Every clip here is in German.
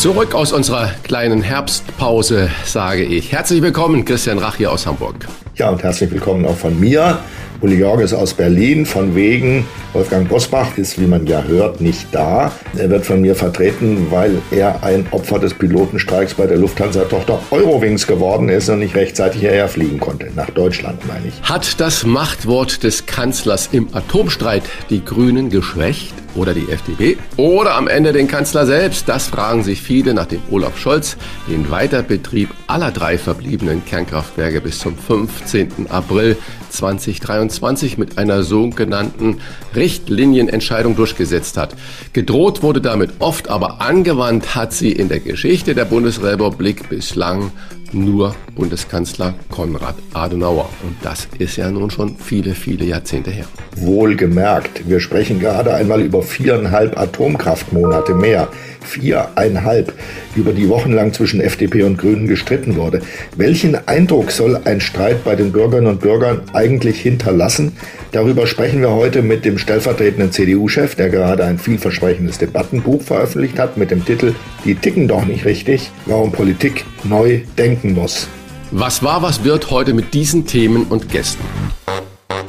Zurück aus unserer kleinen Herbstpause sage ich herzlich willkommen, Christian Rach hier aus Hamburg. Ja, und herzlich willkommen auch von mir. Uli Jorg ist aus Berlin, von wegen. Wolfgang Bosbach ist, wie man ja hört, nicht da. Er wird von mir vertreten, weil er ein Opfer des Pilotenstreiks bei der Lufthansa-Tochter Eurowings geworden ist und nicht rechtzeitig hierher fliegen konnte. Nach Deutschland, meine ich. Hat das Machtwort des Kanzlers im Atomstreit die Grünen geschwächt? Oder die FDP oder am Ende den Kanzler selbst? Das fragen sich viele, nachdem Olaf Scholz den Weiterbetrieb aller drei verbliebenen Kernkraftwerke bis zum 15. April 2023 mit einer sogenannten Richtlinienentscheidung durchgesetzt hat. Gedroht wurde damit oft, aber angewandt hat sie in der Geschichte der Bundesrepublik bislang nur Bundeskanzler Konrad Adenauer. Und das ist ja nun schon viele, viele Jahrzehnte her. Wohlgemerkt, wir sprechen gerade einmal über viereinhalb Atomkraftmonate mehr. Viereinhalb, über die wochenlang zwischen FDP und Grünen gestritten wurde. Welchen Eindruck soll ein Streit bei den Bürgerinnen und Bürgern eigentlich hinterlassen? Darüber sprechen wir heute mit dem stellvertretenden CDU-Chef, der gerade ein vielversprechendes Debattenbuch veröffentlicht hat mit dem Titel Die ticken doch nicht richtig, warum Politik neu denken muss. Was war, was wird heute mit diesen Themen und Gästen?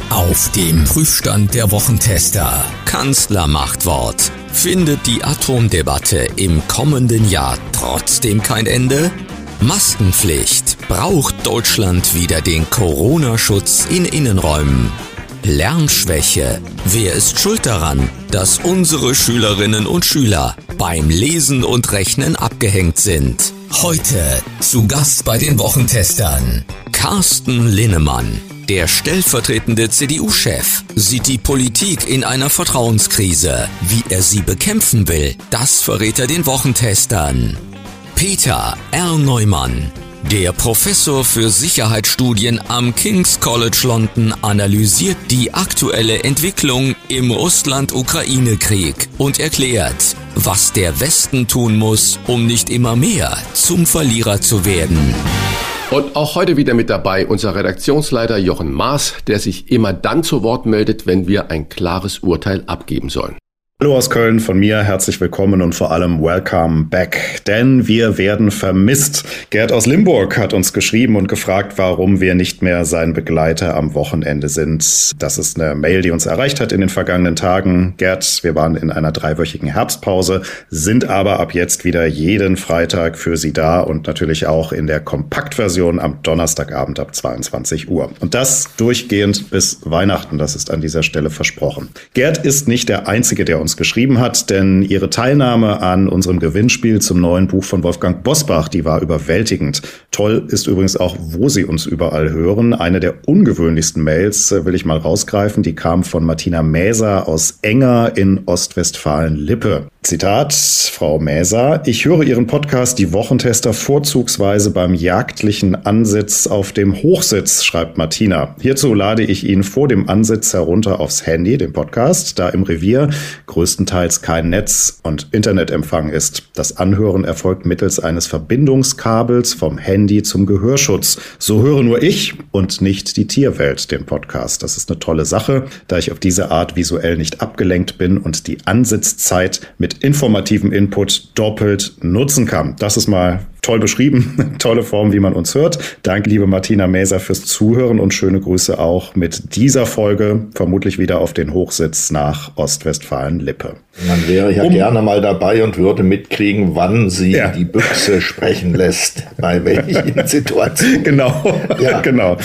Auf dem Prüfstand der Wochentester Kanzlermachtwort. Findet die Atomdebatte im kommenden Jahr trotzdem kein Ende? Maskenpflicht. Braucht Deutschland wieder den Corona-Schutz in Innenräumen? Lernschwäche. Wer ist schuld daran, dass unsere Schülerinnen und Schüler beim Lesen und Rechnen abgehängt sind? Heute zu Gast bei den Wochentestern Carsten Linnemann. Der stellvertretende CDU-Chef sieht die Politik in einer Vertrauenskrise. Wie er sie bekämpfen will, das verrät er den Wochentestern. Peter R. Neumann. Der Professor für Sicherheitsstudien am King's College London analysiert die aktuelle Entwicklung im Russland-Ukraine-Krieg und erklärt, was der Westen tun muss, um nicht immer mehr zum Verlierer zu werden. Und auch heute wieder mit dabei unser Redaktionsleiter Jochen Maas, der sich immer dann zu Wort meldet, wenn wir ein klares Urteil abgeben sollen. Hallo aus Köln, von mir herzlich willkommen und vor allem welcome back, denn wir werden vermisst. Gerd aus Limburg hat uns geschrieben und gefragt, warum wir nicht mehr sein Begleiter am Wochenende sind. Das ist eine Mail, die uns erreicht hat in den vergangenen Tagen. Gerd, wir waren in einer dreiwöchigen Herbstpause, sind aber ab jetzt wieder jeden Freitag für Sie da und natürlich auch in der Kompaktversion am Donnerstagabend ab 22 Uhr. Und das durchgehend bis Weihnachten, das ist an dieser Stelle versprochen. Gerd ist nicht der Einzige, der uns uns geschrieben hat, denn ihre Teilnahme an unserem Gewinnspiel zum neuen Buch von Wolfgang Bosbach, die war überwältigend. Toll ist übrigens auch, wo Sie uns überall hören. Eine der ungewöhnlichsten Mails äh, will ich mal rausgreifen, die kam von Martina Mäser aus Enger in Ostwestfalen-Lippe. Zitat, Frau Mäser, ich höre Ihren Podcast Die Wochentester vorzugsweise beim jagdlichen Ansitz auf dem Hochsitz, schreibt Martina. Hierzu lade ich ihn vor dem Ansitz herunter aufs Handy, den Podcast, da im Revier größtenteils kein Netz und Internetempfang ist. Das Anhören erfolgt mittels eines Verbindungskabels vom Handy zum Gehörschutz. So höre nur ich und nicht die Tierwelt den Podcast. Das ist eine tolle Sache, da ich auf diese Art visuell nicht abgelenkt bin und die Ansitzzeit mit informativem Input doppelt nutzen kann. Das ist mal toll beschrieben. Tolle Form, wie man uns hört. Danke, liebe Martina Mäser, fürs Zuhören und schöne Grüße auch mit dieser Folge vermutlich wieder auf den Hochsitz nach Ostwestfalen-Lippe. Man wäre ja um, gerne mal dabei und würde mitkriegen, wann sie ja. die Büchse sprechen lässt, bei welchen Situationen. Genau, ja. genau.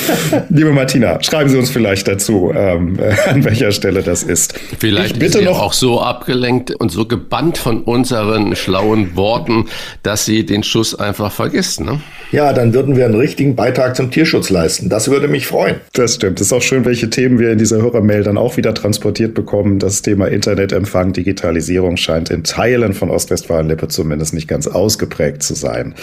Liebe Martina, schreiben Sie uns vielleicht dazu, ähm, an welcher Stelle das ist. Vielleicht ich bitte ist sie noch auch so abgelenkt und so gebannt von unseren schlauen Worten, dass sie den Schuss einfach vergisst. Ne? Ja, dann würden wir einen richtigen Beitrag zum Tierschutz leisten. Das würde mich freuen. Das stimmt. Es ist auch schön, welche Themen wir in dieser Hörermail dann auch wieder transportiert bekommen. Das Thema Internetempfang, Digitalisierung scheint in Teilen von Ostwestfalen-Lippe zumindest nicht ganz ausgeprägt zu sein.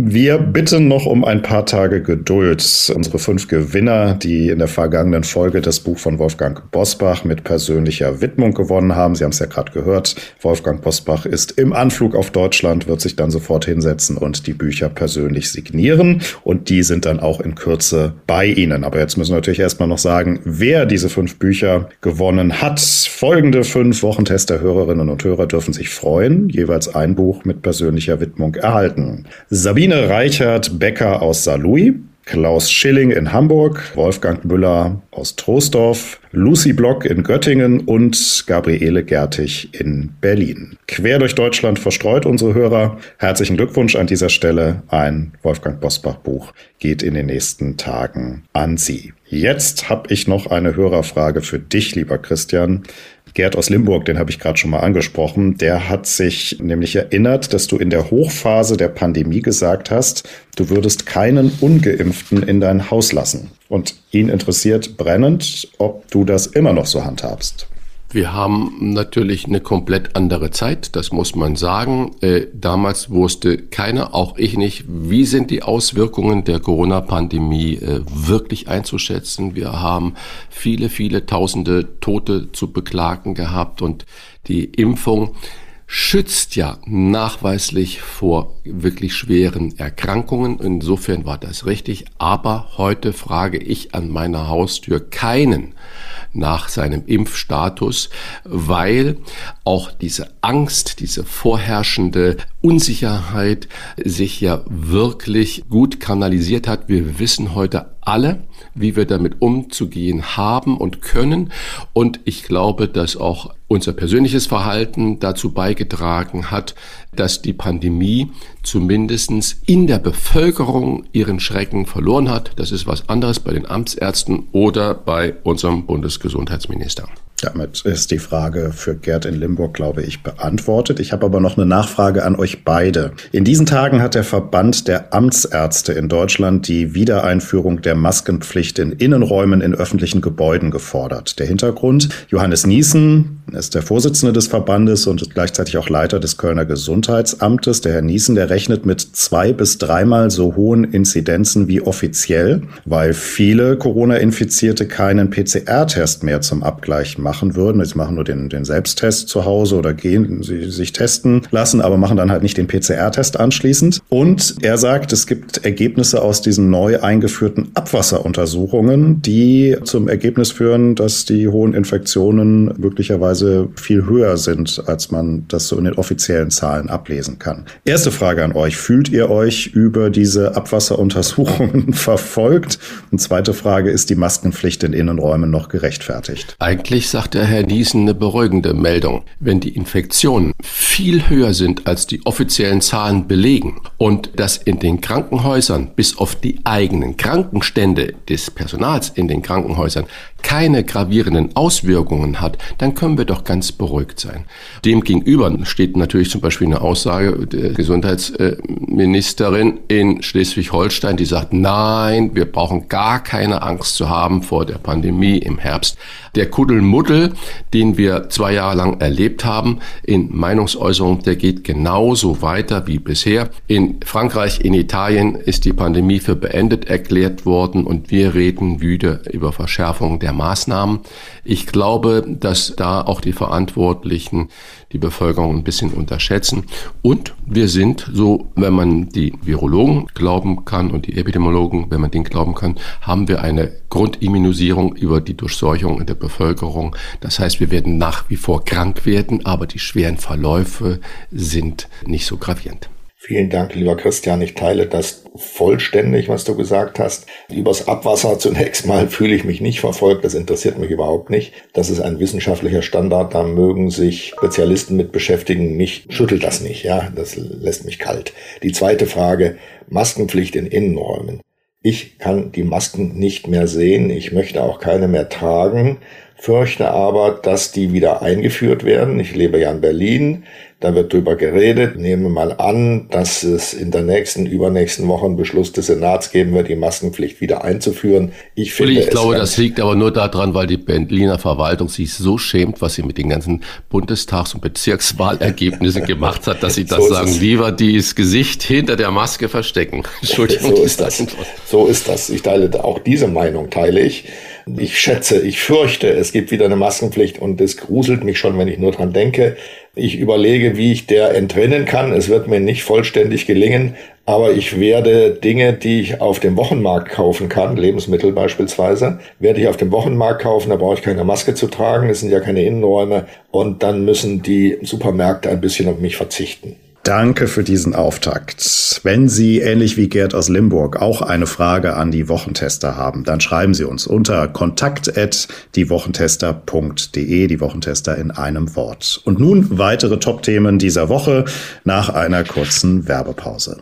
Wir bitten noch um ein paar Tage Geduld. Unsere fünf Gewinner, die in der vergangenen Folge das Buch von Wolfgang Bosbach mit persönlicher Widmung gewonnen haben. Sie haben es ja gerade gehört. Wolfgang Bosbach ist im Anflug auf Deutschland, wird sich dann sofort hinsetzen und die Bücher persönlich signieren. Und die sind dann auch in Kürze bei Ihnen. Aber jetzt müssen wir natürlich erstmal noch sagen, wer diese fünf Bücher gewonnen hat. Folgende fünf Wochentester-Hörerinnen und Hörer dürfen sich freuen. Jeweils ein Buch mit persönlicher Widmung erhalten. Sabine Sabine Reichert-Becker aus Saarlouis, Klaus Schilling in Hamburg, Wolfgang Müller aus Troisdorf, Lucy Block in Göttingen und Gabriele Gertig in Berlin. Quer durch Deutschland verstreut unsere Hörer. Herzlichen Glückwunsch an dieser Stelle. Ein Wolfgang Bosbach Buch geht in den nächsten Tagen an Sie. Jetzt habe ich noch eine Hörerfrage für dich, lieber Christian. Gerd aus Limburg, den habe ich gerade schon mal angesprochen, der hat sich nämlich erinnert, dass du in der Hochphase der Pandemie gesagt hast, du würdest keinen ungeimpften in dein Haus lassen. Und ihn interessiert brennend, ob du das immer noch so handhabst. Wir haben natürlich eine komplett andere Zeit, das muss man sagen. Äh, damals wusste keiner, auch ich nicht, wie sind die Auswirkungen der Corona-Pandemie äh, wirklich einzuschätzen. Wir haben viele, viele tausende Tote zu beklagen gehabt und die Impfung schützt ja nachweislich vor wirklich schweren Erkrankungen. Insofern war das richtig. Aber heute frage ich an meiner Haustür keinen nach seinem Impfstatus, weil auch diese Angst, diese vorherrschende Unsicherheit sich ja wirklich gut kanalisiert hat. Wir wissen heute alle, wie wir damit umzugehen haben und können. Und ich glaube, dass auch unser persönliches Verhalten dazu beigetragen hat, dass die Pandemie zumindestens in der Bevölkerung ihren Schrecken verloren hat. Das ist was anderes bei den Amtsärzten oder bei unserem Bundesgesundheitsminister. Damit ist die Frage für Gerd in Limburg, glaube ich, beantwortet. Ich habe aber noch eine Nachfrage an euch beide. In diesen Tagen hat der Verband der Amtsärzte in Deutschland die Wiedereinführung der Maskenpflicht in Innenräumen in öffentlichen Gebäuden gefordert. Der Hintergrund, Johannes Niesen ist der Vorsitzende des Verbandes und gleichzeitig auch Leiter des Kölner Gesundheitsamtes. Der Herr Niesen, der rechnet mit zwei bis dreimal so hohen Inzidenzen wie offiziell, weil viele Corona-Infizierte keinen PCR-Test mehr zum Abgleich machen machen würden. Sie machen nur den, den Selbsttest zu Hause oder gehen sie sich testen lassen, aber machen dann halt nicht den PCR-Test anschließend. Und er sagt, es gibt Ergebnisse aus diesen neu eingeführten Abwasseruntersuchungen, die zum Ergebnis führen, dass die hohen Infektionen möglicherweise viel höher sind, als man das so in den offiziellen Zahlen ablesen kann. Erste Frage an euch. Fühlt ihr euch über diese Abwasseruntersuchungen verfolgt? Und zweite Frage, ist die Maskenpflicht in Innenräumen noch gerechtfertigt? Eigentlich sagt der Herr Niesen eine beruhigende Meldung. Wenn die Infektionen viel höher sind, als die offiziellen Zahlen belegen und das in den Krankenhäusern bis auf die eigenen Krankenstände des Personals in den Krankenhäusern keine gravierenden Auswirkungen hat, dann können wir doch ganz beruhigt sein. Demgegenüber steht natürlich zum Beispiel eine Aussage der Gesundheitsministerin in Schleswig-Holstein, die sagt, nein, wir brauchen gar keine Angst zu haben vor der Pandemie im Herbst. Der Kuddelmuddel, den wir zwei Jahre lang erlebt haben, in Meinungsäußerung, der geht genauso weiter wie bisher. In Frankreich, in Italien ist die Pandemie für beendet erklärt worden und wir reden wieder über Verschärfung der Maßnahmen. Ich glaube, dass da auch die Verantwortlichen die Bevölkerung ein bisschen unterschätzen. Und wir sind so, wenn man die Virologen glauben kann und die Epidemiologen, wenn man denen glauben kann, haben wir eine Grundimmunisierung über die Durchseuchung in der Bevölkerung. Das heißt, wir werden nach wie vor krank werden, aber die schweren Verläufe sind nicht so gravierend. Vielen Dank, lieber Christian. Ich teile das vollständig, was du gesagt hast. Übers Abwasser zunächst mal fühle ich mich nicht verfolgt. Das interessiert mich überhaupt nicht. Das ist ein wissenschaftlicher Standard. Da mögen sich Spezialisten mit beschäftigen. Mich schüttelt das nicht. Ja, das lässt mich kalt. Die zweite Frage. Maskenpflicht in Innenräumen. Ich kann die Masken nicht mehr sehen. Ich möchte auch keine mehr tragen fürchte aber, dass die wieder eingeführt werden. Ich lebe ja in Berlin. Da wird drüber geredet. Nehmen wir mal an, dass es in der nächsten, übernächsten Woche einen Beschluss des Senats geben wird, die Maskenpflicht wieder einzuführen. Ich finde, ich glaube, das liegt aber nur daran, weil die Berliner Verwaltung sich so schämt, was sie mit den ganzen Bundestags- und Bezirkswahlergebnissen gemacht hat, dass sie das so sagen, lieber dieses Gesicht hinter der Maske verstecken. Entschuldigung. So ist das. So ist das. Ich teile auch diese Meinung, teile ich. Ich schätze, ich fürchte, es gibt wieder eine Maskenpflicht und es gruselt mich schon, wenn ich nur dran denke. Ich überlege, wie ich der entrinnen kann. Es wird mir nicht vollständig gelingen, aber ich werde Dinge, die ich auf dem Wochenmarkt kaufen kann, Lebensmittel beispielsweise, werde ich auf dem Wochenmarkt kaufen. Da brauche ich keine Maske zu tragen. Es sind ja keine Innenräume und dann müssen die Supermärkte ein bisschen auf mich verzichten. Danke für diesen Auftakt. Wenn Sie ähnlich wie Gerd aus Limburg auch eine Frage an die Wochentester haben, dann schreiben Sie uns unter kontakt@diewochentester.de, die Wochentester in einem Wort. Und nun weitere Top-Themen dieser Woche nach einer kurzen Werbepause.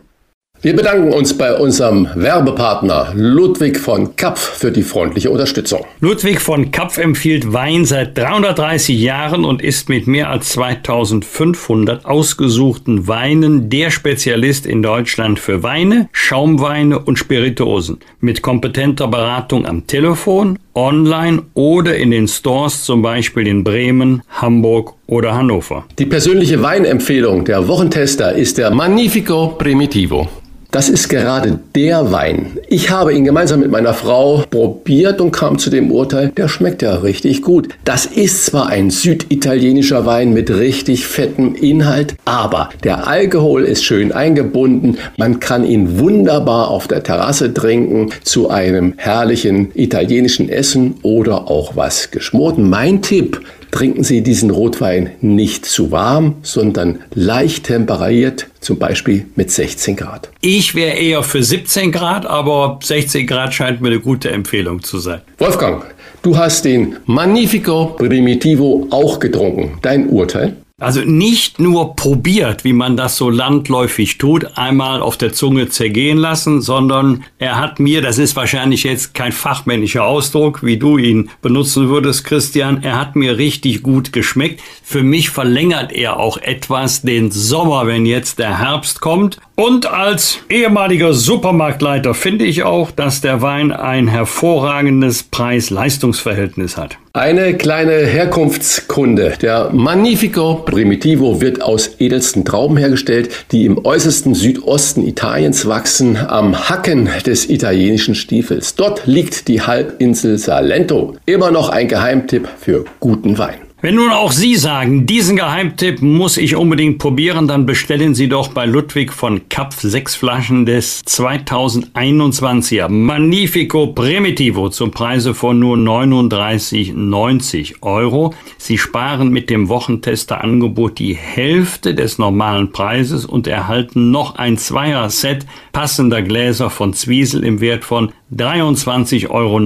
Wir bedanken uns bei unserem Werbepartner Ludwig von Kapf für die freundliche Unterstützung. Ludwig von Kapf empfiehlt Wein seit 330 Jahren und ist mit mehr als 2500 ausgesuchten Weinen der Spezialist in Deutschland für Weine, Schaumweine und Spirituosen. Mit kompetenter Beratung am Telefon, online oder in den Stores, zum Beispiel in Bremen, Hamburg oder Hannover. Die persönliche Weinempfehlung der Wochentester ist der Magnifico Primitivo. Das ist gerade der Wein. Ich habe ihn gemeinsam mit meiner Frau probiert und kam zu dem Urteil, der schmeckt ja richtig gut. Das ist zwar ein süditalienischer Wein mit richtig fettem Inhalt, aber der Alkohol ist schön eingebunden. Man kann ihn wunderbar auf der Terrasse trinken zu einem herrlichen italienischen Essen oder auch was geschmorten. Mein Tipp, trinken Sie diesen Rotwein nicht zu warm, sondern leicht temperiert, zum Beispiel mit 16 Grad. Ich wäre eher für 17 Grad, aber 16 Grad scheint mir eine gute Empfehlung zu sein. Wolfgang, du hast den Magnifico Primitivo auch getrunken. Dein Urteil? Also nicht nur probiert, wie man das so landläufig tut, einmal auf der Zunge zergehen lassen, sondern er hat mir, das ist wahrscheinlich jetzt kein fachmännischer Ausdruck, wie du ihn benutzen würdest, Christian, er hat mir richtig gut geschmeckt. Für mich verlängert er auch etwas den Sommer, wenn jetzt der Herbst kommt. Und als ehemaliger Supermarktleiter finde ich auch, dass der Wein ein hervorragendes Preis-Leistungs-Verhältnis hat. Eine kleine Herkunftskunde. Der Magnifico Primitivo wird aus edelsten Trauben hergestellt, die im äußersten Südosten Italiens wachsen, am Hacken des italienischen Stiefels. Dort liegt die Halbinsel Salento. Immer noch ein Geheimtipp für guten Wein. Wenn nun auch Sie sagen, diesen Geheimtipp muss ich unbedingt probieren, dann bestellen Sie doch bei Ludwig von Kapf sechs Flaschen des 2021er Magnifico Primitivo zum Preise von nur 39,90 Euro. Sie sparen mit dem Wochentester-Angebot die Hälfte des normalen Preises und erhalten noch ein Zweier-Set passender Gläser von Zwiesel im Wert von 23,90 Euro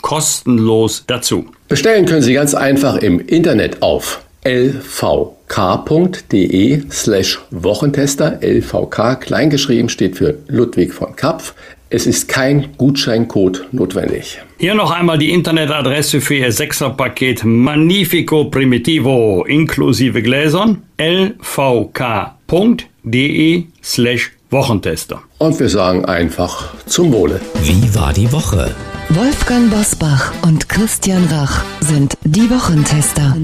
kostenlos dazu. Bestellen können Sie ganz einfach im Internet auf lvk.de slash Wochentester. LVK kleingeschrieben steht für Ludwig von Kapf. Es ist kein Gutscheincode notwendig. Hier noch einmal die Internetadresse für Ihr Sechserpaket Magnifico Primitivo inklusive Gläsern lvk.de slash Wochentester. Und wir sagen einfach zum Wohle. Wie war die Woche? Wolfgang Bosbach und Christian Rach sind die Wochentester.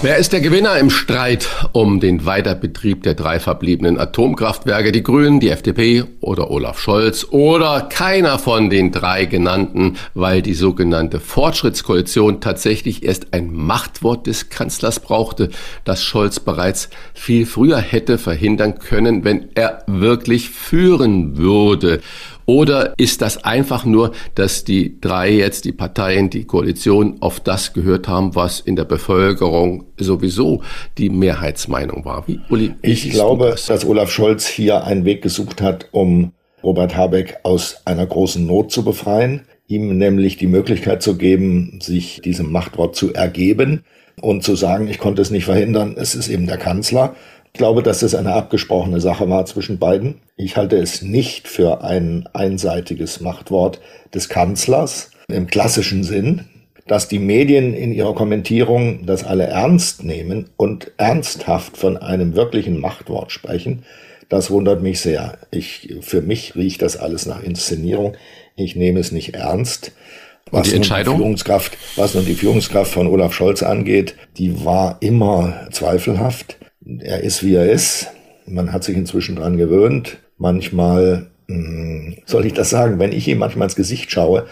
Wer ist der Gewinner im Streit um den Weiterbetrieb der drei verbliebenen Atomkraftwerke? Die Grünen, die FDP oder Olaf Scholz oder keiner von den drei genannten, weil die sogenannte Fortschrittskoalition tatsächlich erst ein Machtwort des Kanzlers brauchte, das Scholz bereits viel früher hätte verhindern können, wenn er wirklich führen würde. Oder ist das einfach nur, dass die drei jetzt, die Parteien, die Koalition auf das gehört haben, was in der Bevölkerung sowieso die Mehrheitsmeinung war? Wie, Uli, ich glaube, das? dass Olaf Scholz hier einen Weg gesucht hat, um Robert Habeck aus einer großen Not zu befreien, ihm nämlich die Möglichkeit zu geben, sich diesem Machtwort zu ergeben und zu sagen, ich konnte es nicht verhindern, es ist eben der Kanzler. Ich glaube, dass es eine abgesprochene Sache war zwischen beiden. Ich halte es nicht für ein einseitiges Machtwort des Kanzlers im klassischen Sinn. dass die Medien in ihrer Kommentierung das alle ernst nehmen und ernsthaft von einem wirklichen Machtwort sprechen, das wundert mich sehr. Ich, für mich riecht das alles nach Inszenierung. Ich nehme es nicht ernst. Was die Entscheidung? Die Führungskraft, was nun die Führungskraft von Olaf Scholz angeht, die war immer zweifelhaft. Er ist, wie er ist. Man hat sich inzwischen dran gewöhnt. Manchmal, mh, hm, soll ich das sagen, wenn ich ihm manchmal ins Gesicht schaue,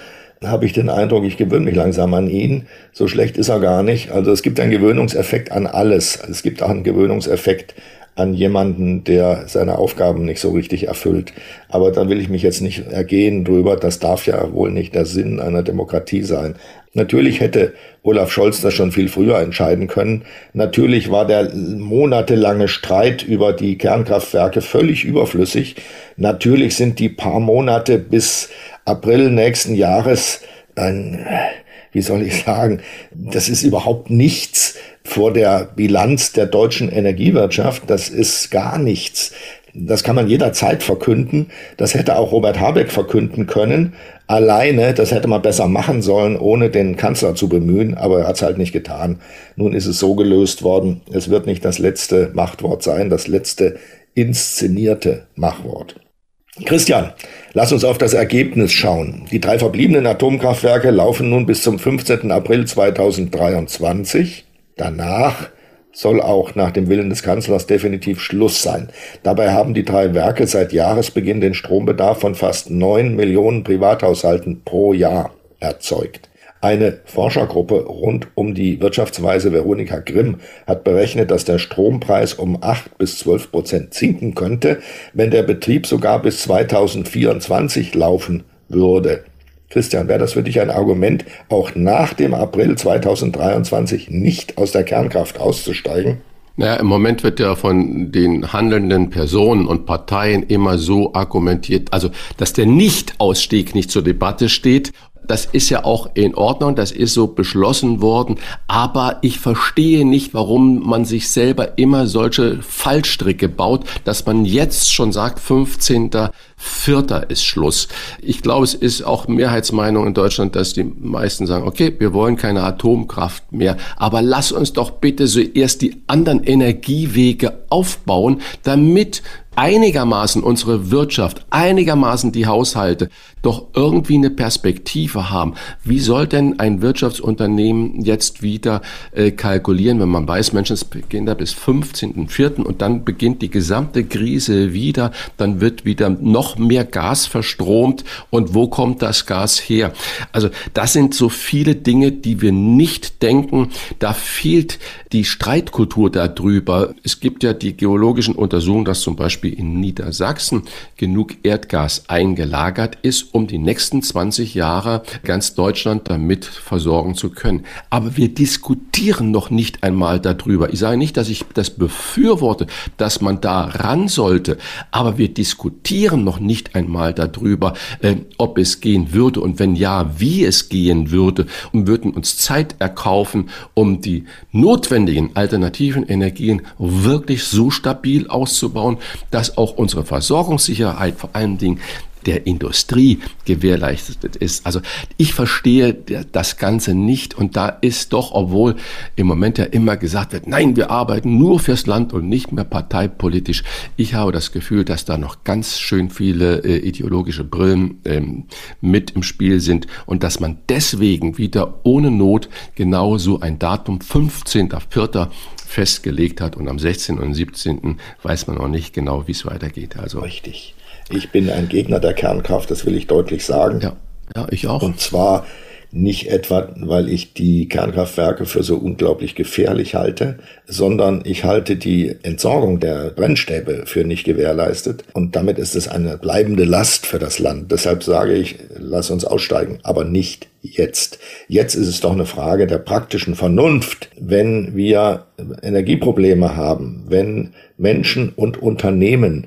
habe ich den Eindruck, ich gewöhne mich langsam an ihn. So schlecht ist er gar nicht. Also es gibt einen Gewöhnungseffekt an alles. Es gibt auch einen Gewöhnungseffekt an jemanden, der seine Aufgaben nicht so richtig erfüllt. Aber da will ich mich jetzt nicht ergehen drüber. Das darf ja wohl nicht der Sinn einer Demokratie sein. Natürlich hätte Olaf Scholz das schon viel früher entscheiden können. Natürlich war der monatelange Streit über die Kernkraftwerke völlig überflüssig. Natürlich sind die paar Monate bis April nächsten Jahres ein, wie soll ich sagen, das ist überhaupt nichts vor der Bilanz der deutschen Energiewirtschaft. Das ist gar nichts. Das kann man jederzeit verkünden. Das hätte auch Robert Habeck verkünden können. Alleine, das hätte man besser machen sollen, ohne den Kanzler zu bemühen, aber er hat es halt nicht getan. Nun ist es so gelöst worden. Es wird nicht das letzte Machtwort sein, das letzte inszenierte Machtwort. Christian, lass uns auf das Ergebnis schauen. Die drei verbliebenen Atomkraftwerke laufen nun bis zum 15. April 2023. Danach soll auch nach dem Willen des Kanzlers definitiv Schluss sein. Dabei haben die drei Werke seit Jahresbeginn den Strombedarf von fast neun Millionen Privathaushalten pro Jahr erzeugt. Eine Forschergruppe rund um die Wirtschaftsweise Veronika Grimm hat berechnet, dass der Strompreis um 8 bis 12 Prozent sinken könnte, wenn der Betrieb sogar bis 2024 laufen würde. Christian, wäre das für dich ein Argument, auch nach dem April 2023 nicht aus der Kernkraft auszusteigen? Naja, im Moment wird ja von den handelnden Personen und Parteien immer so argumentiert, also dass der Nicht-Ausstieg nicht zur Debatte steht das ist ja auch in Ordnung, das ist so beschlossen worden, aber ich verstehe nicht, warum man sich selber immer solche Fallstricke baut, dass man jetzt schon sagt, 15. Vierter ist Schluss. Ich glaube, es ist auch Mehrheitsmeinung in Deutschland, dass die meisten sagen, okay, wir wollen keine Atomkraft mehr, aber lass uns doch bitte zuerst die anderen Energiewege aufbauen, damit einigermaßen unsere Wirtschaft, einigermaßen die Haushalte doch irgendwie eine Perspektive haben. Wie soll denn ein Wirtschaftsunternehmen jetzt wieder äh, kalkulieren, wenn man weiß, Menschen beginnt da bis 15.04. und dann beginnt die gesamte Krise wieder, dann wird wieder noch mehr Gas verstromt und wo kommt das Gas her? Also das sind so viele Dinge, die wir nicht denken. Da fehlt die Streitkultur darüber. Es gibt ja die geologischen Untersuchungen, dass zum Beispiel in Niedersachsen genug Erdgas eingelagert ist, um die nächsten 20 Jahre ganz Deutschland damit versorgen zu können. Aber wir diskutieren noch nicht einmal darüber. Ich sage nicht, dass ich das befürworte, dass man da ran sollte, aber wir diskutieren noch nicht einmal darüber, äh, ob es gehen würde. Und wenn ja, wie es gehen würde. Und würden uns Zeit erkaufen, um die notwendigen alternativen Energien wirklich so stabil auszubauen, dass auch unsere Versorgungssicherheit vor allen Dingen der Industrie gewährleistet ist. Also ich verstehe das Ganze nicht und da ist doch, obwohl im Moment ja immer gesagt wird, nein, wir arbeiten nur fürs Land und nicht mehr parteipolitisch. Ich habe das Gefühl, dass da noch ganz schön viele äh, ideologische Brillen ähm, mit im Spiel sind und dass man deswegen wieder ohne Not genau so ein Datum 15.04 festgelegt hat und am 16. und 17. weiß man noch nicht genau, wie es weitergeht. Also richtig. Ich bin ein Gegner der Kernkraft, das will ich deutlich sagen. Ja, ja ich auch. Und zwar nicht etwa, weil ich die Kernkraftwerke für so unglaublich gefährlich halte, sondern ich halte die Entsorgung der Brennstäbe für nicht gewährleistet. Und damit ist es eine bleibende Last für das Land. Deshalb sage ich, lass uns aussteigen, aber nicht jetzt. Jetzt ist es doch eine Frage der praktischen Vernunft. Wenn wir Energieprobleme haben, wenn Menschen und Unternehmen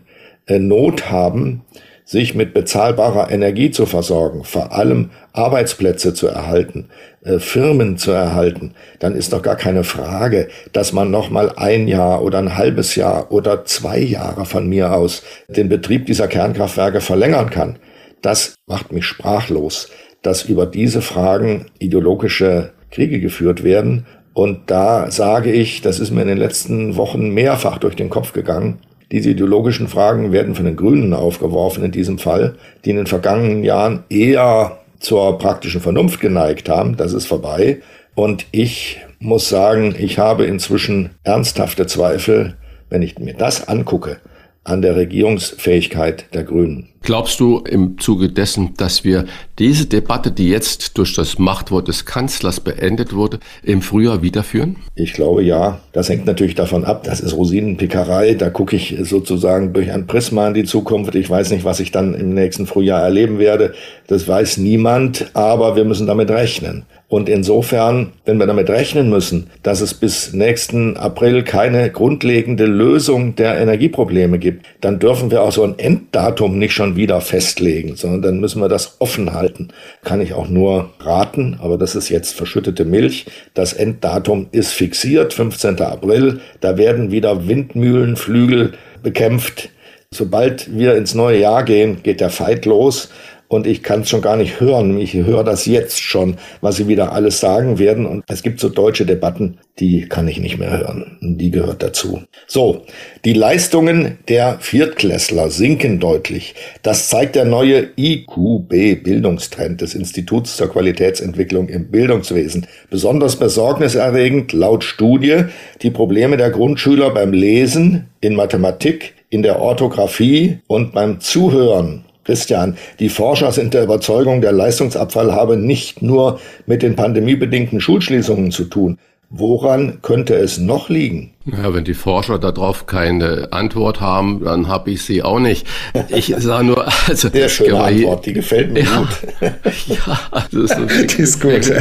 Not haben, sich mit bezahlbarer Energie zu versorgen, vor allem Arbeitsplätze zu erhalten, äh, Firmen zu erhalten, dann ist doch gar keine Frage, dass man noch mal ein Jahr oder ein halbes Jahr oder zwei Jahre von mir aus den Betrieb dieser Kernkraftwerke verlängern kann. Das macht mich sprachlos, dass über diese Fragen ideologische Kriege geführt werden. Und da sage ich, das ist mir in den letzten Wochen mehrfach durch den Kopf gegangen. Diese ideologischen Fragen werden von den Grünen aufgeworfen in diesem Fall, die in den vergangenen Jahren eher zur praktischen Vernunft geneigt haben. Das ist vorbei. Und ich muss sagen, ich habe inzwischen ernsthafte Zweifel, wenn ich mir das angucke, an der Regierungsfähigkeit der Grünen. Glaubst du im Zuge dessen, dass wir diese Debatte, die jetzt durch das Machtwort des Kanzlers beendet wurde, im Frühjahr wiederführen? Ich glaube ja. Das hängt natürlich davon ab. Das ist Rosinenpickerei. Da gucke ich sozusagen durch ein Prisma in die Zukunft. Ich weiß nicht, was ich dann im nächsten Frühjahr erleben werde. Das weiß niemand. Aber wir müssen damit rechnen. Und insofern, wenn wir damit rechnen müssen, dass es bis nächsten April keine grundlegende Lösung der Energieprobleme gibt, dann dürfen wir auch so ein Enddatum nicht schon wieder festlegen, sondern dann müssen wir das offen halten. Kann ich auch nur raten, aber das ist jetzt verschüttete Milch. Das Enddatum ist fixiert, 15. April. Da werden wieder Windmühlenflügel bekämpft. Sobald wir ins neue Jahr gehen, geht der Fight los und ich kann es schon gar nicht hören. Ich höre das jetzt schon, was sie wieder alles sagen werden. Und es gibt so deutsche Debatten, die kann ich nicht mehr hören. Die gehört dazu. So, die Leistungen der Viertklässler sinken deutlich. Das zeigt der neue IQB-Bildungstrend des Instituts zur Qualitätsentwicklung im Bildungswesen. Besonders besorgniserregend laut Studie die Probleme der Grundschüler beim Lesen, in Mathematik, in der Orthographie und beim Zuhören Christian, die Forscher sind der Überzeugung, der Leistungsabfall habe nicht nur mit den pandemiebedingten Schulschließungen zu tun. Woran könnte es noch liegen? Ja, wenn die Forscher darauf keine Antwort haben, dann habe ich sie auch nicht. Ich sage nur, also sehr schöne Antwort, die gefällt mir ja, gut. ja, das ist, so die ist gut.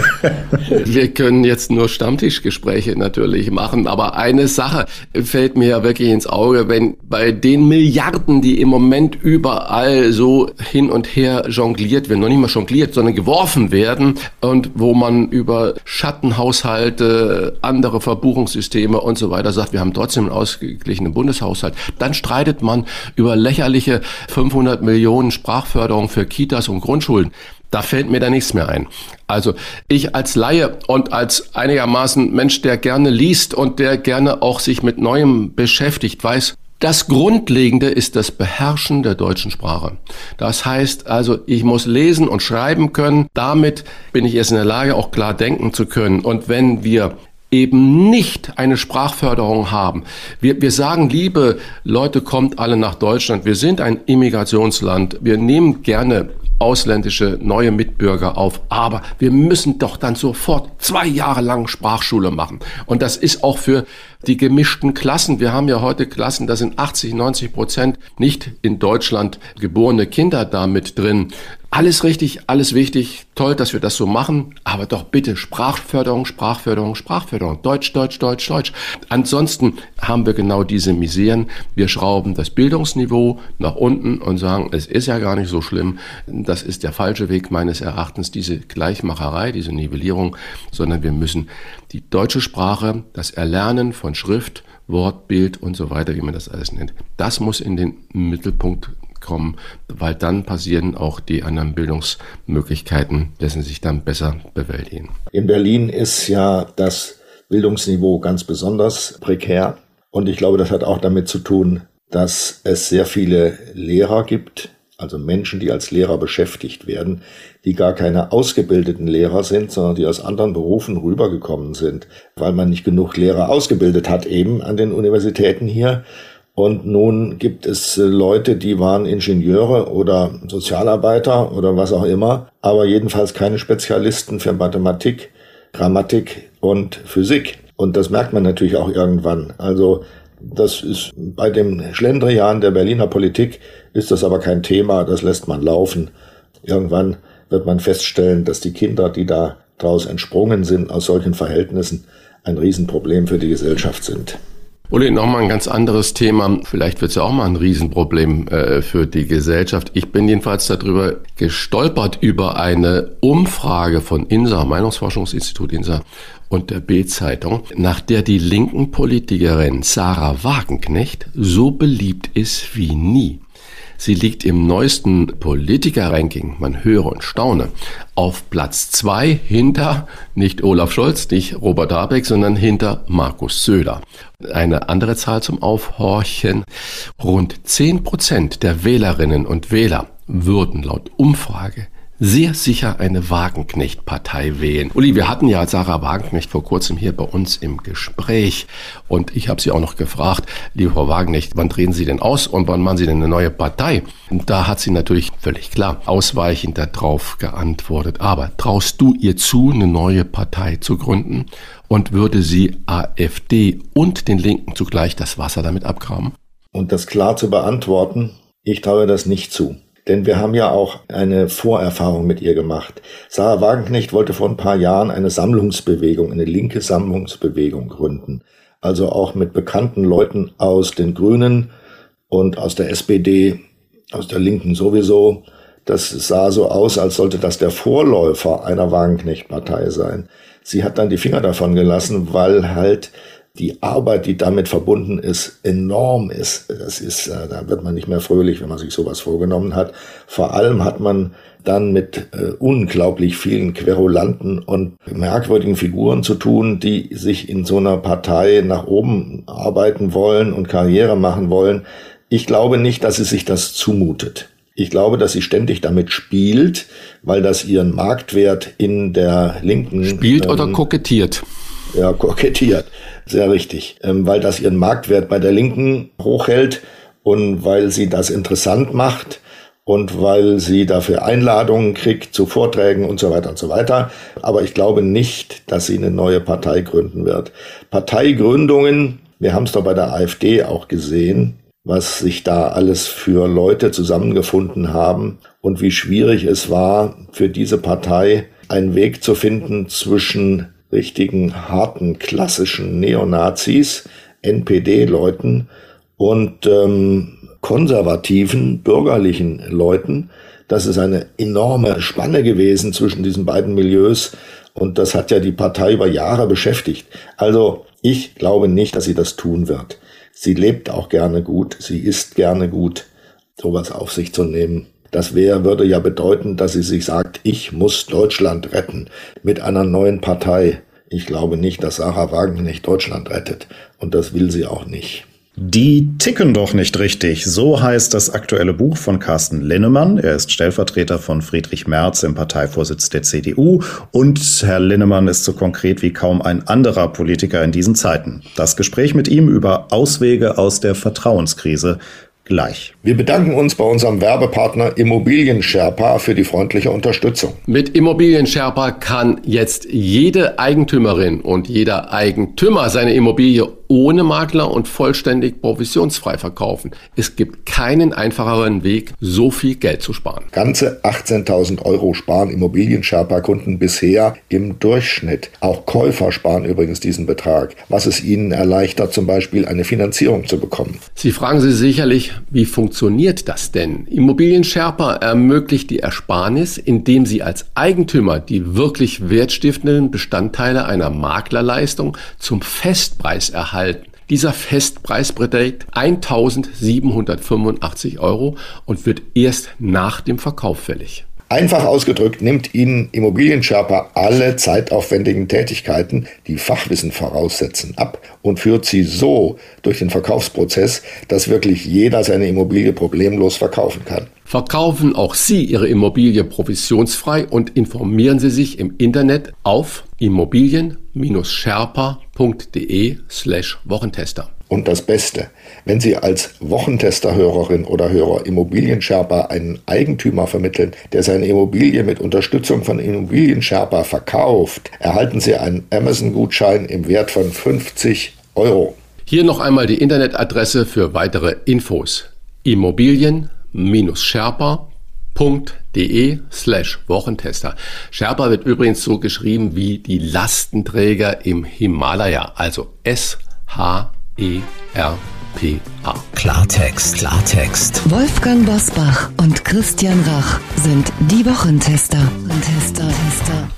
Wir können jetzt nur Stammtischgespräche natürlich machen, aber eine Sache fällt mir ja wirklich ins Auge, wenn bei den Milliarden, die im Moment überall so hin und her jongliert werden, noch nicht mal jongliert, sondern geworfen werden und wo man über Schattenhaushalte, andere Verbuchungssysteme und so weiter sagt, wir haben trotzdem einen ausgeglichenen Bundeshaushalt. Dann streitet man über lächerliche 500 Millionen Sprachförderung für Kitas und Grundschulen. Da fällt mir da nichts mehr ein. Also ich als Laie und als einigermaßen Mensch, der gerne liest und der gerne auch sich mit Neuem beschäftigt, weiß, das Grundlegende ist das Beherrschen der deutschen Sprache. Das heißt also, ich muss lesen und schreiben können. Damit bin ich erst in der Lage, auch klar denken zu können. Und wenn wir eben nicht eine Sprachförderung haben. Wir, wir sagen, liebe Leute, kommt alle nach Deutschland. Wir sind ein Immigrationsland. Wir nehmen gerne ausländische neue Mitbürger auf. Aber wir müssen doch dann sofort zwei Jahre lang Sprachschule machen. Und das ist auch für die gemischten Klassen. Wir haben ja heute Klassen, da sind 80, 90 Prozent nicht in Deutschland geborene Kinder da mit drin. Alles richtig, alles wichtig, toll, dass wir das so machen, aber doch bitte Sprachförderung, Sprachförderung, Sprachförderung, Deutsch, Deutsch, Deutsch, Deutsch. Ansonsten haben wir genau diese Miseren. Wir schrauben das Bildungsniveau nach unten und sagen, es ist ja gar nicht so schlimm. Das ist der falsche Weg meines Erachtens, diese Gleichmacherei, diese Nivellierung, sondern wir müssen die deutsche Sprache, das Erlernen von Schrift, Wort, Bild und so weiter, wie man das alles nennt, das muss in den Mittelpunkt kommen, weil dann passieren auch die anderen Bildungsmöglichkeiten, dessen sich dann besser bewältigen. In Berlin ist ja das Bildungsniveau ganz besonders prekär und ich glaube, das hat auch damit zu tun, dass es sehr viele Lehrer gibt, also Menschen, die als Lehrer beschäftigt werden, die gar keine ausgebildeten Lehrer sind, sondern die aus anderen Berufen rübergekommen sind, weil man nicht genug Lehrer ausgebildet hat eben an den Universitäten hier. Und nun gibt es äh, Leute, die waren Ingenieure oder Sozialarbeiter oder was auch immer, aber jedenfalls keine Spezialisten für Mathematik, Grammatik und Physik. Und das merkt man natürlich auch irgendwann. Also das ist bei dem Schlendrian der Berliner Politik ist das aber kein Thema, das lässt man laufen. Irgendwann wird man feststellen, dass die Kinder, die da daraus entsprungen sind aus solchen Verhältnissen, ein Riesenproblem für die Gesellschaft sind. Uli, nochmal ein ganz anderes Thema. Vielleicht wird es ja auch mal ein Riesenproblem äh, für die Gesellschaft. Ich bin jedenfalls darüber gestolpert über eine Umfrage von INSA, Meinungsforschungsinstitut INSA und der B-Zeitung, nach der die linken Politikerin Sarah Wagenknecht so beliebt ist wie nie. Sie liegt im neuesten Politiker-Ranking, man höre und staune, auf Platz zwei hinter nicht Olaf Scholz, nicht Robert Habeck, sondern hinter Markus Söder. Eine andere Zahl zum Aufhorchen. Rund zehn Prozent der Wählerinnen und Wähler würden laut Umfrage sehr sicher eine Wagenknecht-Partei wählen. Uli, wir hatten ja Sarah Wagenknecht vor kurzem hier bei uns im Gespräch und ich habe sie auch noch gefragt, liebe Frau Wagenknecht, wann drehen Sie denn aus und wann machen Sie denn eine neue Partei? Und da hat sie natürlich völlig klar ausweichend darauf geantwortet. Aber traust du ihr zu, eine neue Partei zu gründen? Und würde sie AfD und den Linken zugleich das Wasser damit abgraben? Und das klar zu beantworten, ich traue das nicht zu. Denn wir haben ja auch eine Vorerfahrung mit ihr gemacht. Sarah Wagenknecht wollte vor ein paar Jahren eine Sammlungsbewegung, eine linke Sammlungsbewegung gründen. Also auch mit bekannten Leuten aus den Grünen und aus der SPD, aus der Linken sowieso. Das sah so aus, als sollte das der Vorläufer einer Wagenknecht-Partei sein. Sie hat dann die Finger davon gelassen, weil halt die Arbeit, die damit verbunden ist, enorm ist. Das ist, äh, da wird man nicht mehr fröhlich, wenn man sich sowas vorgenommen hat. Vor allem hat man dann mit äh, unglaublich vielen Querulanten und merkwürdigen Figuren zu tun, die sich in so einer Partei nach oben arbeiten wollen und Karriere machen wollen. Ich glaube nicht, dass sie sich das zumutet. Ich glaube, dass sie ständig damit spielt, weil das ihren Marktwert in der linken. Spielt ähm, oder kokettiert? Ja, kokettiert. Sehr richtig. Ähm, weil das ihren Marktwert bei der Linken hochhält und weil sie das interessant macht und weil sie dafür Einladungen kriegt zu Vorträgen und so weiter und so weiter. Aber ich glaube nicht, dass sie eine neue Partei gründen wird. Parteigründungen, wir haben es doch bei der AfD auch gesehen, was sich da alles für Leute zusammengefunden haben und wie schwierig es war, für diese Partei einen Weg zu finden zwischen richtigen harten klassischen Neonazis, NPD-Leuten und ähm, konservativen bürgerlichen Leuten. Das ist eine enorme Spanne gewesen zwischen diesen beiden Milieus und das hat ja die Partei über Jahre beschäftigt. Also ich glaube nicht, dass sie das tun wird. Sie lebt auch gerne gut, sie isst gerne gut, sowas auf sich zu nehmen. Das wäre, würde ja bedeuten, dass sie sich sagt, ich muss Deutschland retten mit einer neuen Partei. Ich glaube nicht, dass Sarah Wagenknecht Deutschland rettet. Und das will sie auch nicht. Die ticken doch nicht richtig. So heißt das aktuelle Buch von Carsten Linnemann. Er ist Stellvertreter von Friedrich Merz im Parteivorsitz der CDU. Und Herr Linnemann ist so konkret wie kaum ein anderer Politiker in diesen Zeiten. Das Gespräch mit ihm über Auswege aus der Vertrauenskrise gleich. Wir bedanken uns bei unserem Werbepartner Immobilien Sherpa für die freundliche Unterstützung. Mit Immobilien Sherpa kann jetzt jede Eigentümerin und jeder Eigentümer seine Immobilie ohne Makler und vollständig provisionsfrei verkaufen. Es gibt keinen einfacheren Weg, so viel Geld zu sparen. Ganze 18.000 Euro sparen Immobilien-Sherpa-Kunden bisher im Durchschnitt. Auch Käufer sparen übrigens diesen Betrag, was es ihnen erleichtert, zum Beispiel eine Finanzierung zu bekommen. Sie fragen sich sicherlich, wie funktioniert das denn? Immobilien-Sherpa ermöglicht die Ersparnis, indem Sie als Eigentümer die wirklich wertstiftenden Bestandteile einer Maklerleistung zum Festpreis erhalten erhalten. Dieser Festpreis beträgt 1785 Euro und wird erst nach dem Verkauf fällig. Einfach ausgedrückt nimmt Ihnen Immobilienscherper alle zeitaufwendigen Tätigkeiten, die Fachwissen voraussetzen, ab und führt sie so durch den Verkaufsprozess, dass wirklich jeder seine Immobilie problemlos verkaufen kann. Verkaufen auch Sie Ihre Immobilie provisionsfrei und informieren Sie sich im Internet auf immobilien-sherpa.de slash Wochentester. Und das Beste, wenn Sie als Wochentester-Hörerin oder Hörer Immobilien-Sherpa einen Eigentümer vermitteln, der seine Immobilie mit Unterstützung von Immobilien-Sherpa verkauft, erhalten Sie einen Amazon-Gutschein im Wert von 50 Euro. Hier noch einmal die Internetadresse für weitere Infos. Immobilien-sherpa.de slash Wochentester. Sherpa wird übrigens so geschrieben wie die Lastenträger im Himalaya, also S-H E-R-P-A. Klartext, Klartext. Wolfgang Bosbach und Christian Rach sind die Wochentester. Tester, Tester.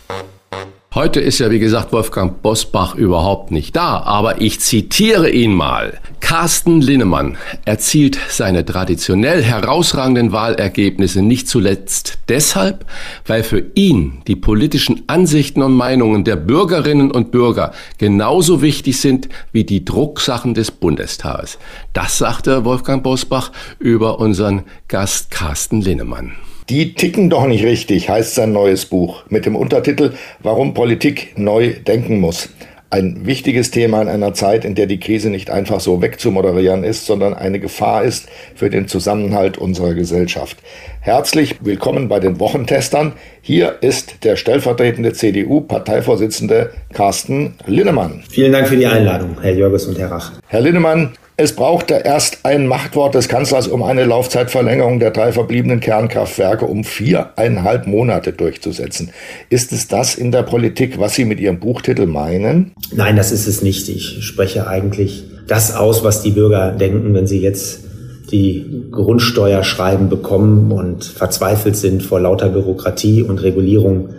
Heute ist ja, wie gesagt, Wolfgang Bosbach überhaupt nicht da, aber ich zitiere ihn mal. Carsten Linnemann erzielt seine traditionell herausragenden Wahlergebnisse nicht zuletzt deshalb, weil für ihn die politischen Ansichten und Meinungen der Bürgerinnen und Bürger genauso wichtig sind wie die Drucksachen des Bundestages. Das sagte Wolfgang Bosbach über unseren Gast Carsten Linnemann. Die ticken doch nicht richtig, heißt sein neues Buch mit dem Untertitel Warum Politik neu denken muss. Ein wichtiges Thema in einer Zeit, in der die Krise nicht einfach so wegzumoderieren ist, sondern eine Gefahr ist für den Zusammenhalt unserer Gesellschaft. Herzlich willkommen bei den Wochentestern. Hier ist der stellvertretende CDU-Parteivorsitzende Carsten Linnemann. Vielen Dank für die Einladung, Herr Jörges und Herr Rach. Herr Linnemann, es brauchte erst ein Machtwort des Kanzlers, um eine Laufzeitverlängerung der drei verbliebenen Kernkraftwerke um viereinhalb Monate durchzusetzen. Ist es das in der Politik, was Sie mit Ihrem Buchtitel meinen? Nein, das ist es nicht. Ich spreche eigentlich das aus, was die Bürger denken, wenn sie jetzt die Grundsteuerschreiben bekommen und verzweifelt sind vor lauter Bürokratie und Regulierung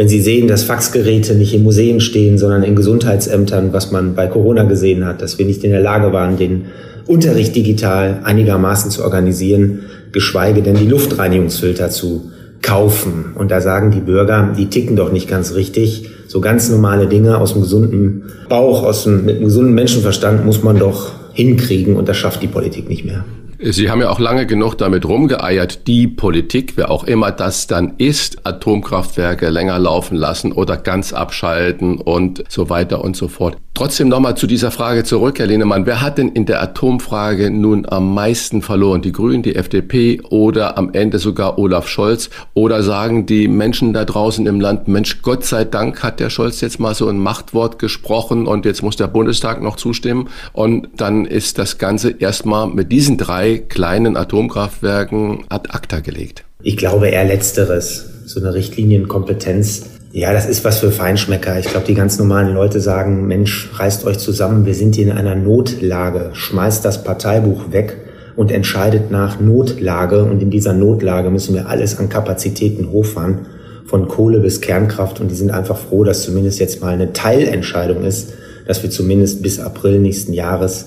wenn Sie sehen, dass Faxgeräte nicht in Museen stehen, sondern in Gesundheitsämtern, was man bei Corona gesehen hat, dass wir nicht in der Lage waren, den Unterricht digital einigermaßen zu organisieren, geschweige denn die Luftreinigungsfilter zu kaufen. Und da sagen die Bürger, die ticken doch nicht ganz richtig. So ganz normale Dinge aus dem gesunden Bauch, aus dem, mit einem gesunden Menschenverstand muss man doch hinkriegen und das schafft die Politik nicht mehr. Sie haben ja auch lange genug damit rumgeeiert, die Politik, wer auch immer das dann ist, Atomkraftwerke länger laufen lassen oder ganz abschalten und so weiter und so fort. Trotzdem nochmal zu dieser Frage zurück, Herr Lehnemann. Wer hat denn in der Atomfrage nun am meisten verloren? Die Grünen, die FDP oder am Ende sogar Olaf Scholz? Oder sagen die Menschen da draußen im Land, Mensch, Gott sei Dank hat der Scholz jetzt mal so ein Machtwort gesprochen und jetzt muss der Bundestag noch zustimmen und dann ist das Ganze erstmal mit diesen drei kleinen Atomkraftwerken ad acta gelegt? Ich glaube eher letzteres. So eine Richtlinienkompetenz ja, das ist was für Feinschmecker. Ich glaube, die ganz normalen Leute sagen, Mensch, reißt euch zusammen, wir sind hier in einer Notlage, schmeißt das Parteibuch weg und entscheidet nach Notlage. Und in dieser Notlage müssen wir alles an Kapazitäten hochfahren, von Kohle bis Kernkraft. Und die sind einfach froh, dass zumindest jetzt mal eine Teilentscheidung ist, dass wir zumindest bis April nächsten Jahres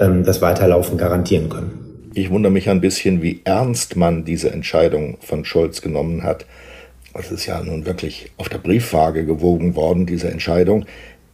ähm, das Weiterlaufen garantieren können. Ich wundere mich ein bisschen, wie ernst man diese Entscheidung von Scholz genommen hat. Das ist ja nun wirklich auf der Briefwaage gewogen worden, diese Entscheidung.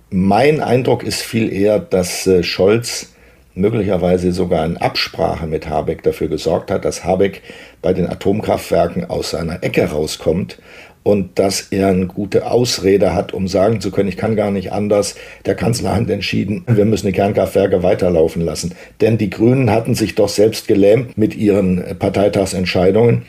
Mein Eindruck ist viel eher, dass äh, Scholz möglicherweise sogar in Absprache mit Habeck dafür gesorgt hat, dass Habeck bei den Atomkraftwerken aus seiner Ecke rauskommt und dass er eine gute Ausrede hat, um sagen zu können, ich kann gar nicht anders. Der Kanzler hat entschieden, wir müssen die Kernkraftwerke weiterlaufen lassen. Denn die Grünen hatten sich doch selbst gelähmt mit ihren Parteitagsentscheidungen.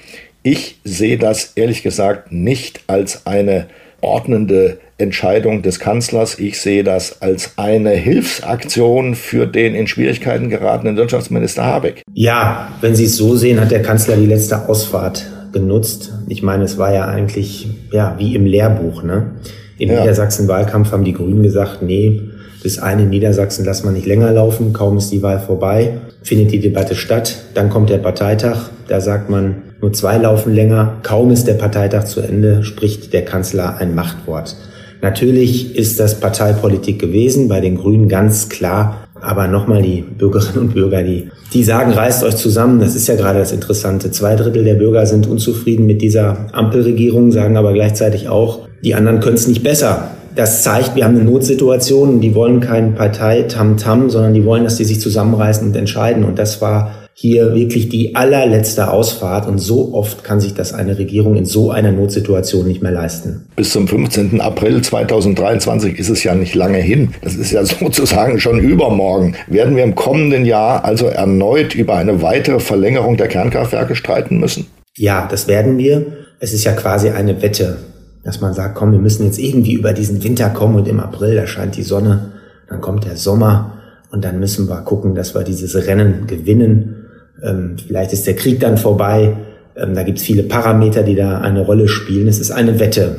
Ich sehe das ehrlich gesagt nicht als eine ordnende Entscheidung des Kanzlers. Ich sehe das als eine Hilfsaktion für den in Schwierigkeiten geratenen Wirtschaftsminister Habeck. Ja, wenn Sie es so sehen, hat der Kanzler die letzte Ausfahrt genutzt. Ich meine, es war ja eigentlich ja wie im Lehrbuch. Ne? Im ja. Niedersachsen-Wahlkampf haben die Grünen gesagt, nee, das eine in Niedersachsen lassen wir nicht länger laufen. Kaum ist die Wahl vorbei, findet die Debatte statt. Dann kommt der Parteitag. Da sagt man, nur zwei laufen länger. Kaum ist der Parteitag zu Ende, spricht der Kanzler ein Machtwort. Natürlich ist das Parteipolitik gewesen, bei den Grünen ganz klar. Aber nochmal die Bürgerinnen und Bürger, die, die sagen, reißt euch zusammen. Das ist ja gerade das Interessante. Zwei Drittel der Bürger sind unzufrieden mit dieser Ampelregierung, sagen aber gleichzeitig auch, die anderen können es nicht besser. Das zeigt, wir haben eine Notsituation die wollen kein Partei-Tam-Tam, sondern die wollen, dass die sich zusammenreißen und entscheiden. Und das war hier wirklich die allerletzte Ausfahrt und so oft kann sich das eine Regierung in so einer Notsituation nicht mehr leisten. Bis zum 15. April 2023 ist es ja nicht lange hin. Das ist ja sozusagen schon übermorgen. Werden wir im kommenden Jahr also erneut über eine weitere Verlängerung der Kernkraftwerke streiten müssen? Ja, das werden wir. Es ist ja quasi eine Wette, dass man sagt, komm, wir müssen jetzt irgendwie über diesen Winter kommen und im April, da scheint die Sonne, dann kommt der Sommer und dann müssen wir gucken, dass wir dieses Rennen gewinnen. Ähm, vielleicht ist der Krieg dann vorbei. Ähm, da gibt es viele Parameter, die da eine Rolle spielen. Es ist eine Wette.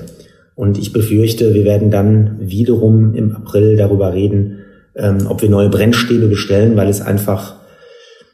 Und ich befürchte, wir werden dann wiederum im April darüber reden, ähm, ob wir neue Brennstäbe bestellen, weil es einfach,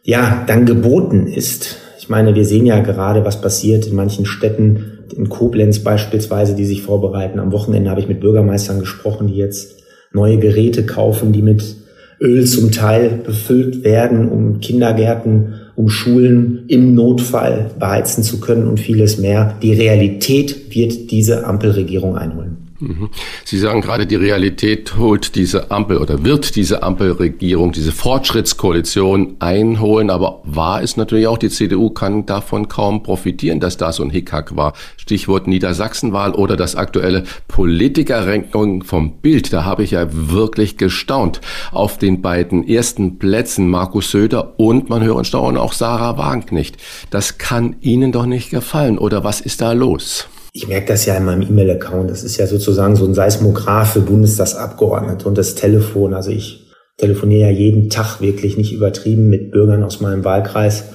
ja, dann geboten ist. Ich meine, wir sehen ja gerade, was passiert in manchen Städten, in Koblenz beispielsweise, die sich vorbereiten. Am Wochenende habe ich mit Bürgermeistern gesprochen, die jetzt neue Geräte kaufen, die mit Öl zum Teil befüllt werden, um Kindergärten, um Schulen im Notfall beheizen zu können und vieles mehr. Die Realität wird diese Ampelregierung einholen. Mhm. Sie sagen gerade, die Realität holt diese Ampel oder wird diese Ampelregierung, diese Fortschrittskoalition einholen. Aber wahr ist natürlich auch, die CDU kann davon kaum profitieren, dass da so ein Hickhack war. Stichwort Niedersachsenwahl oder das aktuelle Politikerranking vom Bild. Da habe ich ja wirklich gestaunt. Auf den beiden ersten Plätzen Markus Söder und man höre und staune auch Sarah Wagenknecht. Das kann Ihnen doch nicht gefallen. Oder was ist da los? Ich merke das ja in meinem E-Mail-Account. Das ist ja sozusagen so ein Seismograph für Bundestagsabgeordnete und das Telefon. Also ich telefoniere ja jeden Tag wirklich nicht übertrieben mit Bürgern aus meinem Wahlkreis.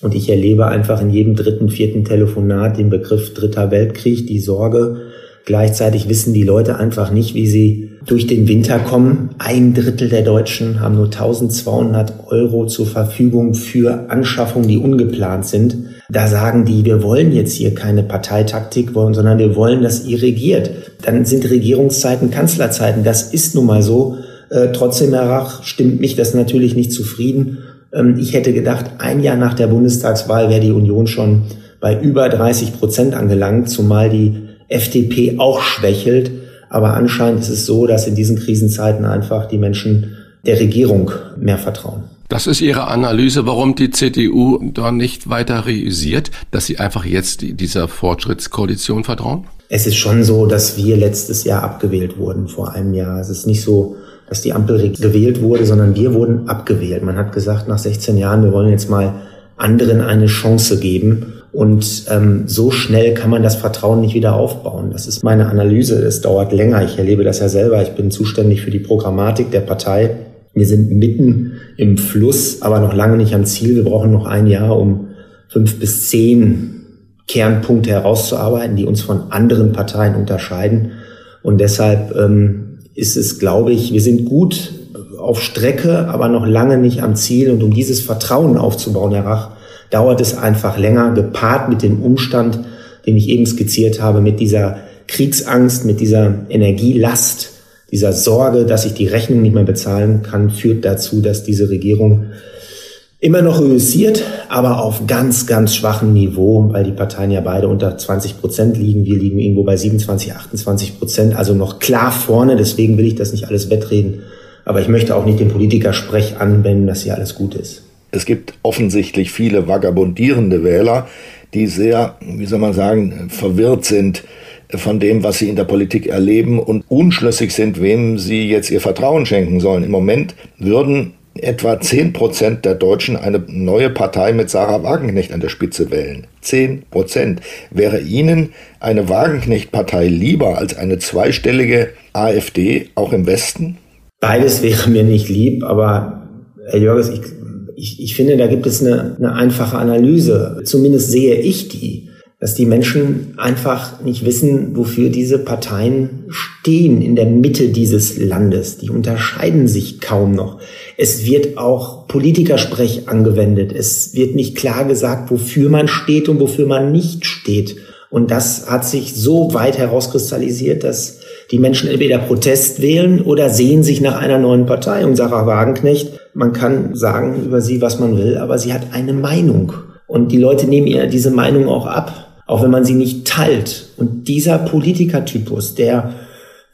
Und ich erlebe einfach in jedem dritten, vierten Telefonat den Begriff Dritter Weltkrieg, die Sorge. Gleichzeitig wissen die Leute einfach nicht, wie sie durch den Winter kommen. Ein Drittel der Deutschen haben nur 1200 Euro zur Verfügung für Anschaffungen, die ungeplant sind. Da sagen die, wir wollen jetzt hier keine Parteitaktik, sondern wir wollen, dass ihr regiert. Dann sind Regierungszeiten Kanzlerzeiten. Das ist nun mal so. Äh, trotzdem, Herr Rach, stimmt mich das natürlich nicht zufrieden. Ähm, ich hätte gedacht, ein Jahr nach der Bundestagswahl wäre die Union schon bei über 30 Prozent angelangt, zumal die FDP auch schwächelt. Aber anscheinend ist es so, dass in diesen Krisenzeiten einfach die Menschen der Regierung mehr vertrauen. Das ist Ihre Analyse, warum die CDU da nicht weiter realisiert, dass sie einfach jetzt dieser Fortschrittskoalition vertrauen? Es ist schon so, dass wir letztes Jahr abgewählt wurden, vor einem Jahr. Es ist nicht so, dass die Ampel gewählt wurde, sondern wir wurden abgewählt. Man hat gesagt, nach 16 Jahren, wir wollen jetzt mal anderen eine Chance geben. Und ähm, so schnell kann man das Vertrauen nicht wieder aufbauen. Das ist meine Analyse. Es dauert länger. Ich erlebe das ja selber. Ich bin zuständig für die Programmatik der Partei. Wir sind mitten im Fluss, aber noch lange nicht am Ziel. Wir brauchen noch ein Jahr, um fünf bis zehn Kernpunkte herauszuarbeiten, die uns von anderen Parteien unterscheiden. Und deshalb ähm, ist es, glaube ich, wir sind gut auf Strecke, aber noch lange nicht am Ziel. Und um dieses Vertrauen aufzubauen, Herr Rach, dauert es einfach länger, gepaart mit dem Umstand, den ich eben skizziert habe, mit dieser Kriegsangst, mit dieser Energielast, dieser Sorge, dass ich die Rechnung nicht mehr bezahlen kann, führt dazu, dass diese Regierung immer noch reüssiert, aber auf ganz, ganz schwachem Niveau, weil die Parteien ja beide unter 20 Prozent liegen. Wir liegen irgendwo bei 27, 28 Prozent, also noch klar vorne. Deswegen will ich das nicht alles wettreden. Aber ich möchte auch nicht den Politikersprech anwenden, dass hier alles gut ist. Es gibt offensichtlich viele vagabundierende Wähler, die sehr, wie soll man sagen, verwirrt sind von dem, was sie in der Politik erleben und unschlüssig sind, wem sie jetzt ihr Vertrauen schenken sollen. Im Moment würden etwa 10 Prozent der Deutschen eine neue Partei mit Sarah Wagenknecht an der Spitze wählen. 10 Prozent. Wäre Ihnen eine Wagenknecht-Partei lieber als eine zweistellige AfD, auch im Westen? Beides wäre mir nicht lieb, aber Herr Jörges, ich, ich, ich finde, da gibt es eine, eine einfache Analyse. Zumindest sehe ich die dass die Menschen einfach nicht wissen, wofür diese Parteien stehen in der Mitte dieses Landes. Die unterscheiden sich kaum noch. Es wird auch Politikersprech angewendet. Es wird nicht klar gesagt, wofür man steht und wofür man nicht steht. Und das hat sich so weit herauskristallisiert, dass die Menschen entweder Protest wählen oder sehen sich nach einer neuen Partei. Und Sarah Wagenknecht, man kann sagen über sie, was man will, aber sie hat eine Meinung. Und die Leute nehmen ihr diese Meinung auch ab auch wenn man sie nicht teilt. Und dieser Politikertypus, der,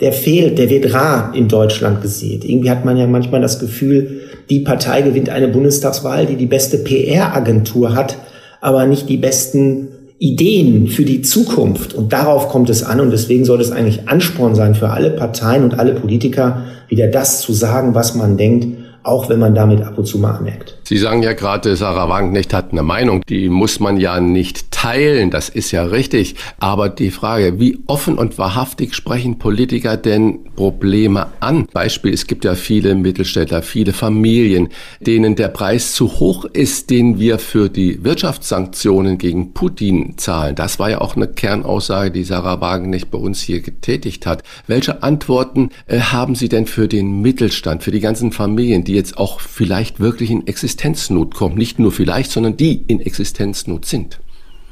der fehlt, der wird rar in Deutschland gesehen. Irgendwie hat man ja manchmal das Gefühl, die Partei gewinnt eine Bundestagswahl, die die beste PR-Agentur hat, aber nicht die besten Ideen für die Zukunft. Und darauf kommt es an. Und deswegen soll es eigentlich Ansporn sein für alle Parteien und alle Politiker, wieder das zu sagen, was man denkt auch wenn man damit ab und zu mal anmerkt. Sie sagen ja gerade, Sarah Wagenknecht hat eine Meinung, die muss man ja nicht teilen, das ist ja richtig. Aber die Frage, wie offen und wahrhaftig sprechen Politiker denn Probleme an? Beispiel, es gibt ja viele Mittelständler, viele Familien, denen der Preis zu hoch ist, den wir für die Wirtschaftssanktionen gegen Putin zahlen. Das war ja auch eine Kernaussage, die Sarah Wagenknecht bei uns hier getätigt hat. Welche Antworten äh, haben Sie denn für den Mittelstand, für die ganzen Familien, die jetzt auch vielleicht wirklich in Existenz Existenznot kommt. Nicht nur vielleicht, sondern die in Existenznot sind.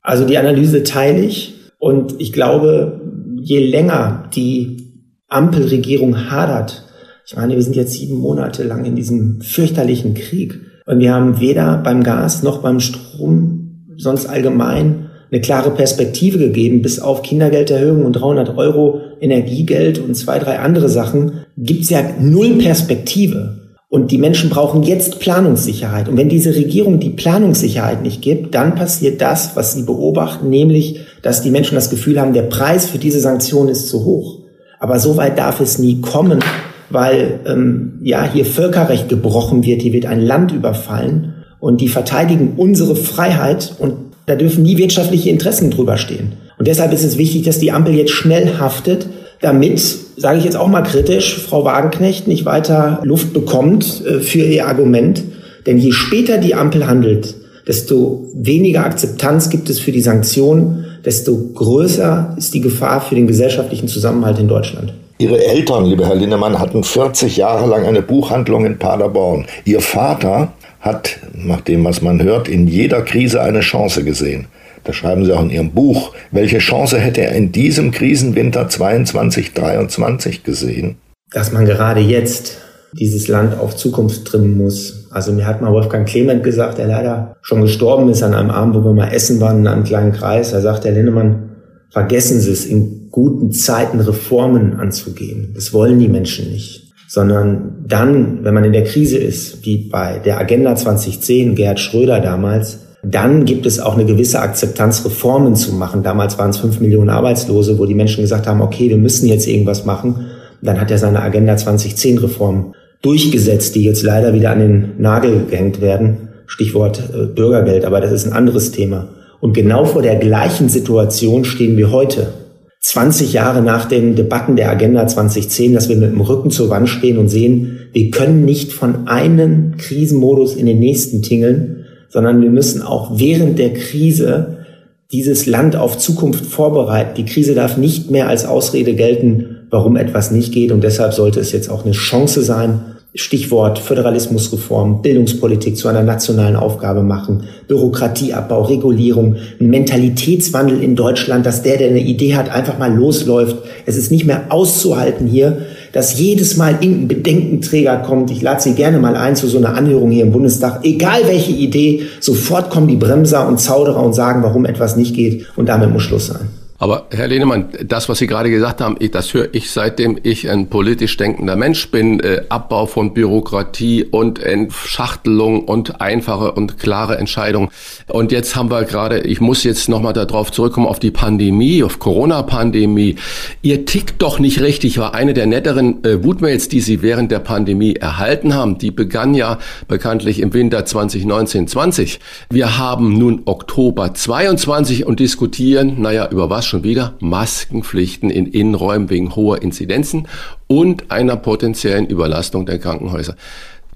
Also die Analyse teile ich und ich glaube, je länger die Ampelregierung hadert, ich meine, wir sind jetzt sieben Monate lang in diesem fürchterlichen Krieg und wir haben weder beim Gas noch beim Strom sonst allgemein eine klare Perspektive gegeben, bis auf Kindergelderhöhung und 300 Euro Energiegeld und zwei, drei andere Sachen, gibt's ja null Perspektive. Und die Menschen brauchen jetzt Planungssicherheit. Und wenn diese Regierung die Planungssicherheit nicht gibt, dann passiert das, was sie beobachten, nämlich, dass die Menschen das Gefühl haben, der Preis für diese Sanktionen ist zu hoch. Aber so weit darf es nie kommen, weil ähm, ja hier Völkerrecht gebrochen wird, hier wird ein Land überfallen und die verteidigen unsere Freiheit und da dürfen nie wirtschaftliche Interessen drüber stehen. Und deshalb ist es wichtig, dass die Ampel jetzt schnell haftet, damit, sage ich jetzt auch mal kritisch, Frau Wagenknecht nicht weiter Luft bekommt äh, für ihr Argument. Denn je später die Ampel handelt, desto weniger Akzeptanz gibt es für die Sanktionen, desto größer ist die Gefahr für den gesellschaftlichen Zusammenhalt in Deutschland. Ihre Eltern, lieber Herr Linnemann, hatten 40 Jahre lang eine Buchhandlung in Paderborn. Ihr Vater hat, nach dem, was man hört, in jeder Krise eine Chance gesehen. Das schreiben Sie auch in Ihrem Buch. Welche Chance hätte er in diesem Krisenwinter 22, 23 gesehen? Dass man gerade jetzt dieses Land auf Zukunft trimmen muss. Also mir hat mal Wolfgang Clement gesagt, der leider schon gestorben ist an einem Abend, wo wir mal essen waren in einem kleinen Kreis. Da sagt der Lindemann, vergessen Sie es, in guten Zeiten Reformen anzugehen. Das wollen die Menschen nicht sondern dann, wenn man in der Krise ist, wie bei der Agenda 2010, Gerhard Schröder damals, dann gibt es auch eine gewisse Akzeptanz, Reformen zu machen. Damals waren es fünf Millionen Arbeitslose, wo die Menschen gesagt haben, okay, wir müssen jetzt irgendwas machen. dann hat er seine Agenda 2010 Reformen durchgesetzt, die jetzt leider wieder an den Nagel gehängt werden. Stichwort äh, Bürgergeld, aber das ist ein anderes Thema. Und genau vor der gleichen Situation stehen wir heute. 20 Jahre nach den Debatten der Agenda 2010, dass wir mit dem Rücken zur Wand stehen und sehen, wir können nicht von einem Krisenmodus in den nächsten tingeln, sondern wir müssen auch während der Krise dieses Land auf Zukunft vorbereiten. Die Krise darf nicht mehr als Ausrede gelten, warum etwas nicht geht. Und deshalb sollte es jetzt auch eine Chance sein, Stichwort Föderalismusreform, Bildungspolitik zu einer nationalen Aufgabe machen, Bürokratieabbau, Regulierung, ein Mentalitätswandel in Deutschland, dass der, der eine Idee hat, einfach mal losläuft. Es ist nicht mehr auszuhalten hier, dass jedes Mal irgendein Bedenkenträger kommt. Ich lade Sie gerne mal ein zu so einer Anhörung hier im Bundestag. Egal welche Idee, sofort kommen die Bremser und Zauderer und sagen, warum etwas nicht geht. Und damit muss Schluss sein. Aber Herr Lehnemann, das, was Sie gerade gesagt haben, das höre ich seitdem ich ein politisch denkender Mensch bin. Äh, Abbau von Bürokratie und Entschachtelung und einfache und klare Entscheidungen. Und jetzt haben wir gerade, ich muss jetzt nochmal darauf zurückkommen, auf die Pandemie, auf Corona-Pandemie. Ihr tickt doch nicht richtig, war eine der netteren äh, Wutmails, die Sie während der Pandemie erhalten haben. Die begann ja bekanntlich im Winter 2019-20. Wir haben nun Oktober 22 und diskutieren, naja, über was schon wieder Maskenpflichten in Innenräumen wegen hoher Inzidenzen und einer potenziellen Überlastung der Krankenhäuser.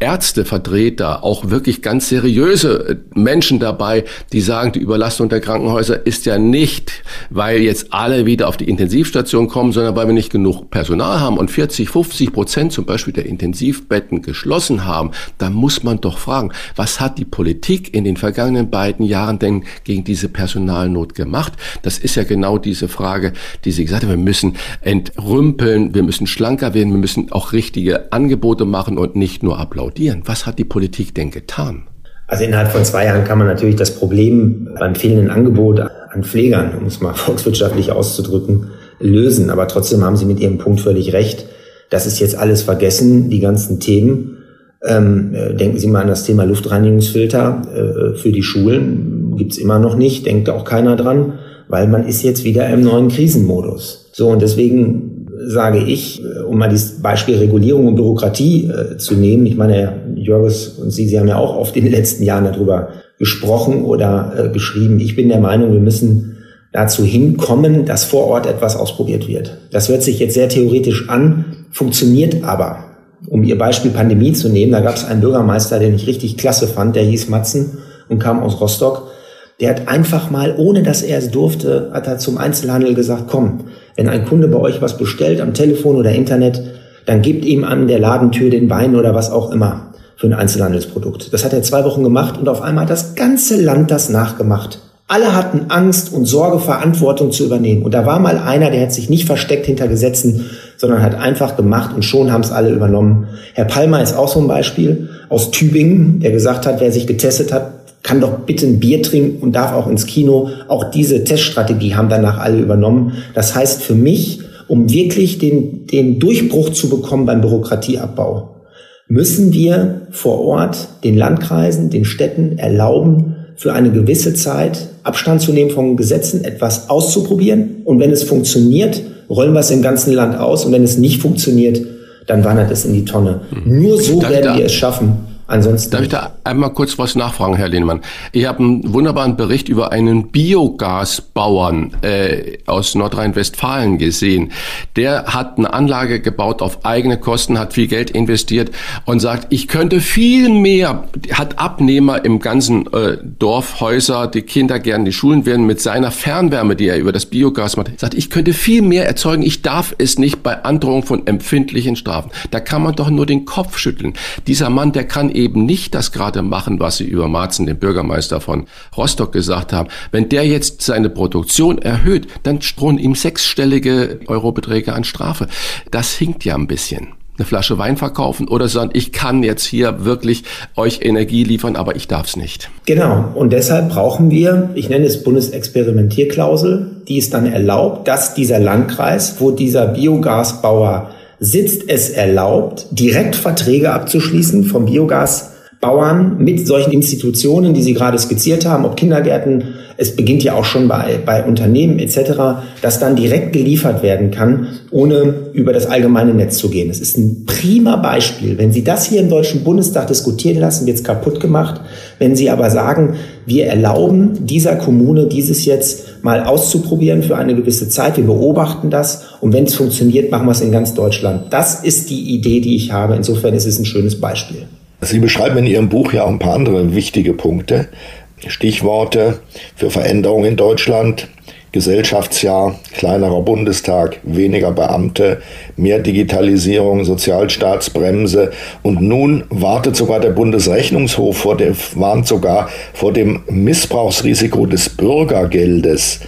Ärztevertreter, auch wirklich ganz seriöse äh, Menschen dabei, die sagen, die Überlastung der Krankenhäuser ist ja nicht, weil jetzt alle wieder auf die Intensivstation kommen, sondern weil wir nicht genug Personal haben und 40, 50 Prozent zum Beispiel der Intensivbetten geschlossen haben. Da muss man doch fragen, was hat die Politik in den vergangenen beiden Jahren denn gegen diese Personalnot gemacht? Das ist ja genau diese Frage, die Sie gesagt haben. Wir müssen entrümpeln, wir müssen schlanker werden, wir müssen auch richtige Angebote machen und nicht nur applaudieren applaudieren. Was hat die Politik denn getan? Also innerhalb von zwei Jahren kann man natürlich das Problem beim fehlenden Angebot an Pflegern, um es mal volkswirtschaftlich auszudrücken, lösen. Aber trotzdem haben Sie mit Ihrem Punkt völlig recht. Das ist jetzt alles vergessen, die ganzen Themen. Ähm, äh, denken Sie mal an das Thema Luftreinigungsfilter äh, für die Schulen. Gibt's immer noch nicht, denkt auch keiner dran, weil man ist jetzt wieder im neuen Krisenmodus. So, und deswegen sage ich, äh, um mal dieses Beispiel Regulierung und Bürokratie äh, zu nehmen. Ich meine, Herr Jörges und Sie, Sie haben ja auch oft in den letzten Jahren darüber gesprochen oder äh, geschrieben. Ich bin der Meinung, wir müssen dazu hinkommen, dass vor Ort etwas ausprobiert wird. Das hört sich jetzt sehr theoretisch an, funktioniert aber. Um Ihr Beispiel Pandemie zu nehmen, da gab es einen Bürgermeister, den ich richtig klasse fand, der hieß Matzen und kam aus Rostock. Der hat einfach mal, ohne dass er es durfte, hat er zum Einzelhandel gesagt, komm, wenn ein Kunde bei euch was bestellt am Telefon oder Internet, dann gebt ihm an der Ladentür den Wein oder was auch immer. für ein Einzelhandelsprodukt. Das hat er zwei Wochen gemacht und auf einmal hat das ganze Land das nachgemacht. Alle hatten Angst und Sorge, Verantwortung zu übernehmen. Und da war mal einer, der hat sich nicht versteckt hinter Gesetzen, sondern hat einfach gemacht und schon haben es alle übernommen. Herr Palmer ist auch so ein Beispiel aus Tübingen, der gesagt hat, wer sich getestet hat, kann doch bitte ein Bier trinken und darf auch ins Kino. Auch diese Teststrategie haben danach alle übernommen. Das heißt für mich, um wirklich den, den Durchbruch zu bekommen beim Bürokratieabbau, müssen wir vor Ort den Landkreisen, den Städten erlauben, für eine gewisse Zeit Abstand zu nehmen von Gesetzen, etwas auszuprobieren. Und wenn es funktioniert, rollen wir es im ganzen Land aus. Und wenn es nicht funktioniert, dann wandert es in die Tonne. Mhm. Nur so Darf werden wir es schaffen, Ansonsten. Darf ich da einmal kurz was nachfragen, Herr Lehnemann? Ich habe einen wunderbaren Bericht über einen Biogasbauern äh, aus Nordrhein-Westfalen gesehen. Der hat eine Anlage gebaut auf eigene Kosten, hat viel Geld investiert und sagt, ich könnte viel mehr, hat Abnehmer im ganzen äh, Dorf, Häuser, die Kinder gerne die Schulen werden mit seiner Fernwärme, die er über das Biogas macht, sagt, ich könnte viel mehr erzeugen, ich darf es nicht bei Androhung von empfindlichen Strafen. Da kann man doch nur den Kopf schütteln. Dieser Mann, der kann eben nicht das gerade machen, was Sie über Marzen, den Bürgermeister von Rostock, gesagt haben. Wenn der jetzt seine Produktion erhöht, dann drohen ihm sechsstellige Eurobeträge an Strafe. Das hinkt ja ein bisschen eine Flasche Wein verkaufen oder sagen, ich kann jetzt hier wirklich euch Energie liefern, aber ich darf es nicht. Genau. Und deshalb brauchen wir, ich nenne es Bundesexperimentierklausel, die es dann erlaubt, dass dieser Landkreis, wo dieser Biogasbauer sitzt es erlaubt, direkt Verträge abzuschließen vom Biogasbauern mit solchen Institutionen, die Sie gerade skizziert haben, ob Kindergärten, es beginnt ja auch schon bei, bei Unternehmen etc., dass dann direkt geliefert werden kann, ohne über das allgemeine Netz zu gehen. Es ist ein prima Beispiel. Wenn Sie das hier im Deutschen Bundestag diskutieren lassen, wird es kaputt gemacht. Wenn Sie aber sagen, wir erlauben dieser Kommune dieses jetzt mal auszuprobieren für eine gewisse Zeit, wir beobachten das und wenn es funktioniert, machen wir es in ganz Deutschland. Das ist die Idee, die ich habe. Insofern ist es ein schönes Beispiel. Sie beschreiben in Ihrem Buch ja auch ein paar andere wichtige Punkte. Stichworte für Veränderungen in Deutschland. Gesellschaftsjahr, kleinerer Bundestag, weniger Beamte, mehr Digitalisierung, Sozialstaatsbremse und nun wartet sogar der Bundesrechnungshof vor dem, warnt sogar vor dem Missbrauchsrisiko des Bürgergeldes.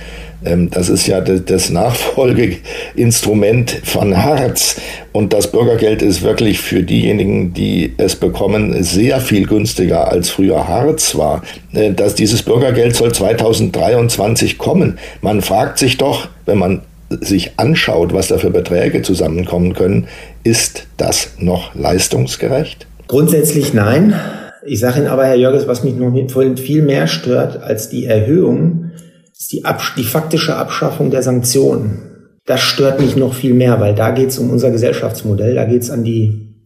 Ähm, das ist ja das Nachfolgeinstrument von Harz. Und das Bürgergeld ist wirklich für diejenigen, die es bekommen, sehr viel günstiger als früher Harz war. Äh, dass dieses Bürgergeld soll 2023 kommen. Man fragt sich doch, wenn man sich anschaut, was da für Beträge zusammenkommen können, ist das noch leistungsgerecht? Grundsätzlich nein. Ich sage Ihnen aber, Herr Jörges, was mich noch viel mehr stört als die Erhöhung, ist die, die faktische Abschaffung der Sanktionen. Das stört mich noch viel mehr, weil da geht es um unser Gesellschaftsmodell, da geht es an,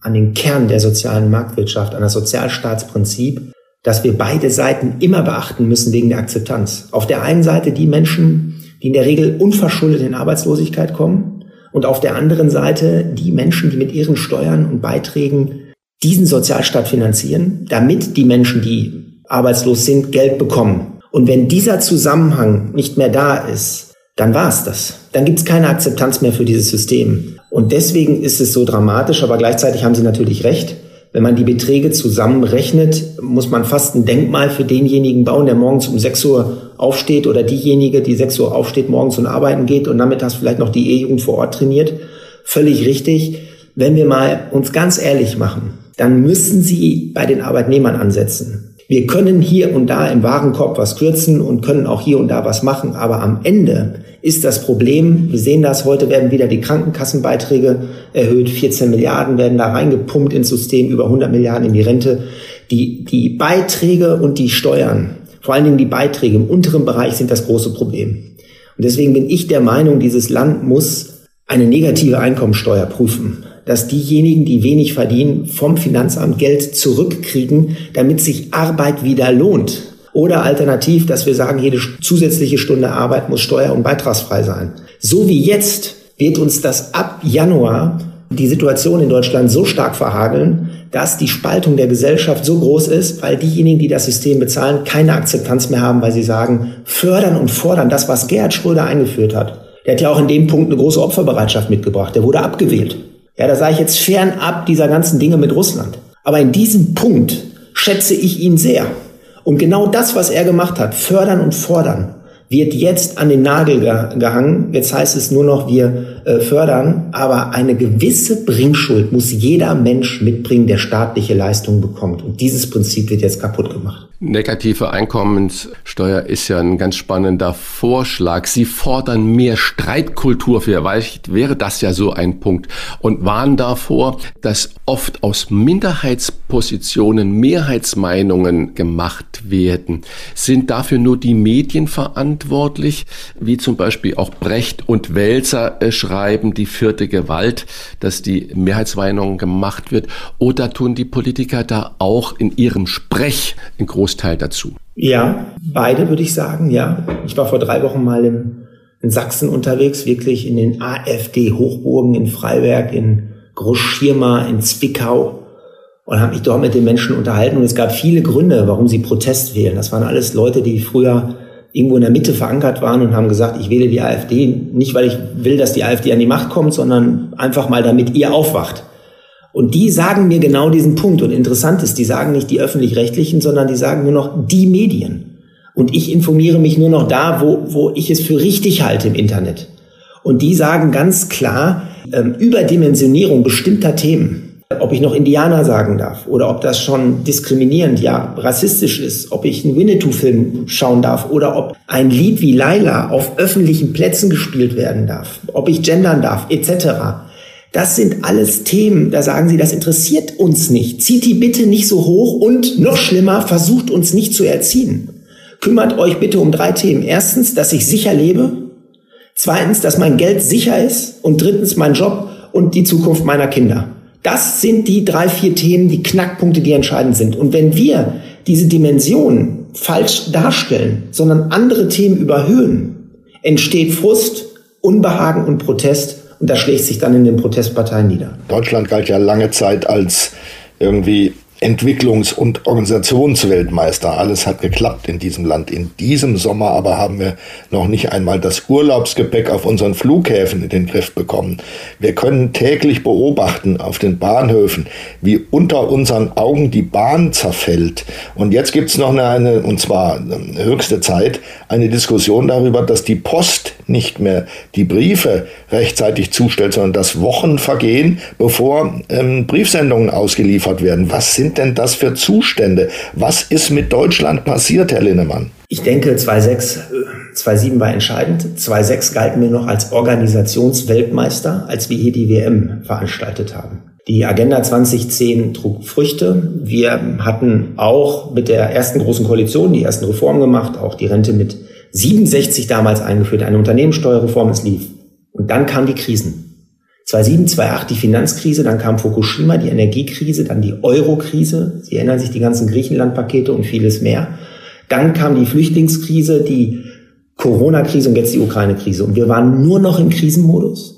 an den Kern der sozialen Marktwirtschaft, an das Sozialstaatsprinzip, dass wir beide Seiten immer beachten müssen wegen der Akzeptanz. Auf der einen Seite die Menschen, die in der Regel unverschuldet in Arbeitslosigkeit kommen und auf der anderen Seite die Menschen, die mit ihren Steuern und Beiträgen diesen Sozialstaat finanzieren, damit die Menschen, die arbeitslos sind, Geld bekommen. Und wenn dieser Zusammenhang nicht mehr da ist, dann war es das. Dann gibt es keine Akzeptanz mehr für dieses System. Und deswegen ist es so dramatisch, aber gleichzeitig haben Sie natürlich recht. Wenn man die Beträge zusammenrechnet, muss man fast ein Denkmal für denjenigen bauen, der morgens um 6 Uhr aufsteht oder diejenige, die 6 Uhr aufsteht, morgens und arbeiten geht und damit das vielleicht noch die E-Jugend vor Ort trainiert. Völlig richtig. Wenn wir mal uns ganz ehrlich machen, dann müssen Sie bei den Arbeitnehmern ansetzen. Wir können hier und da im Warenkorb was kürzen und können auch hier und da was machen, aber am Ende ist das Problem, wir sehen das, heute werden wieder die Krankenkassenbeiträge erhöht, 14 Milliarden werden da reingepumpt ins System, über 100 Milliarden in die Rente. Die, die Beiträge und die Steuern, vor allen Dingen die Beiträge im unteren Bereich sind das große Problem. Und deswegen bin ich der Meinung, dieses Land muss eine negative Einkommensteuer prüfen dass diejenigen, die wenig verdienen, vom Finanzamt Geld zurückkriegen, damit sich Arbeit wieder lohnt. Oder alternativ, dass wir sagen, jede zusätzliche Stunde Arbeit muss steuer- und beitragsfrei sein. So wie jetzt wird uns das ab Januar die Situation in Deutschland so stark verhageln, dass die Spaltung der Gesellschaft so groß ist, weil diejenigen, die das System bezahlen, keine Akzeptanz mehr haben, weil sie sagen, fördern und fordern, das, was Gerhard Schröder eingeführt hat. Der hat ja auch in dem Punkt eine große Opferbereitschaft mitgebracht. Der wurde abgewählt. Ja, da sage ich jetzt fernab dieser ganzen Dinge mit Russland. Aber in diesem Punkt schätze ich ihn sehr. Und genau das, was er gemacht hat, fördern und fordern, wird jetzt an den Nagel gehangen. Jetzt heißt es nur noch, wir äh, fördern, aber eine gewisse Bringschuld muss jeder Mensch mitbringen, der staatliche Leistungen bekommt. Und dieses Prinzip wird jetzt kaputt gemacht. Negative Einkommenssteuer ist ja ein ganz spannender Vorschlag. Sie fordern mehr Streitkultur. Vielleicht wäre das ja so ein Punkt und warnen davor, dass oft aus Minderheitspositionen Mehrheitsmeinungen gemacht werden. Sind dafür nur die Medien verantwortlich, wie zum Beispiel auch Brecht und Welser äh, schreiben, die vierte Gewalt, dass die Mehrheitsmeinung gemacht wird? Oder tun die Politiker da auch in ihrem Sprech in großen Großteil dazu? Ja, beide würde ich sagen, ja. Ich war vor drei Wochen mal im, in Sachsen unterwegs, wirklich in den AfD-Hochburgen in Freiberg, in Großschirma, in Zwickau und habe mich dort mit den Menschen unterhalten. Und es gab viele Gründe, warum sie Protest wählen. Das waren alles Leute, die früher irgendwo in der Mitte verankert waren und haben gesagt, ich wähle die AfD nicht, weil ich will, dass die AfD an die Macht kommt, sondern einfach mal, damit ihr aufwacht. Und die sagen mir genau diesen Punkt. Und interessant ist, die sagen nicht die öffentlich-rechtlichen, sondern die sagen nur noch die Medien. Und ich informiere mich nur noch da, wo, wo ich es für richtig halte im Internet. Und die sagen ganz klar, ähm, Überdimensionierung bestimmter Themen. Ob ich noch Indianer sagen darf oder ob das schon diskriminierend, ja, rassistisch ist, ob ich einen Winnetou-Film schauen darf oder ob ein Lied wie Laila auf öffentlichen Plätzen gespielt werden darf, ob ich gendern darf, etc. Das sind alles Themen, da sagen sie, das interessiert uns nicht. Zieht die bitte nicht so hoch und noch schlimmer, versucht uns nicht zu erziehen. Kümmert euch bitte um drei Themen. Erstens, dass ich sicher lebe. Zweitens, dass mein Geld sicher ist. Und drittens, mein Job und die Zukunft meiner Kinder. Das sind die drei, vier Themen, die Knackpunkte, die entscheidend sind. Und wenn wir diese Dimensionen falsch darstellen, sondern andere Themen überhöhen, entsteht Frust, Unbehagen und Protest und das schlägt sich dann in den Protestparteien nieder. Deutschland galt ja lange Zeit als irgendwie Entwicklungs- und Organisationsweltmeister. Alles hat geklappt in diesem Land. In diesem Sommer aber haben wir noch nicht einmal das Urlaubsgepäck auf unseren Flughäfen in den Griff bekommen. Wir können täglich beobachten auf den Bahnhöfen, wie unter unseren Augen die Bahn zerfällt. Und jetzt gibt's noch eine, und zwar ähm, höchste Zeit, eine Diskussion darüber, dass die Post nicht mehr die Briefe rechtzeitig zustellt, sondern dass Wochen vergehen, bevor ähm, Briefsendungen ausgeliefert werden. Was sind sind denn das für Zustände? Was ist mit Deutschland passiert, Herr Linnemann? Ich denke, 2.6, 2.7 war entscheidend. 2.6 galten wir noch als Organisationsweltmeister, als wir hier die WM veranstaltet haben. Die Agenda 2010 trug Früchte. Wir hatten auch mit der ersten großen Koalition die ersten Reformen gemacht, auch die Rente mit 67 damals eingeführt, eine Unternehmenssteuerreform, es lief. Und dann kamen die Krisen. 2007, 2008 die Finanzkrise, dann kam Fukushima, die Energiekrise, dann die Euro-Krise. Sie erinnern sich die ganzen Griechenland-Pakete und vieles mehr. Dann kam die Flüchtlingskrise, die Corona-Krise und jetzt die Ukraine-Krise. Und wir waren nur noch im Krisenmodus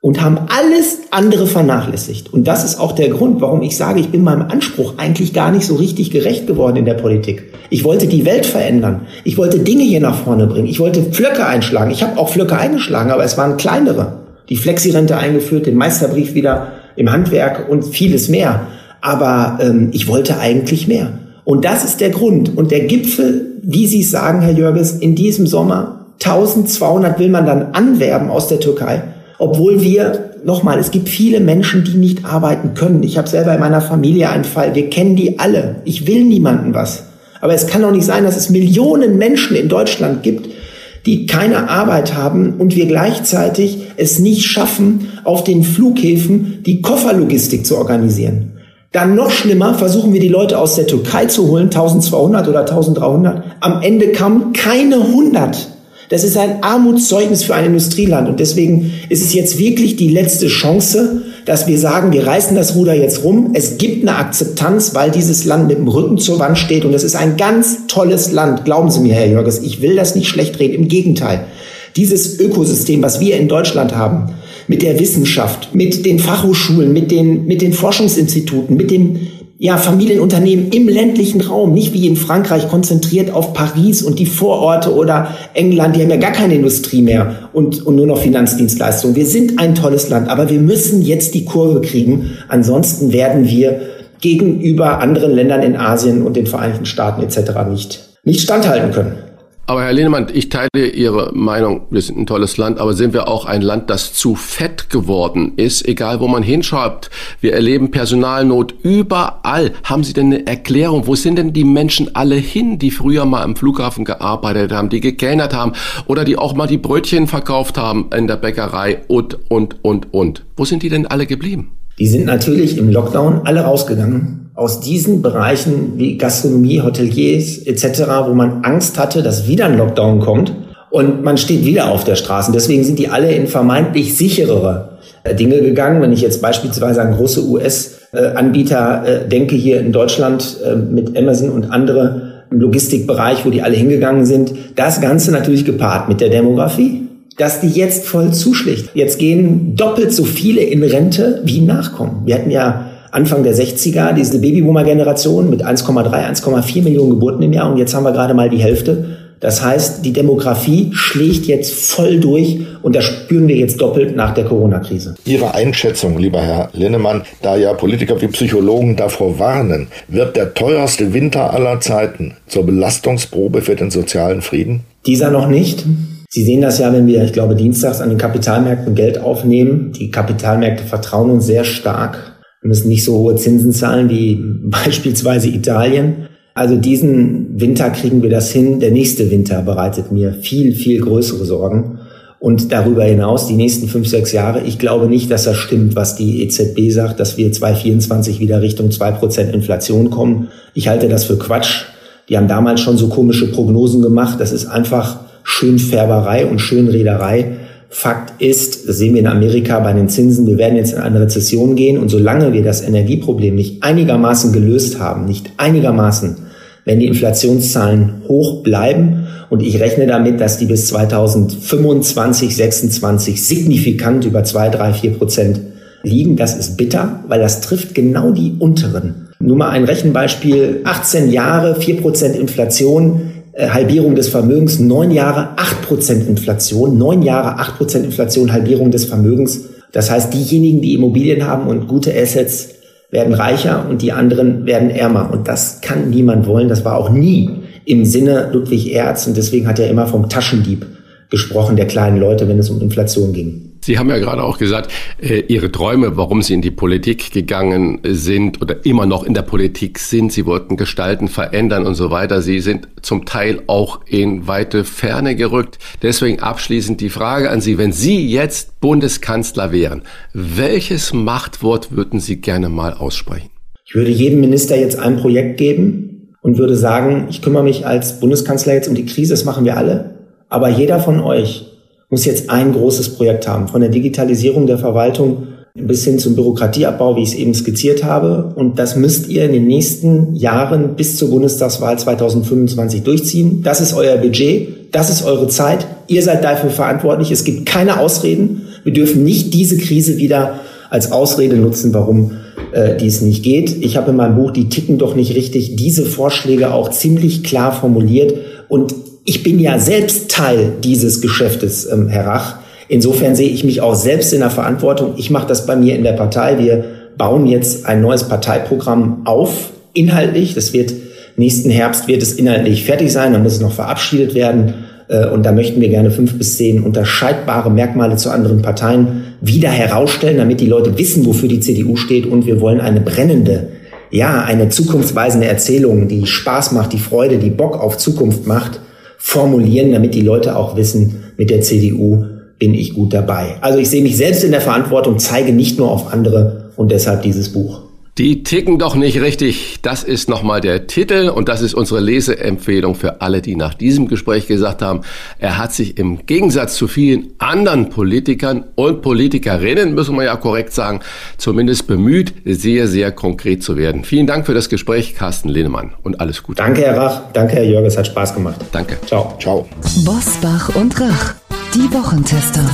und haben alles andere vernachlässigt. Und das ist auch der Grund, warum ich sage, ich bin meinem Anspruch eigentlich gar nicht so richtig gerecht geworden in der Politik. Ich wollte die Welt verändern. Ich wollte Dinge hier nach vorne bringen. Ich wollte Flöcke einschlagen. Ich habe auch Flöcke eingeschlagen, aber es waren kleinere die Flexirente eingeführt, den Meisterbrief wieder im Handwerk und vieles mehr. Aber ähm, ich wollte eigentlich mehr. Und das ist der Grund. Und der Gipfel, wie Sie es sagen, Herr Jörges, in diesem Sommer 1200 will man dann anwerben aus der Türkei, obwohl wir, nochmal, es gibt viele Menschen, die nicht arbeiten können. Ich habe selber in meiner Familie einen Fall, wir kennen die alle. Ich will niemanden was. Aber es kann doch nicht sein, dass es Millionen Menschen in Deutschland gibt, die keine Arbeit haben und wir gleichzeitig es nicht schaffen, auf den Flughäfen die Kofferlogistik zu organisieren. Dann noch schlimmer, versuchen wir die Leute aus der Türkei zu holen, 1200 oder 1300. Am Ende kamen keine 100. Das ist ein Armutszeugnis für ein Industrieland. Und deswegen ist es jetzt wirklich die letzte Chance, dass wir sagen, wir reißen das Ruder jetzt rum. Es gibt eine Akzeptanz, weil dieses Land mit dem Rücken zur Wand steht. Und es ist ein ganz tolles Land. Glauben Sie mir, Herr Jörges, ich will das nicht schlecht reden. Im Gegenteil. Dieses Ökosystem, was wir in Deutschland haben, mit der Wissenschaft, mit den Fachhochschulen, mit den, mit den Forschungsinstituten, mit dem ja, Familienunternehmen im ländlichen Raum, nicht wie in Frankreich konzentriert auf Paris und die Vororte oder England, die haben ja gar keine Industrie mehr und, und nur noch Finanzdienstleistungen. Wir sind ein tolles Land, aber wir müssen jetzt die Kurve kriegen, ansonsten werden wir gegenüber anderen Ländern in Asien und den Vereinigten Staaten etc. nicht, nicht standhalten können. Aber Herr Lehnemann, ich teile Ihre Meinung, wir sind ein tolles Land, aber sind wir auch ein Land, das zu fett geworden ist, egal wo man hinschaut. Wir erleben Personalnot überall. Haben Sie denn eine Erklärung? Wo sind denn die Menschen alle hin, die früher mal am Flughafen gearbeitet haben, die gekellnert haben oder die auch mal die Brötchen verkauft haben in der Bäckerei und, und, und, und? Wo sind die denn alle geblieben? Die sind natürlich im Lockdown alle rausgegangen aus diesen Bereichen wie Gastronomie, Hoteliers etc., wo man Angst hatte, dass wieder ein Lockdown kommt und man steht wieder auf der Straße. Deswegen sind die alle in vermeintlich sicherere äh, Dinge gegangen. Wenn ich jetzt beispielsweise an große US-Anbieter äh, denke hier in Deutschland äh, mit Amazon und andere im Logistikbereich, wo die alle hingegangen sind, das Ganze natürlich gepaart mit der Demografie dass die jetzt voll zuschlägt. Jetzt gehen doppelt so viele in Rente wie nachkommen. Wir hatten ja Anfang der 60er, diese Babyboomer-Generation mit 1,3, 1,4 Millionen Geburten im Jahr und jetzt haben wir gerade mal die Hälfte. Das heißt, die Demografie schlägt jetzt voll durch und das spüren wir jetzt doppelt nach der Corona-Krise. Ihre Einschätzung, lieber Herr Linnemann, da ja Politiker wie Psychologen davor warnen, wird der teuerste Winter aller Zeiten zur Belastungsprobe für den sozialen Frieden? Dieser noch nicht. Sie sehen das ja, wenn wir, ich glaube, dienstags an den Kapitalmärkten Geld aufnehmen. Die Kapitalmärkte vertrauen uns sehr stark wir müssen nicht so hohe Zinsen zahlen wie beispielsweise Italien. Also diesen Winter kriegen wir das hin. Der nächste Winter bereitet mir viel, viel größere Sorgen. Und darüber hinaus die nächsten fünf, sechs Jahre. Ich glaube nicht, dass das stimmt, was die EZB sagt, dass wir 2024 wieder Richtung zwei Prozent Inflation kommen. Ich halte das für Quatsch. Die haben damals schon so komische Prognosen gemacht. Das ist einfach Schönfärberei und Schönrederei. Fakt ist, das sehen wir in Amerika bei den Zinsen, wir werden jetzt in eine Rezession gehen und solange wir das Energieproblem nicht einigermaßen gelöst haben, nicht einigermaßen, wenn die Inflationszahlen hoch bleiben und ich rechne damit, dass die bis 2025, 26 signifikant über 2, 3, 4 Prozent liegen, das ist bitter, weil das trifft genau die unteren. Nur mal ein Rechenbeispiel, 18 Jahre, 4 Prozent Inflation, Halbierung des Vermögens, neun Jahre acht Prozent Inflation, neun Jahre acht Prozent Inflation, Halbierung des Vermögens. Das heißt, diejenigen, die Immobilien haben und gute Assets, werden reicher und die anderen werden ärmer. Und das kann niemand wollen. Das war auch nie im Sinne Ludwig Erz und deswegen hat er immer vom Taschendieb gesprochen der kleinen Leute, wenn es um Inflation ging. Sie haben ja gerade auch gesagt, äh, Ihre Träume, warum Sie in die Politik gegangen sind oder immer noch in der Politik sind. Sie wollten gestalten, verändern und so weiter. Sie sind zum Teil auch in weite Ferne gerückt. Deswegen abschließend die Frage an Sie, wenn Sie jetzt Bundeskanzler wären, welches Machtwort würden Sie gerne mal aussprechen? Ich würde jedem Minister jetzt ein Projekt geben und würde sagen, ich kümmere mich als Bundeskanzler jetzt um die Krise, das machen wir alle. Aber jeder von euch muss jetzt ein großes Projekt haben, von der Digitalisierung der Verwaltung bis hin zum Bürokratieabbau, wie ich es eben skizziert habe. Und das müsst ihr in den nächsten Jahren bis zur Bundestagswahl 2025 durchziehen. Das ist euer Budget, das ist eure Zeit. Ihr seid dafür verantwortlich. Es gibt keine Ausreden. Wir dürfen nicht diese Krise wieder als Ausrede nutzen, warum äh, dies nicht geht. Ich habe in meinem Buch Die ticken doch nicht richtig diese Vorschläge auch ziemlich klar formuliert und ich bin ja selbst Teil dieses Geschäftes, ähm, Herr Rach. Insofern sehe ich mich auch selbst in der Verantwortung. Ich mache das bei mir in der Partei. Wir bauen jetzt ein neues Parteiprogramm auf, inhaltlich. Das wird nächsten Herbst wird es inhaltlich fertig sein. Dann muss es noch verabschiedet werden. Äh, und da möchten wir gerne fünf bis zehn unterscheidbare Merkmale zu anderen Parteien wieder herausstellen, damit die Leute wissen, wofür die CDU steht. Und wir wollen eine brennende, ja, eine zukunftsweisende Erzählung, die Spaß macht, die Freude, die Bock auf Zukunft macht, formulieren, damit die Leute auch wissen, mit der CDU bin ich gut dabei. Also ich sehe mich selbst in der Verantwortung, zeige nicht nur auf andere und deshalb dieses Buch. Die ticken doch nicht richtig. Das ist nochmal der Titel und das ist unsere Leseempfehlung für alle, die nach diesem Gespräch gesagt haben, er hat sich im Gegensatz zu vielen anderen Politikern und Politikerinnen, müssen wir ja korrekt sagen, zumindest bemüht, sehr, sehr konkret zu werden. Vielen Dank für das Gespräch, Carsten Lehnemann und alles Gute. Danke, Herr Rach. Danke, Herr Jörg. Es hat Spaß gemacht. Danke. Ciao. Ciao. Bosbach und Rach. Die Wochentester.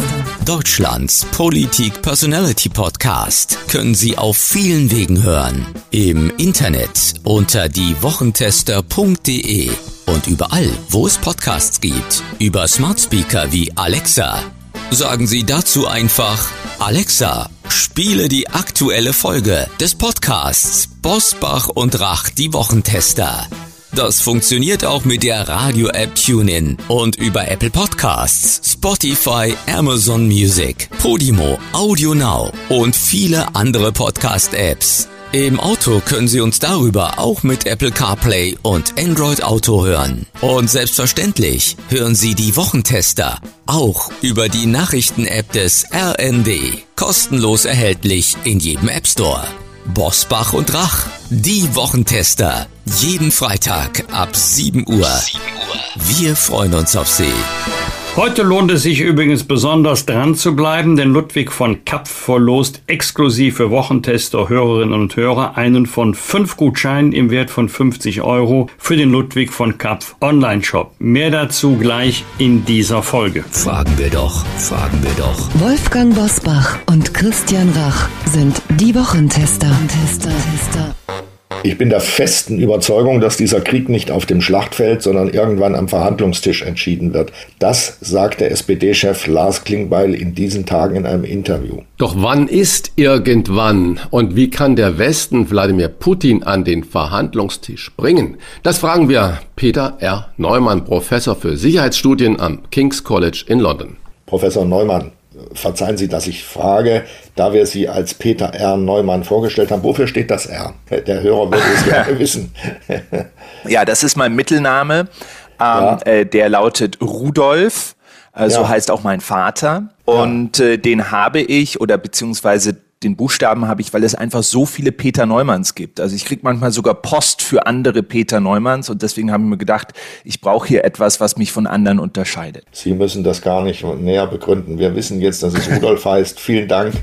Deutschlands Politik-Personality-Podcast können Sie auf vielen Wegen hören. Im Internet unter diewochentester.de und überall, wo es Podcasts gibt. Über Smart Speaker wie Alexa. Sagen Sie dazu einfach Alexa, Spiele die aktuelle Folge des Podcasts Bosbach und Rach, die Wochentester. Das funktioniert auch mit der Radio-App TuneIn und über Apple Podcasts, Spotify, Amazon Music, Podimo, Audio Now und viele andere Podcast-Apps. Im Auto können Sie uns darüber auch mit Apple CarPlay und Android Auto hören. Und selbstverständlich hören Sie die Wochentester auch über die Nachrichten-App des RND. Kostenlos erhältlich in jedem App Store. Bosbach und Rach, die Wochentester. Jeden Freitag ab 7 Uhr. Wir freuen uns auf Sie. Heute lohnt es sich übrigens besonders dran zu bleiben, denn Ludwig von Kapf verlost exklusiv für Wochentester, Hörerinnen und Hörer einen von fünf Gutscheinen im Wert von 50 Euro für den Ludwig von Kapf Online-Shop. Mehr dazu gleich in dieser Folge. Fragen wir doch, fragen wir doch. Wolfgang Bosbach und Christian Rach sind die Wochentester. Tester, Tester. Ich bin der festen Überzeugung, dass dieser Krieg nicht auf dem Schlachtfeld, sondern irgendwann am Verhandlungstisch entschieden wird. Das sagt der SPD-Chef Lars Klingbeil in diesen Tagen in einem Interview. Doch wann ist irgendwann und wie kann der Westen Wladimir Putin an den Verhandlungstisch bringen? Das fragen wir Peter R. Neumann, Professor für Sicherheitsstudien am King's College in London. Professor Neumann, verzeihen Sie, dass ich frage, da wir Sie als Peter R. Neumann vorgestellt haben, wofür steht das R? Der Hörer würde es gerne wissen. ja, das ist mein Mittelname. Ähm, ja. äh, der lautet Rudolf. Äh, so ja. heißt auch mein Vater. Und ja. äh, den habe ich oder beziehungsweise den Buchstaben habe ich, weil es einfach so viele Peter Neumanns gibt. Also ich kriege manchmal sogar Post für andere Peter Neumanns und deswegen habe ich mir gedacht, ich brauche hier etwas, was mich von anderen unterscheidet. Sie müssen das gar nicht näher begründen. Wir wissen jetzt, dass es Rudolf heißt. Vielen Dank.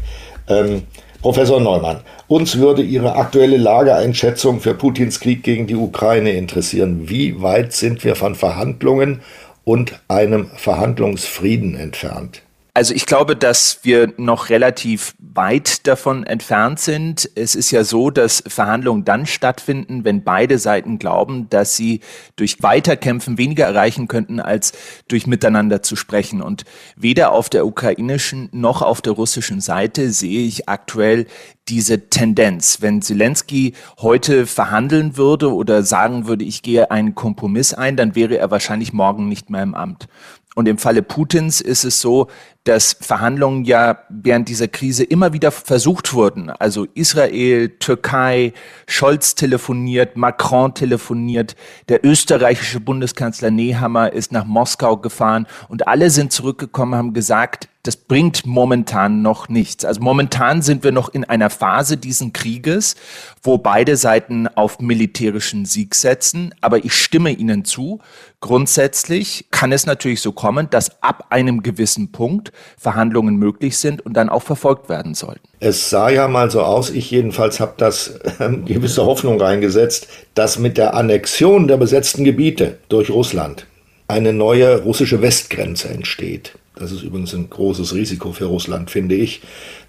Ähm, Professor Neumann, uns würde Ihre aktuelle Lageeinschätzung für Putins Krieg gegen die Ukraine interessieren. Wie weit sind wir von Verhandlungen und einem Verhandlungsfrieden entfernt? Also ich glaube, dass wir noch relativ weit davon entfernt sind. Es ist ja so, dass Verhandlungen dann stattfinden, wenn beide Seiten glauben, dass sie durch Weiterkämpfen weniger erreichen könnten, als durch miteinander zu sprechen. Und weder auf der ukrainischen noch auf der russischen Seite sehe ich aktuell diese Tendenz. Wenn Zelensky heute verhandeln würde oder sagen würde, ich gehe einen Kompromiss ein, dann wäre er wahrscheinlich morgen nicht mehr im Amt. Und im Falle Putins ist es so, dass Verhandlungen ja während dieser Krise immer wieder versucht wurden. Also Israel, Türkei, Scholz telefoniert, Macron telefoniert, der österreichische Bundeskanzler Nehammer ist nach Moskau gefahren und alle sind zurückgekommen, haben gesagt, das bringt momentan noch nichts. Also momentan sind wir noch in einer Phase diesen Krieges, wo beide Seiten auf militärischen Sieg setzen. Aber ich stimme Ihnen zu. Grundsätzlich kann es natürlich so kommen, dass ab einem gewissen Punkt Verhandlungen möglich sind und dann auch verfolgt werden sollten. Es sah ja mal so aus, ich jedenfalls habe das äh, gewisse Hoffnung reingesetzt, dass mit der Annexion der besetzten Gebiete durch Russland eine neue russische Westgrenze entsteht. Das ist übrigens ein großes Risiko für Russland, finde ich.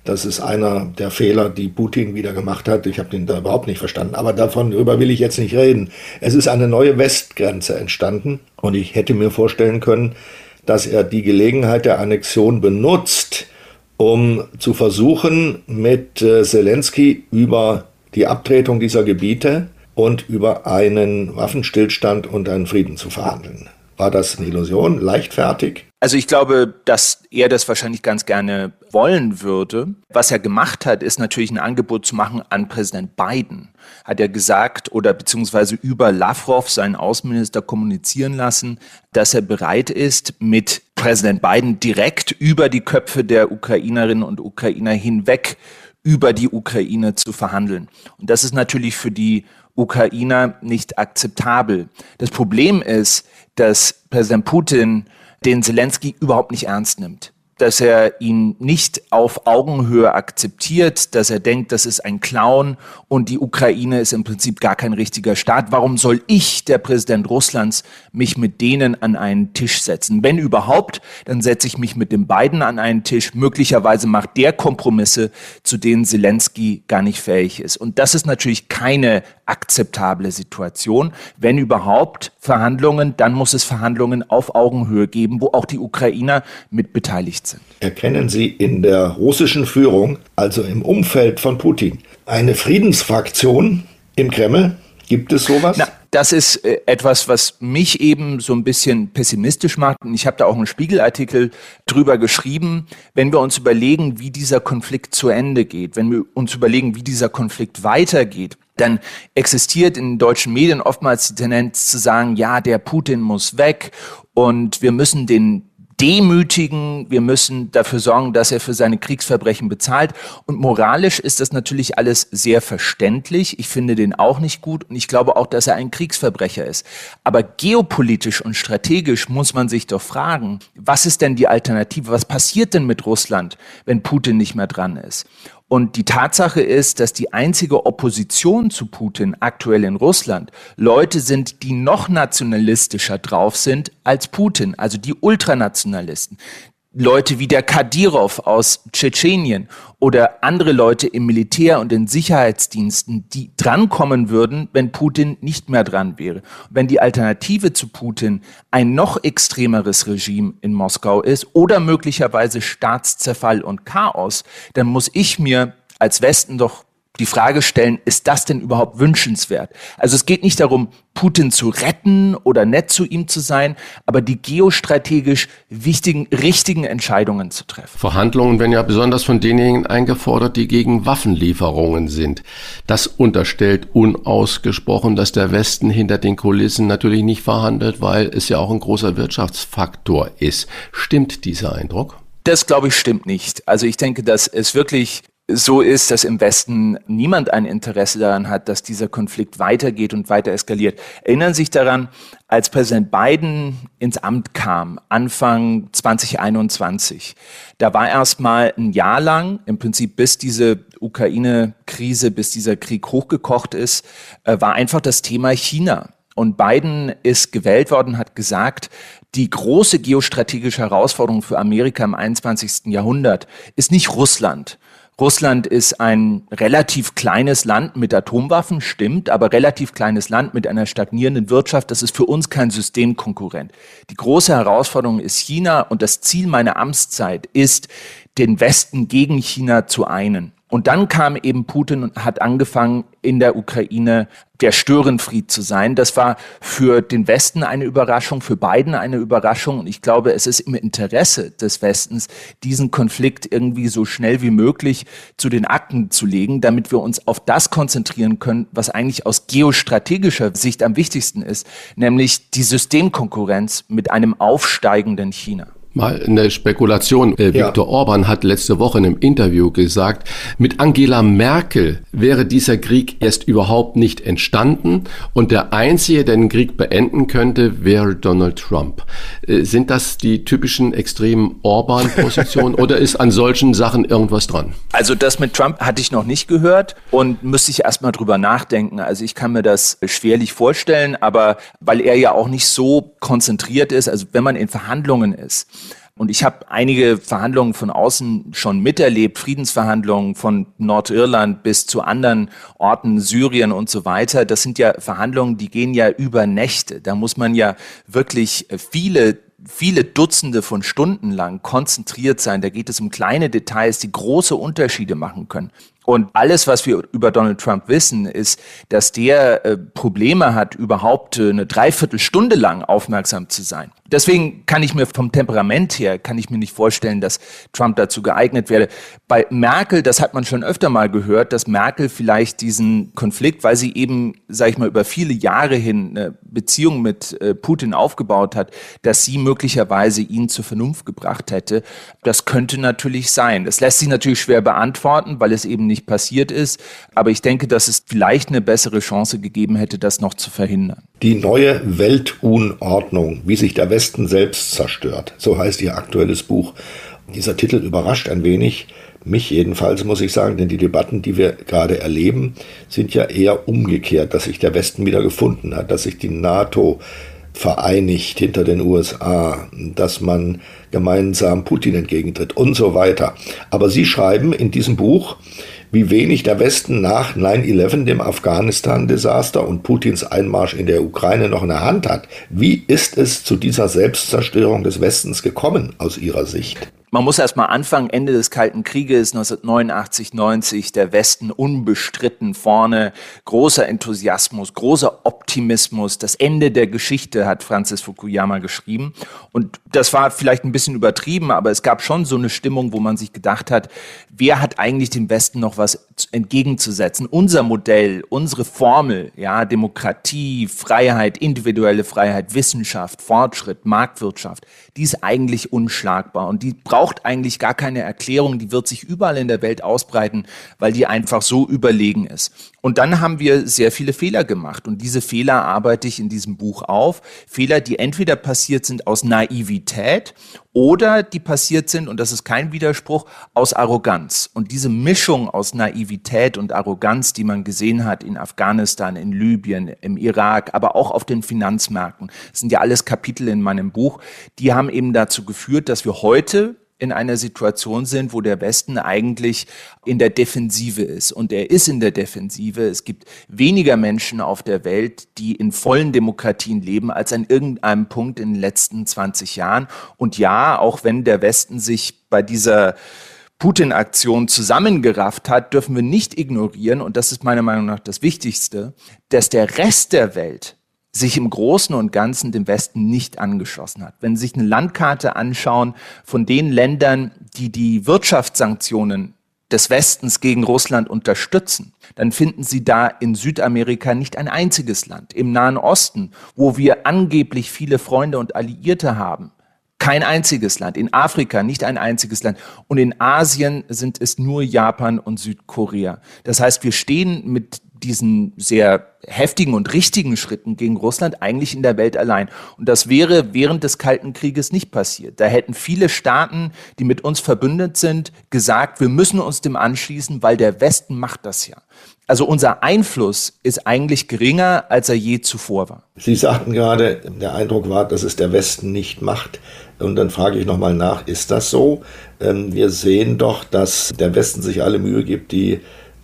Das ist einer der Fehler, die Putin wieder gemacht hat. Ich habe den da überhaupt nicht verstanden. Aber davon darüber will ich jetzt nicht reden. Es ist eine neue Westgrenze entstanden. Und ich hätte mir vorstellen können, dass er die Gelegenheit der Annexion benutzt, um zu versuchen, mit äh, Zelensky über die Abtretung dieser Gebiete und über einen Waffenstillstand und einen Frieden zu verhandeln. War das eine Illusion? Leichtfertig? Also ich glaube, dass er das wahrscheinlich ganz gerne wollen würde. Was er gemacht hat, ist natürlich ein Angebot zu machen an Präsident Biden. Hat er gesagt oder beziehungsweise über Lavrov, seinen Außenminister, kommunizieren lassen, dass er bereit ist, mit Präsident Biden direkt über die Köpfe der Ukrainerinnen und Ukrainer hinweg über die Ukraine zu verhandeln. Und das ist natürlich für die Ukrainer nicht akzeptabel. Das Problem ist, dass Präsident Putin den Zelensky überhaupt nicht ernst nimmt dass er ihn nicht auf Augenhöhe akzeptiert, dass er denkt, das ist ein Clown und die Ukraine ist im Prinzip gar kein richtiger Staat. Warum soll ich, der Präsident Russlands, mich mit denen an einen Tisch setzen? Wenn überhaupt, dann setze ich mich mit den beiden an einen Tisch. Möglicherweise macht der Kompromisse, zu denen Zelensky gar nicht fähig ist. Und das ist natürlich keine akzeptable Situation. Wenn überhaupt Verhandlungen, dann muss es Verhandlungen auf Augenhöhe geben, wo auch die Ukrainer mit beteiligt sind sind. Erkennen Sie in der russischen Führung, also im Umfeld von Putin, eine Friedensfraktion im Kreml? Gibt es sowas? Na, das ist äh, etwas, was mich eben so ein bisschen pessimistisch macht. Und ich habe da auch einen Spiegelartikel drüber geschrieben. Wenn wir uns überlegen, wie dieser Konflikt zu Ende geht, wenn wir uns überlegen, wie dieser Konflikt weitergeht, dann existiert in deutschen Medien oftmals die Tendenz zu sagen, ja, der Putin muss weg und wir müssen den demütigen, wir müssen dafür sorgen, dass er für seine Kriegsverbrechen bezahlt. Und moralisch ist das natürlich alles sehr verständlich. Ich finde den auch nicht gut und ich glaube auch, dass er ein Kriegsverbrecher ist. Aber geopolitisch und strategisch muss man sich doch fragen, was ist denn die Alternative? Was passiert denn mit Russland, wenn Putin nicht mehr dran ist? Und die Tatsache ist, dass die einzige Opposition zu Putin aktuell in Russland Leute sind, die noch nationalistischer drauf sind als Putin, also die Ultranationalisten. Leute wie der Kadyrov aus Tschetschenien oder andere Leute im Militär und in Sicherheitsdiensten, die drankommen würden, wenn Putin nicht mehr dran wäre. Wenn die Alternative zu Putin ein noch extremeres Regime in Moskau ist oder möglicherweise Staatszerfall und Chaos, dann muss ich mir als Westen doch die Frage stellen, ist das denn überhaupt wünschenswert? Also es geht nicht darum, Putin zu retten oder nett zu ihm zu sein, aber die geostrategisch wichtigen, richtigen Entscheidungen zu treffen. Verhandlungen werden ja besonders von denjenigen eingefordert, die gegen Waffenlieferungen sind. Das unterstellt unausgesprochen, dass der Westen hinter den Kulissen natürlich nicht verhandelt, weil es ja auch ein großer Wirtschaftsfaktor ist. Stimmt dieser Eindruck? Das glaube ich stimmt nicht. Also ich denke, dass es wirklich so ist, dass im Westen niemand ein Interesse daran hat, dass dieser Konflikt weitergeht und weiter eskaliert. Erinnern Sie sich daran, als Präsident Biden ins Amt kam, Anfang 2021, da war erst mal ein Jahr lang, im Prinzip bis diese Ukraine-Krise, bis dieser Krieg hochgekocht ist, äh, war einfach das Thema China. Und Biden ist gewählt worden, hat gesagt, die große geostrategische Herausforderung für Amerika im 21. Jahrhundert ist nicht Russland, Russland ist ein relativ kleines Land mit Atomwaffen, stimmt, aber relativ kleines Land mit einer stagnierenden Wirtschaft. Das ist für uns kein Systemkonkurrent. Die große Herausforderung ist China und das Ziel meiner Amtszeit ist, den Westen gegen China zu einen. Und dann kam eben Putin und hat angefangen, in der Ukraine der Störenfried zu sein. Das war für den Westen eine Überraschung, für Biden eine Überraschung. Und ich glaube, es ist im Interesse des Westens, diesen Konflikt irgendwie so schnell wie möglich zu den Akten zu legen, damit wir uns auf das konzentrieren können, was eigentlich aus geostrategischer Sicht am wichtigsten ist, nämlich die Systemkonkurrenz mit einem aufsteigenden China. Mal eine Spekulation. Äh, ja. Viktor Orban hat letzte Woche in einem Interview gesagt, mit Angela Merkel wäre dieser Krieg erst überhaupt nicht entstanden und der Einzige, der den Krieg beenden könnte, wäre Donald Trump. Äh, sind das die typischen extremen Orban-Positionen oder ist an solchen Sachen irgendwas dran? Also das mit Trump hatte ich noch nicht gehört und müsste ich erstmal drüber nachdenken. Also ich kann mir das schwerlich vorstellen, aber weil er ja auch nicht so konzentriert ist, also wenn man in Verhandlungen ist, und ich habe einige Verhandlungen von außen schon miterlebt, Friedensverhandlungen von Nordirland bis zu anderen Orten, Syrien und so weiter. Das sind ja Verhandlungen, die gehen ja über Nächte. Da muss man ja wirklich viele viele Dutzende von Stunden lang konzentriert sein. Da geht es um kleine Details, die große Unterschiede machen können. Und alles, was wir über Donald Trump wissen, ist, dass der äh, Probleme hat, überhaupt äh, eine Dreiviertelstunde lang aufmerksam zu sein. Deswegen kann ich mir vom Temperament her, kann ich mir nicht vorstellen, dass Trump dazu geeignet wäre. Bei Merkel, das hat man schon öfter mal gehört, dass Merkel vielleicht diesen Konflikt, weil sie eben, sage ich mal, über viele Jahre hin eine Beziehung mit äh, Putin aufgebaut hat, dass sie möglicherweise ihn zur Vernunft gebracht hätte. Das könnte natürlich sein. Das lässt sich natürlich schwer beantworten, weil es eben nicht passiert ist. Aber ich denke, dass es vielleicht eine bessere Chance gegeben hätte, das noch zu verhindern. Die neue Weltunordnung, wie sich der Westen selbst zerstört, so heißt ihr aktuelles Buch. Dieser Titel überrascht ein wenig, mich jedenfalls muss ich sagen, denn die Debatten, die wir gerade erleben, sind ja eher umgekehrt, dass sich der Westen wieder gefunden hat, dass sich die NATO vereinigt hinter den USA, dass man gemeinsam Putin entgegentritt und so weiter. Aber Sie schreiben in diesem Buch, wie wenig der Westen nach 9-11, dem Afghanistan-Desaster und Putins Einmarsch in der Ukraine noch in der Hand hat. Wie ist es zu dieser Selbstzerstörung des Westens gekommen aus Ihrer Sicht? Man muss erst mal anfangen, Ende des Kalten Krieges 1989, 90, der Westen unbestritten vorne, großer Enthusiasmus, großer Optimismus, das Ende der Geschichte hat Francis Fukuyama geschrieben. Und das war vielleicht ein bisschen übertrieben, aber es gab schon so eine Stimmung, wo man sich gedacht hat, wer hat eigentlich dem Westen noch was entgegenzusetzen? Unser Modell, unsere Formel, ja, Demokratie, Freiheit, individuelle Freiheit, Wissenschaft, Fortschritt, Marktwirtschaft, die ist eigentlich unschlagbar. Und die braucht braucht eigentlich gar keine Erklärung, die wird sich überall in der Welt ausbreiten, weil die einfach so überlegen ist. Und dann haben wir sehr viele Fehler gemacht und diese Fehler arbeite ich in diesem Buch auf. Fehler, die entweder passiert sind aus Naivität oder die passiert sind, und das ist kein Widerspruch, aus Arroganz. Und diese Mischung aus Naivität und Arroganz, die man gesehen hat in Afghanistan, in Libyen, im Irak, aber auch auf den Finanzmärkten, das sind ja alles Kapitel in meinem Buch, die haben eben dazu geführt, dass wir heute in einer Situation sind, wo der Westen eigentlich in der Defensive ist. Und er ist in der Defensive. Es gibt weniger Menschen auf der Welt, die in vollen Demokratien leben, als an irgendeinem Punkt in den letzten 20 Jahren. Und ja, auch wenn der Westen sich bei dieser Putin-Aktion zusammengerafft hat, dürfen wir nicht ignorieren, und das ist meiner Meinung nach das Wichtigste, dass der Rest der Welt sich im Großen und Ganzen dem Westen nicht angeschlossen hat. Wenn Sie sich eine Landkarte anschauen von den Ländern, die die Wirtschaftssanktionen des Westens gegen Russland unterstützen, dann finden Sie da in Südamerika nicht ein einziges Land. Im Nahen Osten, wo wir angeblich viele Freunde und Alliierte haben, kein einziges Land. In Afrika nicht ein einziges Land. Und in Asien sind es nur Japan und Südkorea. Das heißt, wir stehen mit diesen sehr heftigen und richtigen Schritten gegen Russland eigentlich in der Welt allein. Und das wäre während des Kalten Krieges nicht passiert. Da hätten viele Staaten, die mit uns verbündet sind, gesagt, wir müssen uns dem anschließen, weil der Westen macht das ja. Also unser Einfluss ist eigentlich geringer, als er je zuvor war. Sie sagten gerade, der Eindruck war, dass es der Westen nicht macht. Und dann frage ich nochmal nach, ist das so? Ähm, wir sehen doch, dass der Westen sich alle Mühe gibt, die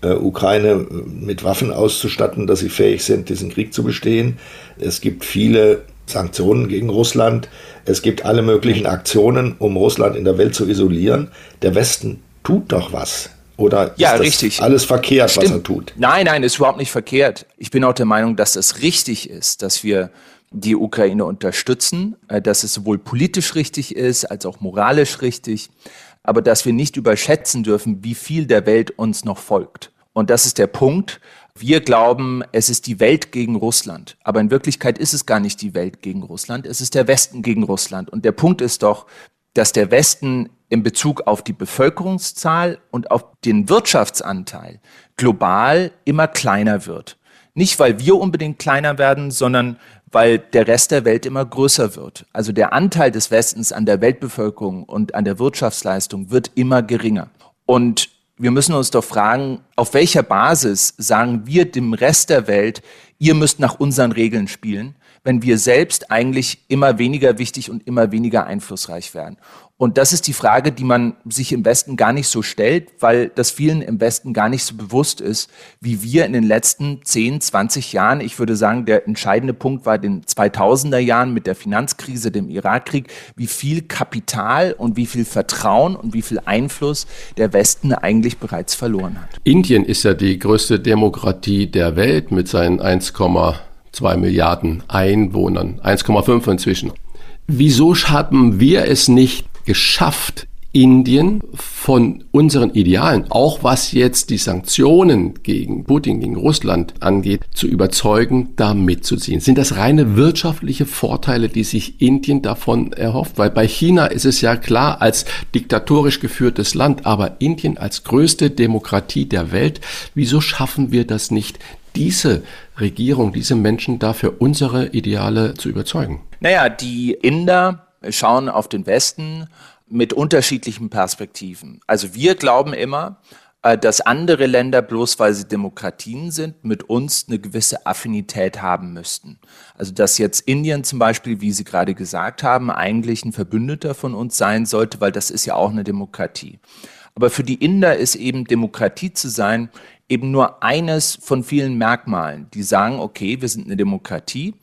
Ukraine mit Waffen auszustatten, dass sie fähig sind, diesen Krieg zu bestehen. Es gibt viele Sanktionen gegen Russland. Es gibt alle möglichen Aktionen, um Russland in der Welt zu isolieren. Der Westen tut doch was. Oder ja, ist richtig. alles verkehrt, Stimmt. was er tut? Nein, nein, ist überhaupt nicht verkehrt. Ich bin auch der Meinung, dass es richtig ist, dass wir die Ukraine unterstützen, äh, dass es sowohl politisch richtig ist als auch moralisch richtig aber dass wir nicht überschätzen dürfen, wie viel der Welt uns noch folgt. Und das ist der Punkt. Wir glauben, es ist die Welt gegen Russland. Aber in Wirklichkeit ist es gar nicht die Welt gegen Russland. Es ist der Westen gegen Russland. Und der Punkt ist doch, dass der Westen in Bezug auf die Bevölkerungszahl und auf den Wirtschaftsanteil global immer kleiner wird. Nicht, weil wir unbedingt kleiner werden, sondern weil der Rest der Welt immer größer wird. Also der Anteil des Westens an der Weltbevölkerung und an der Wirtschaftsleistung wird immer geringer. Und wir müssen uns doch fragen, auf welcher Basis sagen wir dem Rest der Welt, ihr müsst nach unseren Regeln spielen, wenn wir selbst eigentlich immer weniger wichtig und immer weniger einflussreich werden. Und das ist die Frage, die man sich im Westen gar nicht so stellt, weil das vielen im Westen gar nicht so bewusst ist, wie wir in den letzten 10, 20 Jahren, ich würde sagen, der entscheidende Punkt war den 2000er Jahren mit der Finanzkrise, dem Irakkrieg, wie viel Kapital und wie viel Vertrauen und wie viel Einfluss der Westen eigentlich bereits verloren hat. Indien ist ja die größte Demokratie der Welt mit seinen 1,2 Milliarden Einwohnern, 1,5 inzwischen. Wieso haben wir es nicht geschafft, Indien von unseren Idealen, auch was jetzt die Sanktionen gegen Putin, gegen Russland angeht, zu überzeugen, da mitzuziehen? Sind das reine wirtschaftliche Vorteile, die sich Indien davon erhofft? Weil bei China ist es ja klar als diktatorisch geführtes Land, aber Indien als größte Demokratie der Welt, wieso schaffen wir das nicht, diese Regierung, diese Menschen dafür unsere Ideale zu überzeugen? Naja, die Inder schauen auf den Westen mit unterschiedlichen Perspektiven. Also wir glauben immer, äh, dass andere Länder, bloß weil sie Demokratien sind, mit uns eine gewisse Affinität haben müssten. Also dass jetzt Indien zum Beispiel, wie Sie gerade gesagt haben, eigentlich ein Verbündeter von uns sein sollte, weil das ist ja auch eine Demokratie. Aber für die Inder ist eben Demokratie zu sein eben nur eines von vielen Merkmalen, die sagen, okay, wir sind eine Demokratie,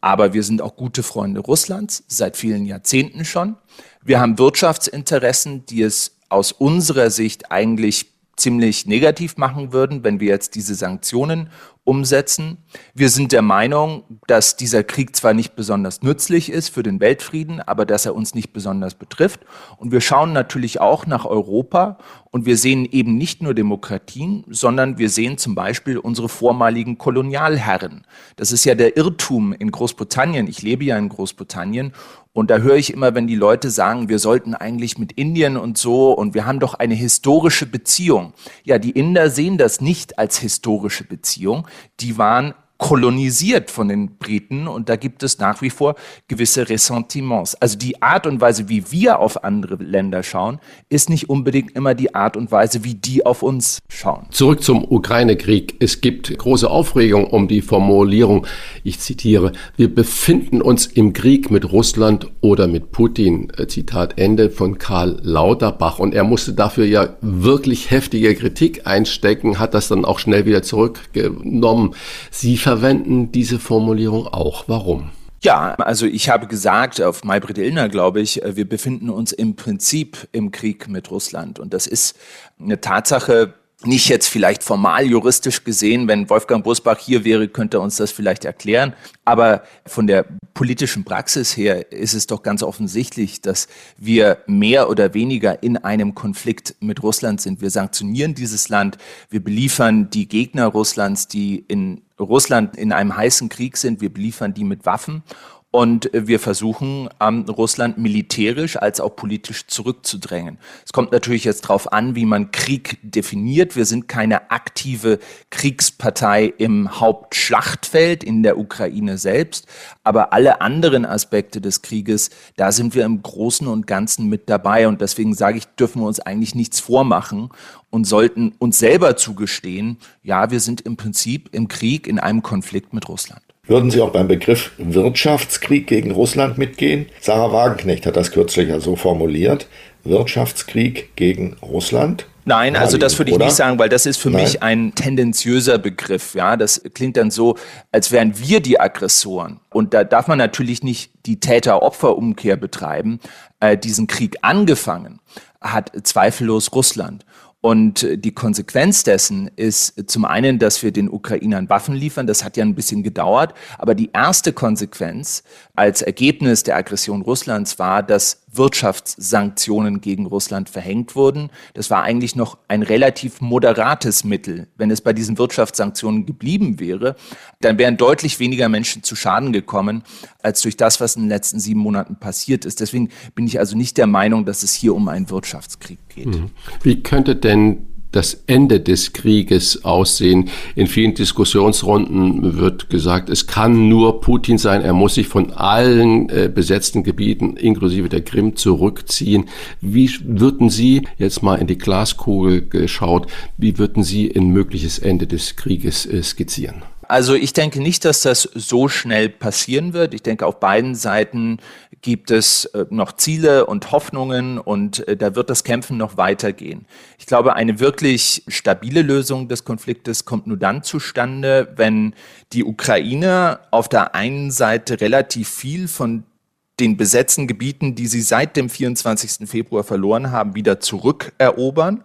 aber wir sind auch gute Freunde Russlands, seit vielen Jahrzehnten schon. Wir haben Wirtschaftsinteressen, die es aus unserer Sicht eigentlich ziemlich negativ machen würden, wenn wir jetzt diese Sanktionen umsetzen. Wir sind der Meinung, dass dieser Krieg zwar nicht besonders nützlich ist für den Weltfrieden, aber dass er uns nicht besonders betrifft. Und wir schauen natürlich auch nach Europa und wir sehen eben nicht nur Demokratien, sondern wir sehen zum Beispiel unsere vormaligen Kolonialherren. Das ist ja der Irrtum in Großbritannien. Ich lebe ja in Großbritannien und da höre ich immer, wenn die Leute sagen, wir sollten eigentlich mit Indien und so und wir haben doch eine historische Beziehung. Ja, die Inder sehen das nicht als historische Beziehung. Die waren kolonisiert von den Briten und da gibt es nach wie vor gewisse Ressentiments. Also die Art und Weise, wie wir auf andere Länder schauen, ist nicht unbedingt immer die Art und Weise, wie die auf uns schauen. Zurück zum Ukraine-Krieg. Es gibt große Aufregung um die Formulierung, ich zitiere, wir befinden uns im Krieg mit Russland oder mit Putin. Äh, Zitat Ende von Karl Lauterbach. Und er musste dafür ja wirklich heftige Kritik einstecken, hat das dann auch schnell wieder zurückgenommen. Sie verwenden diese Formulierung auch. Warum? Ja, also ich habe gesagt, auf Maybrit Illner glaube ich, äh, wir befinden uns im Prinzip im Krieg mit Russland. Und das ist eine Tatsache, nicht jetzt vielleicht formal juristisch gesehen, wenn Wolfgang Busbach hier wäre, könnte er uns das vielleicht erklären. Aber von der politischen Praxis her ist es doch ganz offensichtlich, dass wir mehr oder weniger in einem Konflikt mit Russland sind. Wir sanktionieren dieses Land, wir beliefern die Gegner Russlands, die in Russland in einem heißen Krieg sind, wir beliefern die mit Waffen und wir versuchen, ähm, Russland militärisch als auch politisch zurückzudrängen. Es kommt natürlich jetzt darauf an, wie man Krieg definiert. Wir sind keine aktive Kriegspartei im Hauptschlachtfeld in der Ukraine selbst. Aber alle anderen Aspekte des Krieges, da sind wir im Großen und Ganzen mit dabei. Und deswegen sage ich, dürfen wir uns eigentlich nichts vormachen und sollten uns selber zugestehen, ja, wir sind im Prinzip im Krieg, in einem Konflikt mit Russland. Würden Sie auch beim Begriff Wirtschaftskrieg gegen Russland mitgehen? Sarah Wagenknecht hat das kürzlich ja so formuliert. Wirtschaftskrieg gegen Russland? Nein, also das würde ich Oder? nicht sagen, weil das ist für Nein. mich ein tendenziöser Begriff. Ja, das klingt dann so, als wären wir die Aggressoren. Und da darf man natürlich nicht die Täter-Opfer-Umkehr betreiben. Äh, diesen Krieg angefangen hat zweifellos Russland. Und die Konsequenz dessen ist zum einen, dass wir den Ukrainern Waffen liefern. Das hat ja ein bisschen gedauert. Aber die erste Konsequenz als Ergebnis der Aggression Russlands war, dass Wirtschaftssanktionen gegen Russland verhängt wurden. Das war eigentlich noch ein relativ moderates Mittel. Wenn es bei diesen Wirtschaftssanktionen geblieben wäre, dann wären deutlich weniger Menschen zu Schaden gekommen, als durch das, was in den letzten sieben Monaten passiert ist. Deswegen bin ich also nicht der Meinung, dass es hier um einen Wirtschaftskrieg geht. Mhm. Wie könnte denn das Ende des Krieges aussehen. In vielen Diskussionsrunden wird gesagt, es kann nur Putin sein, er muss sich von allen äh, besetzten Gebieten inklusive der Krim zurückziehen. Wie würden Sie jetzt mal in die Glaskugel geschaut, wie würden Sie ein mögliches Ende des Krieges äh, skizzieren? Also ich denke nicht, dass das so schnell passieren wird. Ich denke, auf beiden Seiten gibt es äh, noch Ziele und Hoffnungen und äh, da wird das Kämpfen noch weitergehen. Ich glaube, eine wirklich stabile Lösung des Konfliktes kommt nur dann zustande, wenn die Ukraine auf der einen Seite relativ viel von den besetzten Gebieten, die sie seit dem 24. Februar verloren haben, wieder zurückerobern.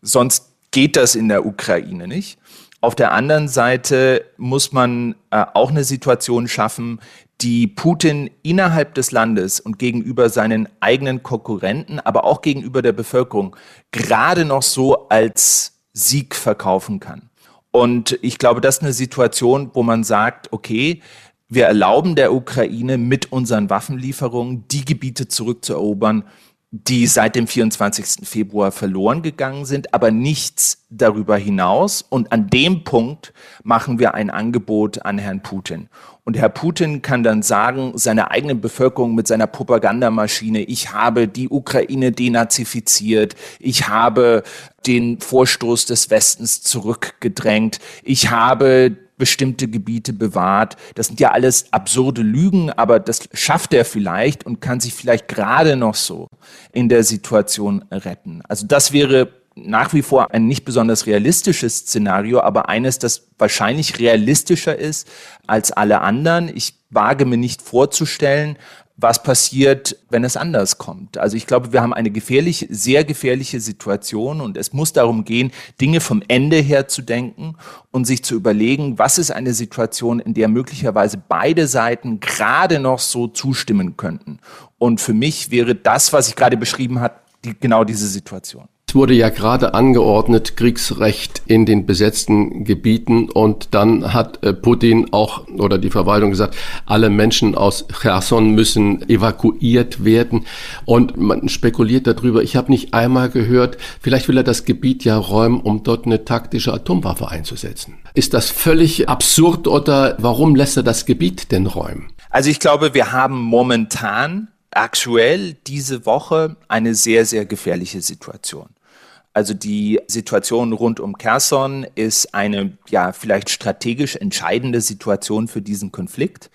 Sonst geht das in der Ukraine nicht. Auf der anderen Seite muss man äh, auch eine Situation schaffen, die Putin innerhalb des Landes und gegenüber seinen eigenen Konkurrenten, aber auch gegenüber der Bevölkerung gerade noch so als Sieg verkaufen kann. Und ich glaube, das ist eine Situation, wo man sagt, okay, wir erlauben der Ukraine mit unseren Waffenlieferungen die Gebiete zurückzuerobern, die seit dem 24. Februar verloren gegangen sind, aber nichts darüber hinaus. Und an dem Punkt machen wir ein Angebot an Herrn Putin. Und Herr Putin kann dann sagen, seiner eigenen Bevölkerung mit seiner Propagandamaschine, ich habe die Ukraine denazifiziert, ich habe den Vorstoß des Westens zurückgedrängt, ich habe bestimmte Gebiete bewahrt. Das sind ja alles absurde Lügen, aber das schafft er vielleicht und kann sich vielleicht gerade noch so in der Situation retten. Also das wäre nach wie vor ein nicht besonders realistisches Szenario, aber eines, das wahrscheinlich realistischer ist als alle anderen. Ich wage mir nicht vorzustellen, was passiert, wenn es anders kommt. Also ich glaube, wir haben eine gefährliche, sehr gefährliche Situation und es muss darum gehen, Dinge vom Ende her zu denken und sich zu überlegen, was ist eine Situation, in der möglicherweise beide Seiten gerade noch so zustimmen könnten. Und für mich wäre das, was ich gerade beschrieben habe, die, genau diese Situation. Wurde ja gerade angeordnet, Kriegsrecht in den besetzten Gebieten und dann hat äh, Putin auch oder die Verwaltung gesagt, alle Menschen aus Cherson müssen evakuiert werden und man spekuliert darüber. Ich habe nicht einmal gehört, vielleicht will er das Gebiet ja räumen, um dort eine taktische Atomwaffe einzusetzen. Ist das völlig absurd oder warum lässt er das Gebiet denn räumen? Also ich glaube, wir haben momentan aktuell diese Woche eine sehr, sehr gefährliche Situation. Also die Situation rund um Kherson ist eine ja vielleicht strategisch entscheidende Situation für diesen Konflikt.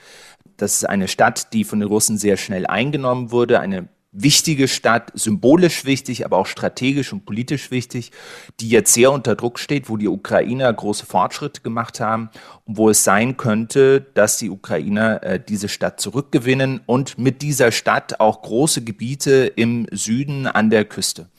Das ist eine Stadt, die von den Russen sehr schnell eingenommen wurde, eine wichtige Stadt, symbolisch wichtig, aber auch strategisch und politisch wichtig, die jetzt sehr unter Druck steht, wo die Ukrainer große Fortschritte gemacht haben und wo es sein könnte, dass die Ukrainer äh, diese Stadt zurückgewinnen und mit dieser Stadt auch große Gebiete im Süden an der Küste.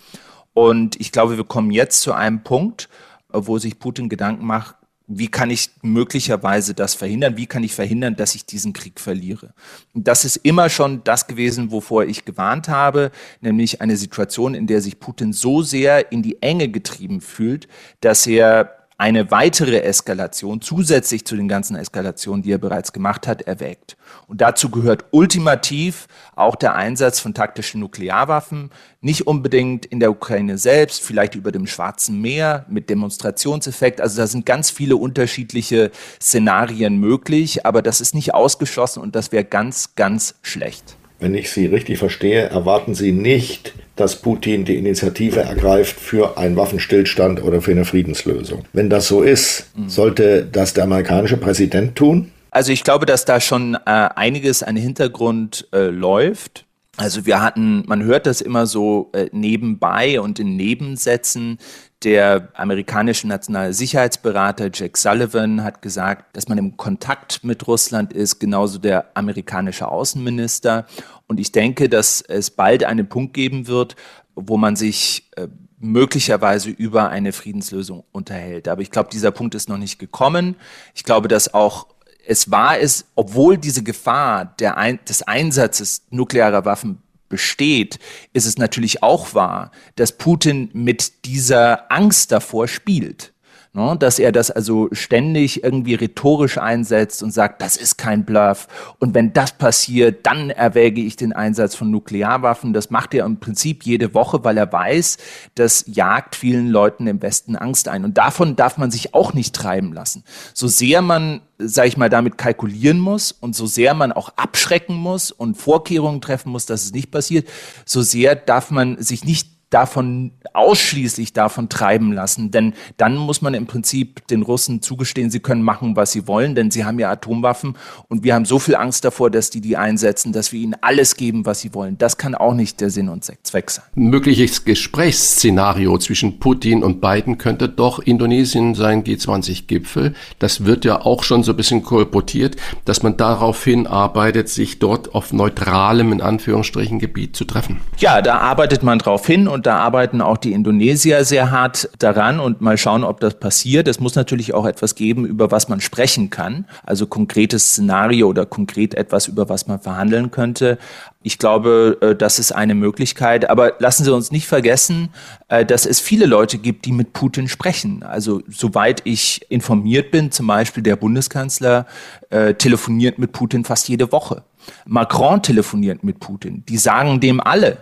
Und ich glaube, wir kommen jetzt zu einem Punkt, äh, wo sich Putin Gedanken macht, wie kann ich möglicherweise das verhindern? Wie kann ich verhindern, dass ich diesen Krieg verliere? Und das ist immer schon das gewesen, wovor ich gewarnt habe, nämlich eine Situation, in der sich Putin so sehr in die Enge getrieben fühlt, dass er eine weitere Eskalation zusätzlich zu den ganzen Eskalationen, die er bereits gemacht hat, erwägt. Und dazu gehört ultimativ auch der Einsatz von taktischen Nuklearwaffen, nicht unbedingt in der Ukraine selbst, vielleicht über dem Schwarzen Meer mit Demonstrationseffekt. Also da sind ganz viele unterschiedliche Szenarien möglich, aber das ist nicht ausgeschlossen und das wäre ganz, ganz schlecht. Wenn ich Sie richtig verstehe, erwarten Sie nicht, dass Putin die Initiative ergreift für einen Waffenstillstand oder für eine Friedenslösung. Wenn das so ist, mhm. sollte das der amerikanische Präsident tun? Also ich glaube, dass da schon äh, einiges an Hintergrund äh, läuft. Also wir hatten, man hört das immer so äh, nebenbei und in Nebensätzen. Der amerikanische nationale Sicherheitsberater Jack Sullivan hat gesagt, dass man im Kontakt mit Russland ist, genauso der amerikanische Außenminister. Und ich denke, dass es bald einen Punkt geben wird, wo man sich äh, möglicherweise über eine Friedenslösung unterhält. Aber ich glaube, dieser Punkt ist noch nicht gekommen. Ich glaube, dass auch es war es, obwohl diese Gefahr Ein des Einsatzes nuklearer Waffen besteht, ist es natürlich auch wahr, dass Putin mit dieser Angst davor spielt. Ne, dass er das also ständig irgendwie rhetorisch einsetzt und sagt, das ist kein Bluff. Und wenn das passiert, dann erwäge ich den Einsatz von Nuklearwaffen. Das macht er im Prinzip jede Woche, weil er weiß, das jagt vielen Leuten im Westen Angst ein. Und davon darf man sich auch nicht treiben lassen. So sehr man sage ich mal, damit kalkulieren muss und so sehr man auch abschrecken muss und Vorkehrungen treffen muss, dass es nicht passiert, so sehr darf man sich nicht davon ausschließlich davon treiben lassen. Denn dann muss man im Prinzip den Russen zugestehen, sie können machen, was sie wollen, denn sie haben ja Atomwaffen und wir haben so viel Angst davor, dass die die einsetzen, dass wir ihnen alles geben, was sie wollen. Das kann auch nicht der Sinn und Zweck sein. Mögliches Gesprächsszenario zwischen Putin und Biden könnte doch Indonesien sein G20-Gipfel. Das wird ja auch schon so ein bisschen kolportiert, dass man darauf hinarbeitet, sich dort auf neutralem, in Anführungsstrichen, Gebiet zu treffen. Ja, da arbeitet man drauf hin und da arbeiten auch die Indonesier sehr hart daran und mal schauen, ob das passiert. Es muss natürlich auch etwas geben, über was man sprechen kann, also konkretes Szenario oder konkret etwas, über was man verhandeln könnte. Ich glaube, äh, das ist eine Möglichkeit. Aber lassen Sie uns nicht vergessen, äh, dass es viele Leute gibt, die mit Putin sprechen. Also soweit ich informiert bin, zum Beispiel der Bundeskanzler äh, telefoniert mit Putin fast jede Woche. Macron telefoniert mit Putin. Die sagen dem alle,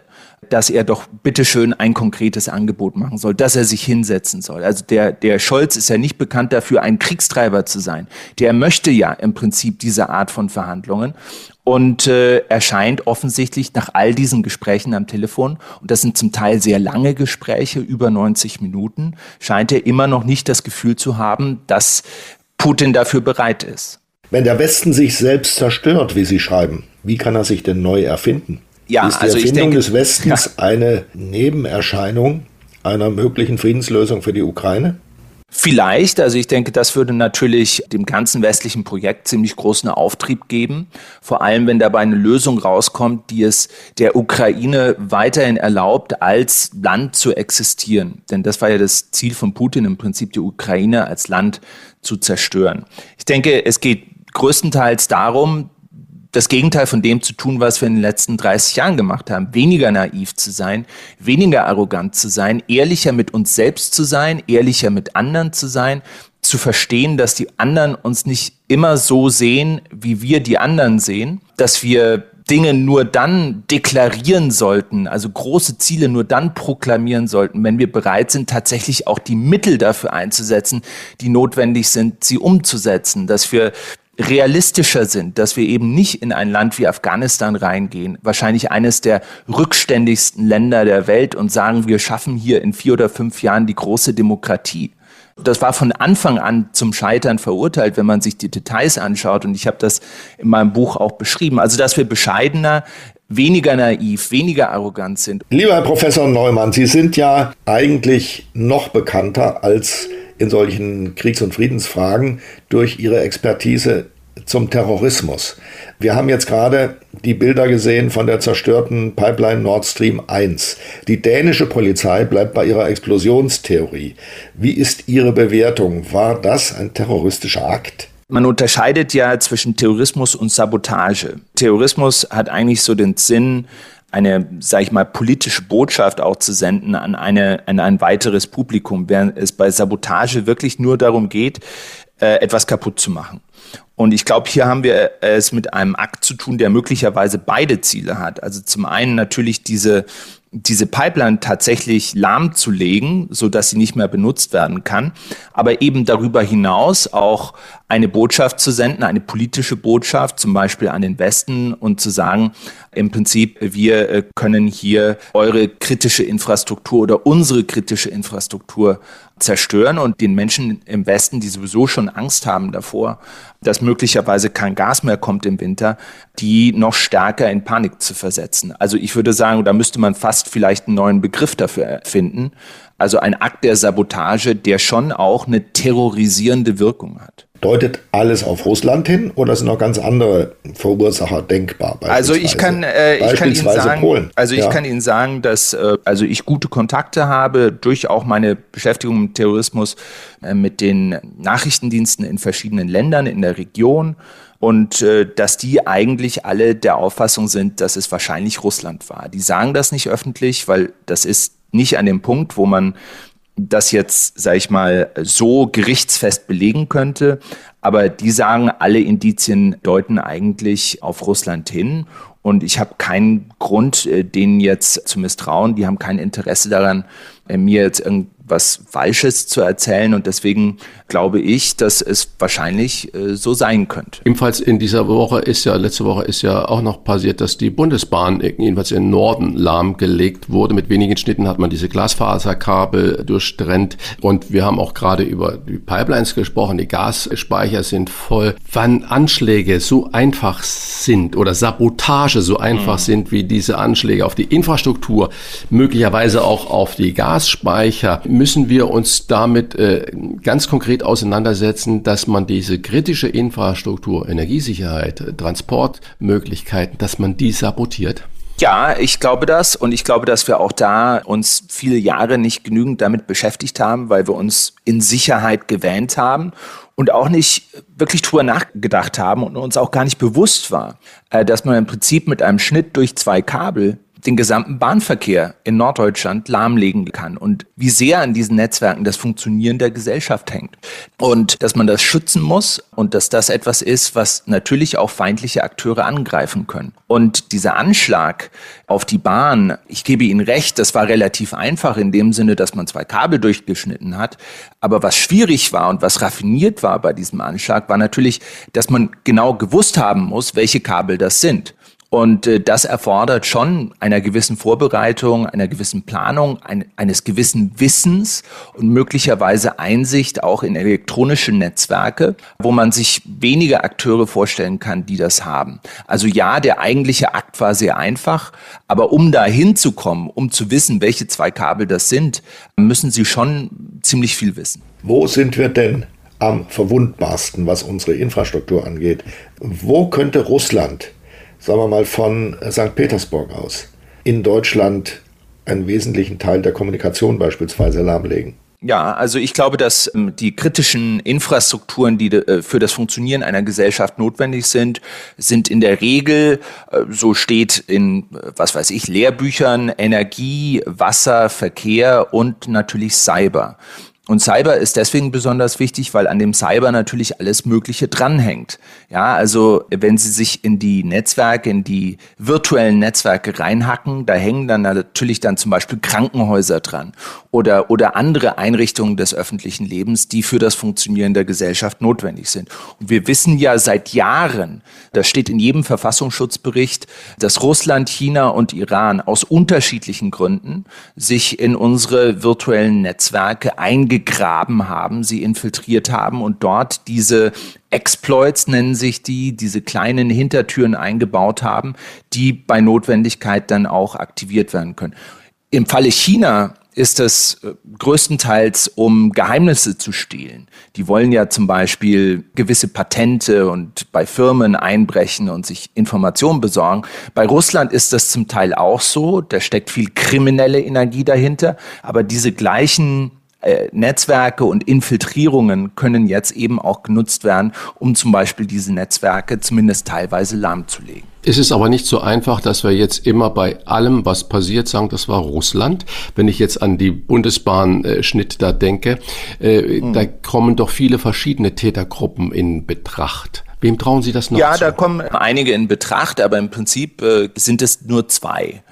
dass er doch bitteschön ein konkretes Angebot machen soll, dass er sich hinsetzen soll. Also der, der Scholz ist ja nicht bekannt dafür, ein Kriegstreiber zu sein. Der möchte ja im Prinzip diese Art von Verhandlungen. Und äh, er scheint offensichtlich nach all diesen Gesprächen am Telefon, und das sind zum Teil sehr lange Gespräche, über 90 Minuten, scheint er immer noch nicht das Gefühl zu haben, dass Putin dafür bereit ist. Wenn der Westen sich selbst zerstört, wie Sie schreiben, wie kann er sich denn neu erfinden? Ja, ist die also Erfindung denke, des Westens ja. eine Nebenerscheinung einer möglichen Friedenslösung für die Ukraine? Vielleicht, also ich denke, das würde natürlich dem ganzen westlichen Projekt ziemlich großen Auftrieb geben. Vor allem, wenn dabei eine Lösung rauskommt, die es der Ukraine weiterhin erlaubt, als Land zu existieren. Denn das war ja das Ziel von Putin, im Prinzip die Ukraine als Land zu zerstören. Ich denke, es geht größtenteils darum, das Gegenteil von dem zu tun, was wir in den letzten 30 Jahren gemacht haben. Weniger naiv zu sein, weniger arrogant zu sein, ehrlicher mit uns selbst zu sein, ehrlicher mit anderen zu sein, zu verstehen, dass die anderen uns nicht immer so sehen, wie wir die anderen sehen, dass wir Dinge nur dann deklarieren sollten, also große Ziele nur dann proklamieren sollten, wenn wir bereit sind, tatsächlich auch die Mittel dafür einzusetzen, die notwendig sind, sie umzusetzen, dass wir realistischer sind, dass wir eben nicht in ein Land wie Afghanistan reingehen, wahrscheinlich eines der rückständigsten Länder der Welt und sagen, wir schaffen hier in vier oder fünf Jahren die große Demokratie. Das war von Anfang an zum Scheitern verurteilt, wenn man sich die Details anschaut. Und ich habe das in meinem Buch auch beschrieben. Also, dass wir bescheidener, weniger naiv, weniger arrogant sind. Lieber Herr Professor Neumann, Sie sind ja eigentlich noch bekannter als in solchen Kriegs- und Friedensfragen durch ihre Expertise zum Terrorismus. Wir haben jetzt gerade die Bilder gesehen von der zerstörten Pipeline Nord Stream 1. Die dänische Polizei bleibt bei ihrer Explosionstheorie. Wie ist Ihre Bewertung? War das ein terroristischer Akt? Man unterscheidet ja zwischen Terrorismus und Sabotage. Terrorismus hat eigentlich so den Sinn, eine, sage ich mal, politische Botschaft auch zu senden an, eine, an ein weiteres Publikum, während es bei Sabotage wirklich nur darum geht, äh, etwas kaputt zu machen. Und ich glaube, hier haben wir es mit einem Akt zu tun, der möglicherweise beide Ziele hat. Also zum einen natürlich diese diese Pipeline tatsächlich lahmzulegen, so dass sie nicht mehr benutzt werden kann, aber eben darüber hinaus auch eine Botschaft zu senden, eine politische Botschaft, zum Beispiel an den Westen und zu sagen, im Prinzip, wir äh, können hier eure kritische Infrastruktur oder unsere kritische Infrastruktur zerstören und den Menschen im Westen, die sowieso schon Angst haben davor, dass möglicherweise kein Gas mehr kommt im Winter, die noch stärker in Panik zu versetzen. Also ich würde sagen, da müsste man fast vielleicht einen neuen Begriff dafür finden. Also ein Akt der Sabotage, der schon auch eine terrorisierende Wirkung hat. Deutet alles auf Russland hin oder sind noch ganz andere Verursacher denkbar? Also ich kann, äh, ich kann Ihnen sagen, Polen. also ich ja. kann Ihnen sagen, dass äh, also ich gute Kontakte habe durch auch meine Beschäftigung mit Terrorismus äh, mit den Nachrichtendiensten in verschiedenen Ländern in der Region und äh, dass die eigentlich alle der Auffassung sind, dass es wahrscheinlich Russland war. Die sagen das nicht öffentlich, weil das ist nicht an dem Punkt, wo man das jetzt, sage ich mal, so gerichtsfest belegen könnte. Aber die sagen, alle Indizien deuten eigentlich auf Russland hin. Und ich habe keinen Grund, äh, denen jetzt zu misstrauen. Die haben kein Interesse daran, äh, mir jetzt irgendwie was Falsches zu erzählen. Und deswegen glaube ich, dass es wahrscheinlich äh, so sein könnte. Ebenfalls in dieser Woche ist ja, letzte Woche ist ja auch noch passiert, dass die Bundesbahn jedenfalls im Norden lahmgelegt wurde. Mit wenigen Schnitten hat man diese Glasfaserkabel durchtrennt. Und wir haben auch gerade über die Pipelines gesprochen. Die Gasspeicher sind voll. Wann Anschläge so einfach sind oder Sabotage so einfach mhm. sind wie diese Anschläge auf die Infrastruktur, möglicherweise auch auf die Gasspeicher, müssen wir uns damit äh, ganz konkret auseinandersetzen, dass man diese kritische Infrastruktur, Energiesicherheit, Transportmöglichkeiten, dass man die sabotiert? Ja, ich glaube das und ich glaube, dass wir auch da uns viele Jahre nicht genügend damit beschäftigt haben, weil wir uns in Sicherheit gewähnt haben und auch nicht wirklich drüber nachgedacht haben und uns auch gar nicht bewusst war, äh, dass man im Prinzip mit einem Schnitt durch zwei Kabel den gesamten Bahnverkehr in Norddeutschland lahmlegen kann und wie sehr an diesen Netzwerken das Funktionieren der Gesellschaft hängt. Und dass man das schützen muss und dass das etwas ist, was natürlich auch feindliche Akteure angreifen können. Und dieser Anschlag auf die Bahn, ich gebe Ihnen recht, das war relativ einfach in dem Sinne, dass man zwei Kabel durchgeschnitten hat. Aber was schwierig war und was raffiniert war bei diesem Anschlag, war natürlich, dass man genau gewusst haben muss, welche Kabel das sind. Und äh, das erfordert schon einer gewissen Vorbereitung, einer gewissen Planung, ein, eines gewissen Wissens und möglicherweise Einsicht auch in elektronische Netzwerke, wo man sich wenige Akteure vorstellen kann, die das haben. Also ja, der eigentliche Akt war sehr einfach, aber um da hinzukommen, um zu wissen, welche zwei Kabel das sind, müssen Sie schon ziemlich viel wissen. Wo sind wir denn am verwundbarsten, was unsere Infrastruktur angeht? Wo könnte Russland, sagen wir mal von St. Petersburg aus, in Deutschland einen wesentlichen Teil der Kommunikation beispielsweise lahmlegen? Ja, also ich glaube, dass ähm, die kritischen Infrastrukturen, die äh, für das Funktionieren einer Gesellschaft notwendig sind, sind in der Regel, äh, so steht in, äh, was weiß ich, Lehrbüchern, Energie, Wasser, Verkehr und natürlich Cyber. Und Cyber ist deswegen besonders wichtig, weil an dem Cyber natürlich alles Mögliche dranhängt. Ja, also wenn Sie sich in die Netzwerke, in die virtuellen Netzwerke reinhacken, da hängen dann natürlich dann zum Beispiel Krankenhäuser dran oder, oder andere Einrichtungen des öffentlichen Lebens, die für das Funktionieren der Gesellschaft notwendig sind. Und wir wissen ja seit Jahren, das steht in jedem Verfassungsschutzbericht, dass Russland, China und Iran aus unterschiedlichen Gründen sich in unsere virtuellen Netzwerke eingegangen gegraben haben, sie infiltriert haben und dort diese Exploits nennen sich die, diese kleinen Hintertüren eingebaut haben, die bei Notwendigkeit dann auch aktiviert werden können. Im Falle China ist es äh, größtenteils, um Geheimnisse zu stehlen. Die wollen ja zum Beispiel gewisse Patente und bei Firmen einbrechen und sich Informationen besorgen. Bei Russland ist das zum Teil auch so. Da steckt viel kriminelle Energie dahinter. Aber diese gleichen äh, Netzwerke und Infiltrierungen können jetzt eben auch genutzt werden, um zum Beispiel diese Netzwerke zumindest teilweise lahmzulegen. Es ist aber nicht so einfach, dass wir jetzt immer bei allem, was passiert, sagen, das war Russland. Wenn ich jetzt an die Bundesbahnschnitt äh, da denke, äh, mhm. da kommen doch viele verschiedene Tätergruppen in Betracht. Wem trauen Sie das noch Ja, zu? da kommen einige in Betracht, aber im Prinzip äh, sind es nur zwei.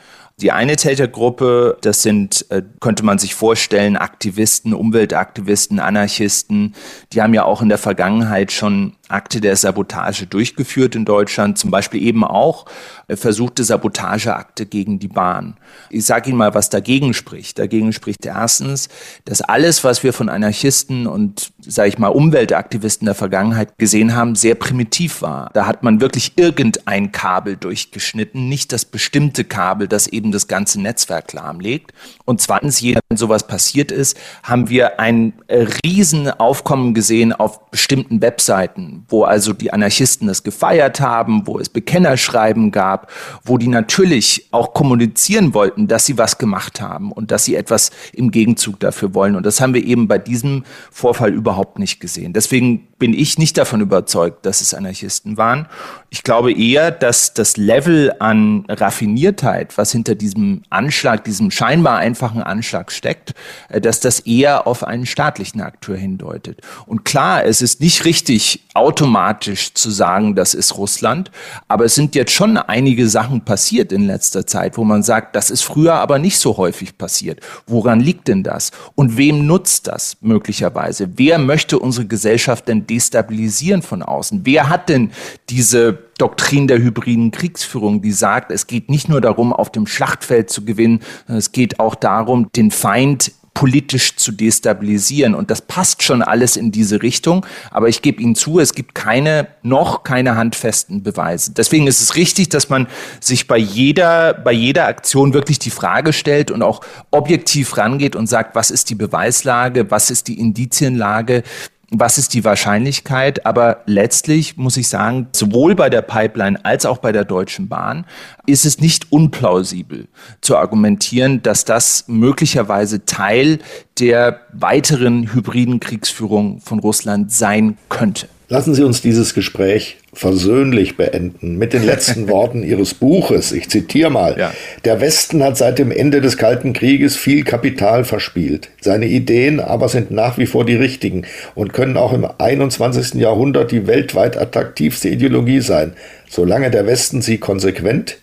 Die eine Tätergruppe, das sind, äh, könnte man sich vorstellen, Aktivisten, Umweltaktivisten, Anarchisten. Die haben ja auch in der Vergangenheit schon Akte der Sabotage durchgeführt in Deutschland, zum Beispiel eben auch äh, versuchte Sabotageakte gegen die Bahn. Ich sage Ihnen mal, was dagegen spricht. Dagegen spricht erstens, dass alles, was wir von Anarchisten und, sage ich mal, Umweltaktivisten der Vergangenheit gesehen haben, sehr primitiv war. Da hat man wirklich irgendein Kabel durchgeschnitten, nicht das bestimmte Kabel, das eben das ganze Netzwerk lahmlegt. Und zweitens, jeder, wenn sowas passiert ist, haben wir ein äh, Riesenaufkommen gesehen auf bestimmten Webseiten wo also die Anarchisten das gefeiert haben, wo es Bekennerschreiben gab, wo die natürlich auch kommunizieren wollten, dass sie was gemacht haben und dass sie etwas im Gegenzug dafür wollen. Und das haben wir eben bei diesem Vorfall überhaupt nicht gesehen. Deswegen bin ich nicht davon überzeugt, dass es Anarchisten waren. Ich glaube eher, dass das Level an Raffiniertheit, was hinter diesem Anschlag, diesem scheinbar einfachen Anschlag steckt, äh, dass das eher auf einen staatlichen Akteur hindeutet. Und klar, es ist nicht richtig, automatisch zu sagen, das ist Russland, aber es sind jetzt schon einige Sachen passiert in letzter Zeit, wo man sagt, das ist früher aber nicht so häufig passiert. Woran liegt denn das? Und wem nutzt das möglicherweise? Wer möchte unsere Gesellschaft denn destabilisieren von außen? Wer hat denn diese Doktrin der hybriden Kriegsführung, die sagt, es geht nicht nur darum, auf dem Schlachtfeld zu gewinnen, es geht auch darum, den Feind politisch zu destabilisieren. Und das passt schon alles in diese Richtung. Aber ich gebe Ihnen zu, es gibt keine, noch keine handfesten Beweise. Deswegen ist es richtig, dass man sich bei jeder, bei jeder Aktion wirklich die Frage stellt und auch objektiv rangeht und sagt, was ist die Beweislage, was ist die Indizienlage, was ist die Wahrscheinlichkeit? Aber letztlich muss ich sagen, sowohl bei der Pipeline als auch bei der Deutschen Bahn ist es nicht unplausibel zu argumentieren, dass das möglicherweise Teil der weiteren hybriden Kriegsführung von Russland sein könnte. Lassen Sie uns dieses Gespräch versöhnlich beenden mit den letzten Worten Ihres Buches. Ich zitiere mal. Ja. Der Westen hat seit dem Ende des Kalten Krieges viel Kapital verspielt. Seine Ideen aber sind nach wie vor die richtigen und können auch im 21. Jahrhundert die weltweit attraktivste Ideologie sein, solange der Westen sie konsequent,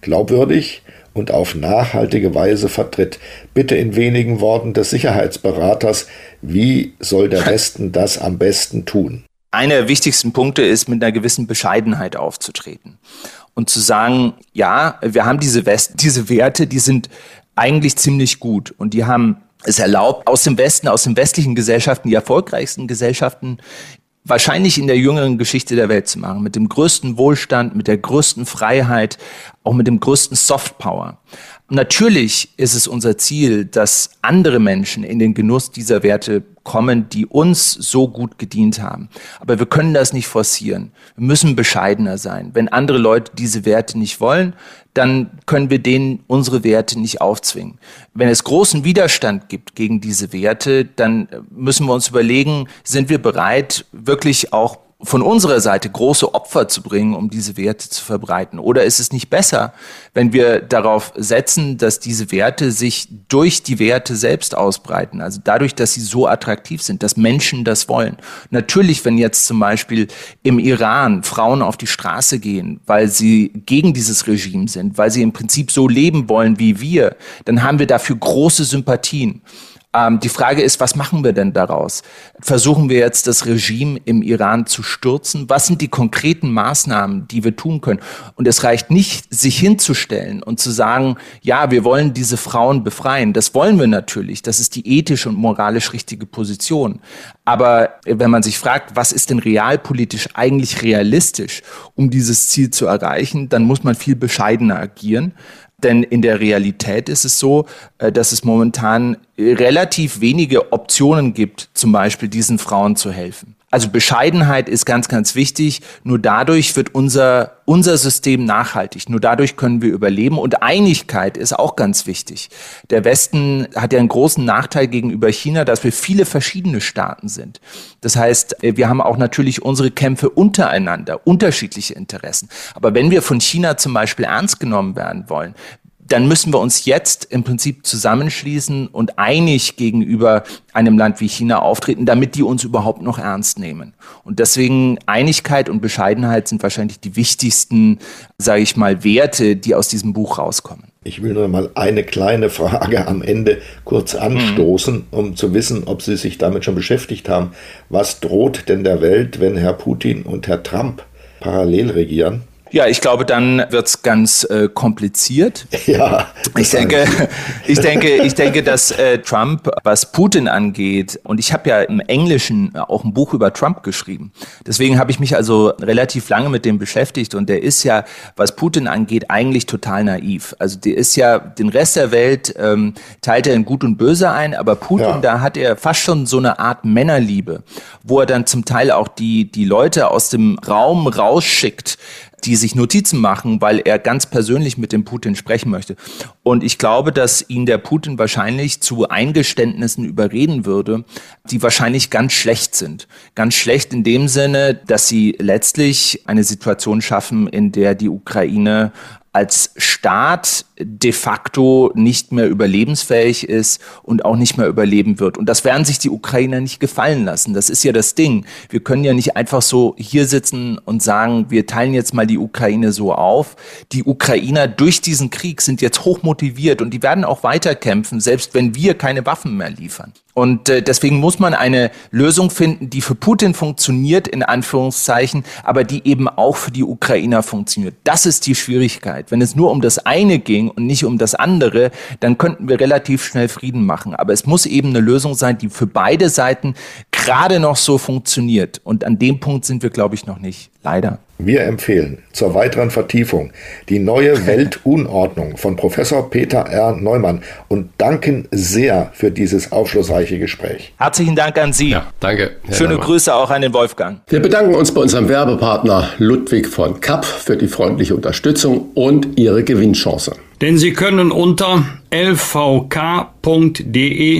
glaubwürdig und auf nachhaltige Weise vertritt. Bitte in wenigen Worten des Sicherheitsberaters, wie soll der Westen das am besten tun? Einer der wichtigsten Punkte ist, mit einer gewissen Bescheidenheit aufzutreten und zu sagen, ja, wir haben diese, West diese Werte, die sind eigentlich ziemlich gut und die haben es erlaubt, aus dem Westen, aus den westlichen Gesellschaften, die erfolgreichsten Gesellschaften wahrscheinlich in der jüngeren Geschichte der Welt zu machen, mit dem größten Wohlstand, mit der größten Freiheit, auch mit dem größten Softpower. Natürlich ist es unser Ziel, dass andere Menschen in den Genuss dieser Werte kommen, die uns so gut gedient haben. Aber wir können das nicht forcieren. Wir müssen bescheidener sein. Wenn andere Leute diese Werte nicht wollen, dann können wir denen unsere Werte nicht aufzwingen. Wenn es großen Widerstand gibt gegen diese Werte, dann müssen wir uns überlegen, sind wir bereit, wirklich auch von unserer Seite große Opfer zu bringen, um diese Werte zu verbreiten? Oder ist es nicht besser, wenn wir darauf setzen, dass diese Werte sich durch die Werte selbst ausbreiten? Also dadurch, dass sie so attraktiv sind, dass Menschen das wollen. Natürlich, wenn jetzt zum Beispiel im Iran Frauen auf die Straße gehen, weil sie gegen dieses Regime sind, weil sie im Prinzip so leben wollen wie wir, dann haben wir dafür große Sympathien. Ähm, die Frage ist, was machen wir denn daraus? Versuchen wir jetzt das Regime im Iran zu stürzen? Was sind die konkreten Maßnahmen, die wir tun können? Und es reicht nicht, sich hinzustellen und zu sagen, ja, wir wollen diese Frauen befreien. Das wollen wir natürlich. Das ist die ethisch und moralisch richtige Position. Aber wenn man sich fragt, was ist denn realpolitisch eigentlich realistisch, um dieses Ziel zu erreichen, dann muss man viel bescheidener agieren. Denn in der Realität ist es so, äh, dass es momentan relativ wenige Optionen gibt, zum Beispiel diesen Frauen zu helfen. Also Bescheidenheit ist ganz, ganz wichtig. Nur dadurch wird unser, unser System nachhaltig. Nur dadurch können wir überleben. Und Einigkeit ist auch ganz wichtig. Der Westen hat ja einen großen Nachteil gegenüber China, dass wir viele verschiedene Staaten sind. Das heißt, wir haben auch natürlich unsere Kämpfe untereinander, unterschiedliche Interessen. Aber wenn wir von China zum Beispiel ernst genommen werden wollen, dann müssen wir uns jetzt im Prinzip zusammenschließen und einig gegenüber einem Land wie China auftreten, damit die uns überhaupt noch ernst nehmen. Und deswegen Einigkeit und Bescheidenheit sind wahrscheinlich die wichtigsten, sage ich mal, Werte, die aus diesem Buch rauskommen. Ich will nur mal eine kleine Frage am Ende kurz anstoßen, um zu wissen, ob Sie sich damit schon beschäftigt haben. Was droht denn der Welt, wenn Herr Putin und Herr Trump parallel regieren? Ja, ich glaube, dann wird's ganz äh, kompliziert. Ja. Ich denke, ich denke, ich denke, dass äh, Trump, was Putin angeht, und ich habe ja im Englischen auch ein Buch über Trump geschrieben. Deswegen habe ich mich also relativ lange mit dem beschäftigt und der ist ja, was Putin angeht, eigentlich total naiv. Also der ist ja den Rest der Welt ähm, teilt er in Gut und Böse ein, aber Putin, ja. da hat er fast schon so eine Art Männerliebe, wo er dann zum Teil auch die die Leute aus dem Raum rausschickt, die sich Notizen machen, weil er ganz persönlich mit dem Putin sprechen möchte. Und ich glaube, dass ihn der Putin wahrscheinlich zu Eingeständnissen überreden würde, die wahrscheinlich ganz schlecht sind. Ganz schlecht in dem Sinne, dass sie letztlich eine Situation schaffen, in der die Ukraine als Staat de facto nicht mehr überlebensfähig ist und auch nicht mehr überleben wird. Und das werden sich die Ukrainer nicht gefallen lassen. Das ist ja das Ding. Wir können ja nicht einfach so hier sitzen und sagen, wir teilen jetzt mal die Ukraine so auf. Die Ukrainer durch diesen Krieg sind jetzt hoch motiviert und die werden auch weiterkämpfen, selbst wenn wir keine Waffen mehr liefern. Und äh, deswegen muss man eine Lösung finden, die für Putin funktioniert, in Anführungszeichen, aber die eben auch für die Ukrainer funktioniert. Das ist die Schwierigkeit. Wenn es nur um das eine ging und nicht um das andere, dann könnten wir relativ schnell Frieden machen. Aber es muss eben eine Lösung sein, die für beide Seiten gerade noch so funktioniert. Und an dem Punkt sind wir, glaube ich, noch nicht. Leider. Wir empfehlen zur weiteren Vertiefung die neue Weltunordnung von Professor Peter R. Neumann und danken sehr für dieses aufschlussreiche Gespräch. Herzlichen Dank an Sie. Ja, danke. Schöne Neumann. Grüße auch an den Wolfgang. Wir bedanken uns bei unserem Werbepartner Ludwig von Kapp für die freundliche Unterstützung und Ihre Gewinnchance. Denn Sie können unter lvk.de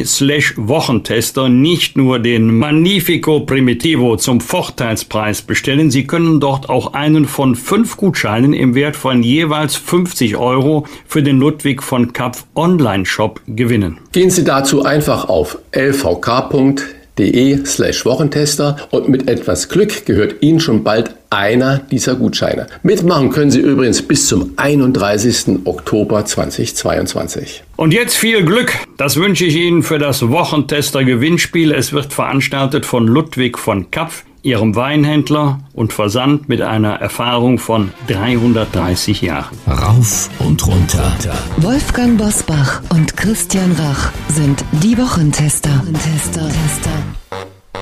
slash Wochentester nicht nur den Magnifico Primitivo zum Vorteilspreis bestellen, Sie können dort auch einen von fünf Gutscheinen im Wert von jeweils 50 Euro für den Ludwig von Kapf Online-Shop gewinnen. Gehen Sie dazu einfach auf lvk.de de slash Wochentester und mit etwas Glück gehört Ihnen schon bald einer dieser Gutscheine. Mitmachen können Sie übrigens bis zum 31. Oktober 2022. Und jetzt viel Glück. Das wünsche ich Ihnen für das Wochentester Gewinnspiel. Es wird veranstaltet von Ludwig von Kapf ihrem Weinhändler und Versand mit einer Erfahrung von 330 Jahren. Rauf und runter. Wolfgang Bosbach und Christian Rach sind die Wochentester. Wochentester.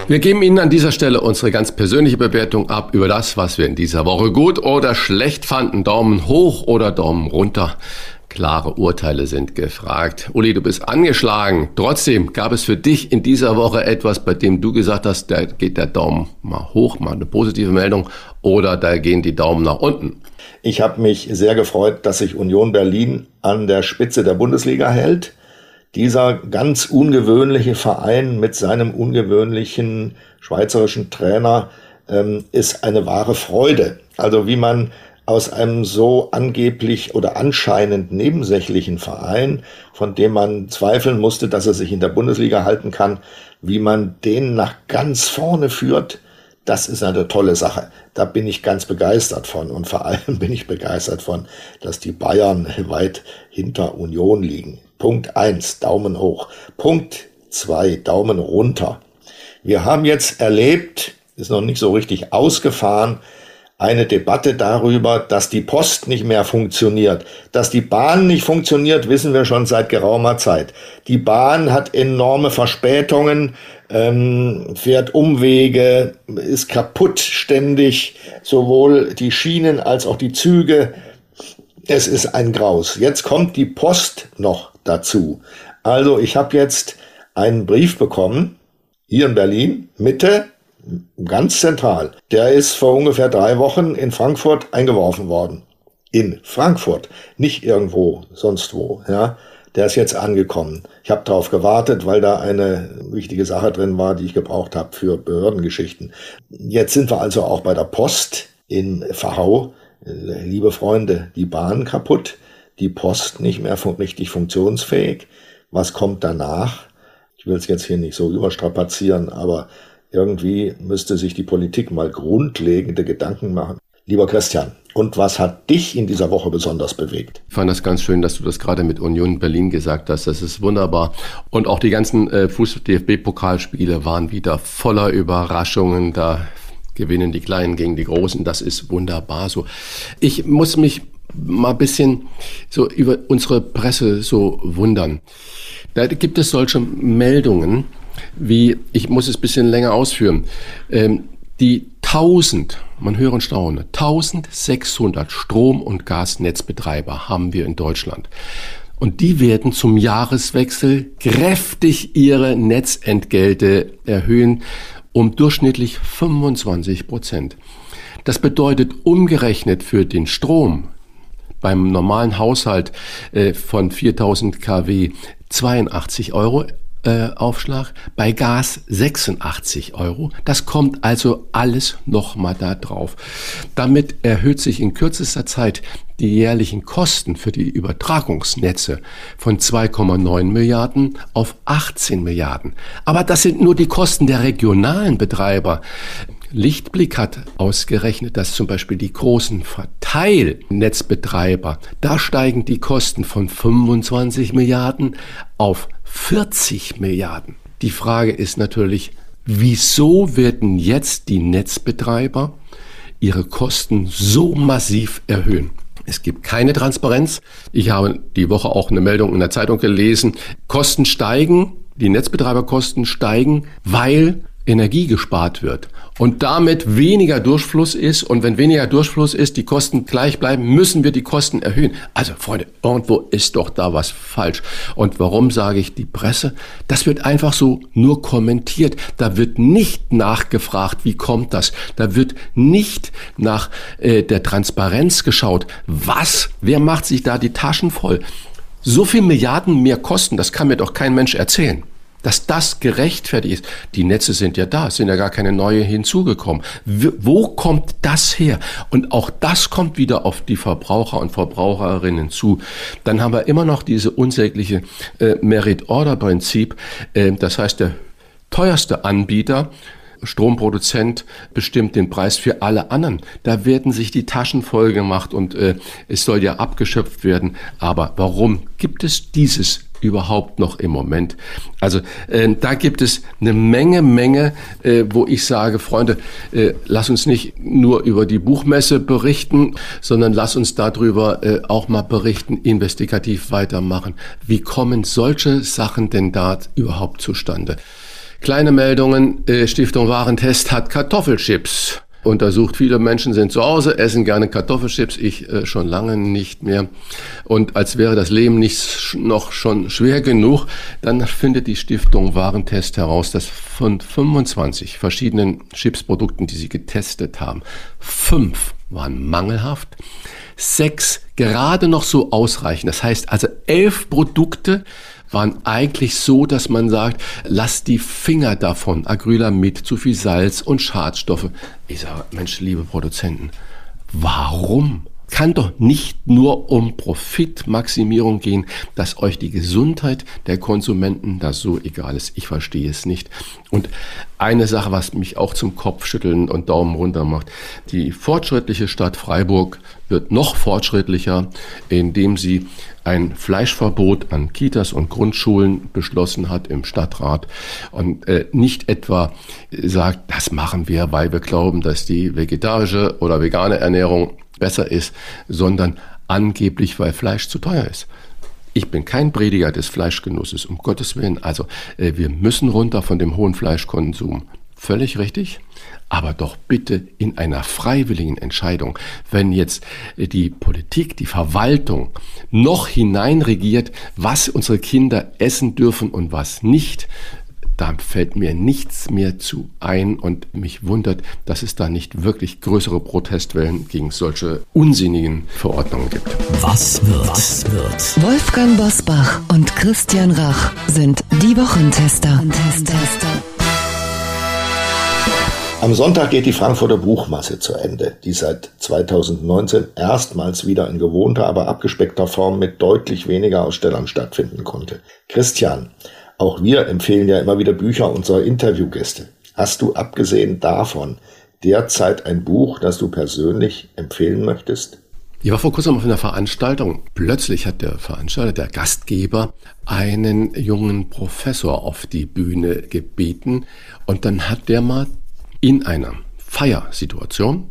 Wir geben Ihnen an dieser Stelle unsere ganz persönliche Bewertung ab über das, was wir in dieser Woche gut oder schlecht fanden. Daumen hoch oder Daumen runter. Klare Urteile sind gefragt. Uli, du bist angeschlagen. Trotzdem gab es für dich in dieser Woche etwas, bei dem du gesagt hast, da geht der Daumen mal hoch, mal eine positive Meldung, oder da gehen die Daumen nach unten. Ich habe mich sehr gefreut, dass sich Union Berlin an der Spitze der Bundesliga hält dieser ganz ungewöhnliche Verein mit seinem ungewöhnlichen schweizerischen Trainer ähm, ist eine wahre Freude. Also wie man aus einem so angeblich oder anscheinend nebensächlichen Verein, von dem man zweifeln musste, dass er sich in der Bundesliga halten kann, wie man den nach ganz vorne führt, das ist eine tolle Sache. Da bin ich ganz begeistert von. Und vor allem bin ich begeistert von, dass die Bayern weit hinter Union liegen. Punkt eins Daumen hoch. Punkt zwei Daumen runter. Wir haben jetzt erlebt, ist noch nicht so richtig ausgefahren, eine Debatte darüber, dass die Post nicht mehr funktioniert. Dass die Bahn nicht funktioniert, wissen wir schon seit geraumer Zeit. Die Bahn hat enorme Verspätungen, ähm, fährt Umwege, ist kaputt ständig, sowohl die Schienen als auch die Züge. Es ist ein Graus. Jetzt kommt die Post noch dazu. Also ich habe jetzt einen Brief bekommen, hier in Berlin, Mitte, ganz zentral. Der ist vor ungefähr drei Wochen in Frankfurt eingeworfen worden. In Frankfurt, nicht irgendwo, sonst wo. Ja, der ist jetzt angekommen. Ich habe darauf gewartet, weil da eine wichtige Sache drin war, die ich gebraucht habe für Behördengeschichten. Jetzt sind wir also auch bei der Post in Verhau. Liebe Freunde, die Bahn kaputt, die Post nicht mehr richtig funktionsfähig. Was kommt danach? Ich will es jetzt hier nicht so überstrapazieren, aber irgendwie müsste sich die Politik mal grundlegende Gedanken machen. Lieber Christian, und was hat dich in dieser Woche besonders bewegt? Ich fand das ganz schön, dass du das gerade mit Union Berlin gesagt hast. Das ist wunderbar. Und auch die ganzen äh, Fuß-DFB-Pokalspiele waren wieder voller Überraschungen. Da gewinnen die Kleinen gegen die Großen. Das ist wunderbar so. Ich muss mich mal ein bisschen so über unsere Presse so wundern. Da gibt es solche Meldungen, wie, ich muss es ein bisschen länger ausführen, ähm, die 1000, man höre und staune, 1600 Strom- und Gasnetzbetreiber haben wir in Deutschland. Und die werden zum Jahreswechsel kräftig ihre Netzentgelte erhöhen um durchschnittlich 25 Prozent. Das bedeutet umgerechnet für den Strom beim normalen Haushalt äh, von 4000 kW 82 Euro äh, Aufschlag, bei Gas 86 Euro. Das kommt also alles nochmal da drauf. Damit erhöht sich in kürzester Zeit die jährlichen Kosten für die Übertragungsnetze von 2,9 Milliarden auf 18 Milliarden. Aber das sind nur die Kosten der regionalen Betreiber. Lichtblick hat ausgerechnet, dass zum Beispiel die großen Verteilnetzbetreiber, da steigen die Kosten von 25 Milliarden auf 40 Milliarden. Die Frage ist natürlich, wieso werden jetzt die Netzbetreiber ihre Kosten so massiv erhöhen? Es gibt keine Transparenz. Ich habe die Woche auch eine Meldung in der Zeitung gelesen. Kosten steigen, die Netzbetreiberkosten steigen, weil Energie gespart wird und damit weniger Durchfluss ist und wenn weniger Durchfluss ist, die Kosten gleich bleiben, müssen wir die Kosten erhöhen. Also Freunde, irgendwo ist doch da was falsch. Und warum sage ich die Presse? Das wird einfach so nur kommentiert. Da wird nicht nachgefragt, wie kommt das? Da wird nicht nach äh, der Transparenz geschaut. Was? Wer macht sich da die Taschen voll? So viel Milliarden mehr Kosten, das kann mir doch kein Mensch erzählen dass das gerechtfertigt ist. Die Netze sind ja da, es sind ja gar keine neue hinzugekommen. Wo kommt das her? Und auch das kommt wieder auf die Verbraucher und Verbraucherinnen zu. Dann haben wir immer noch diese unsägliche äh, Merit-Order-Prinzip. Äh, das heißt, der teuerste Anbieter Stromproduzent bestimmt den Preis für alle anderen. Da werden sich die Taschen voll gemacht und äh, es soll ja abgeschöpft werden. Aber warum gibt es dieses überhaupt noch im Moment. Also äh, da gibt es eine Menge, Menge, äh, wo ich sage, Freunde, äh, lass uns nicht nur über die Buchmesse berichten, sondern lass uns darüber äh, auch mal berichten, investigativ weitermachen. Wie kommen solche Sachen denn da überhaupt zustande? Kleine Meldungen, äh, Stiftung Warentest hat Kartoffelchips untersucht. Viele Menschen sind zu Hause, essen gerne Kartoffelchips, ich äh, schon lange nicht mehr. Und als wäre das Leben nicht noch schon schwer genug, dann findet die Stiftung Warentest heraus, dass von 25 verschiedenen Chipsprodukten, die sie getestet haben, fünf waren mangelhaft, sechs gerade noch so ausreichend. Das heißt also elf Produkte waren eigentlich so, dass man sagt, lass die Finger davon, Acrylamid, zu viel Salz und Schadstoffe. Ich sage, Mensch, liebe Produzenten, warum? Kann doch nicht nur um Profitmaximierung gehen, dass euch die Gesundheit der Konsumenten da so egal ist. Ich verstehe es nicht. Und eine Sache, was mich auch zum Kopfschütteln und Daumen runter macht, die fortschrittliche Stadt Freiburg wird noch fortschrittlicher, indem sie ein Fleischverbot an Kitas und Grundschulen beschlossen hat im Stadtrat und äh, nicht etwa sagt, das machen wir, weil wir glauben, dass die vegetarische oder vegane Ernährung besser ist, sondern angeblich, weil Fleisch zu teuer ist. Ich bin kein Prediger des Fleischgenusses, um Gottes Willen. Also äh, wir müssen runter von dem hohen Fleischkonsum. Völlig richtig, aber doch bitte in einer freiwilligen Entscheidung. Wenn jetzt äh, die Politik, die Verwaltung noch hineinregiert, was unsere Kinder essen dürfen und was nicht, da fällt mir nichts mehr zu ein und mich wundert, dass es da nicht wirklich größere Protestwellen gegen solche unsinnigen Verordnungen gibt. Was wird? Was wird? Wolfgang Bosbach und Christian Rach sind die Wochentester. Am Sonntag geht die Frankfurter Buchmasse zu Ende, die seit 2019 erstmals wieder in gewohnter, aber abgespeckter Form mit deutlich weniger Ausstellern stattfinden konnte. Christian, auch wir empfehlen ja immer wieder Bücher unserer Interviewgäste. Hast du abgesehen davon derzeit ein Buch, das du persönlich empfehlen möchtest? Ich war vor kurzem auf einer Veranstaltung. Plötzlich hat der Veranstalter, der Gastgeber, einen jungen Professor auf die Bühne gebeten. Und dann hat der mal in einer Feiersituation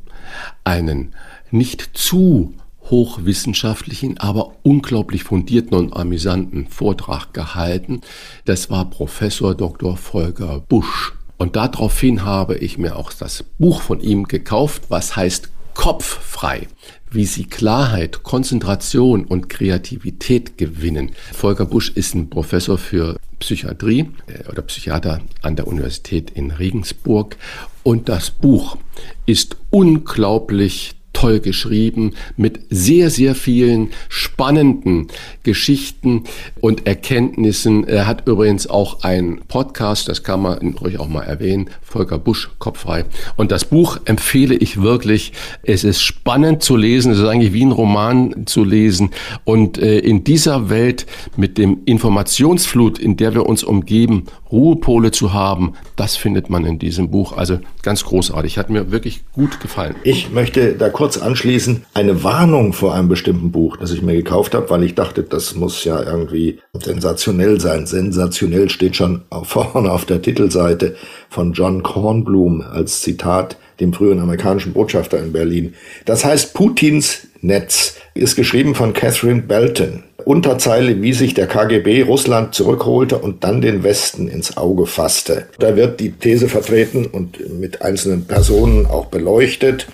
einen nicht zu hochwissenschaftlichen, aber unglaublich fundierten und amüsanten Vortrag gehalten. Das war Professor Dr. Volker Busch. Und daraufhin habe ich mir auch das Buch von ihm gekauft, was heißt Kopffrei, wie sie Klarheit, Konzentration und Kreativität gewinnen. Volker Busch ist ein Professor für Psychiatrie äh, oder Psychiater an der Universität in Regensburg und das Buch ist unglaublich toll geschrieben mit sehr, sehr vielen spannenden Geschichten und Erkenntnissen. Er hat übrigens auch einen Podcast, das kann man ruhig auch mal erwähnen, Volker Busch, Kopffrei. Und das Buch empfehle ich wirklich. Es ist spannend zu lesen, es ist eigentlich wie ein Roman zu lesen. Und äh, in dieser Welt mit dem Informationsflut, in der wir uns umgeben, Ruhepole zu haben, das findet man in diesem Buch. Also ganz großartig, hat mir wirklich gut gefallen. Ich möchte da kurz anschließen, eine Warnung vor einem bestimmten Buch, das ich mir gekauft habe, weil ich dachte, das muss ja irgendwie sensationell sein. Sensationell steht schon vorne auf der Titelseite von John Kornblum als Zitat dem früheren amerikanischen Botschafter in Berlin. Das heißt Putins Netz, ist geschrieben von Catherine Belton. Unterzeile, wie sich der KGB Russland zurückholte und dann den Westen ins Auge fasste. Da wird die These vertreten und mit einzelnen Personen auch beleuchtet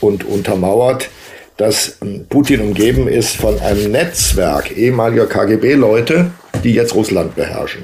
und untermauert, dass Putin umgeben ist von einem Netzwerk ehemaliger KGB-Leute, die jetzt Russland beherrschen.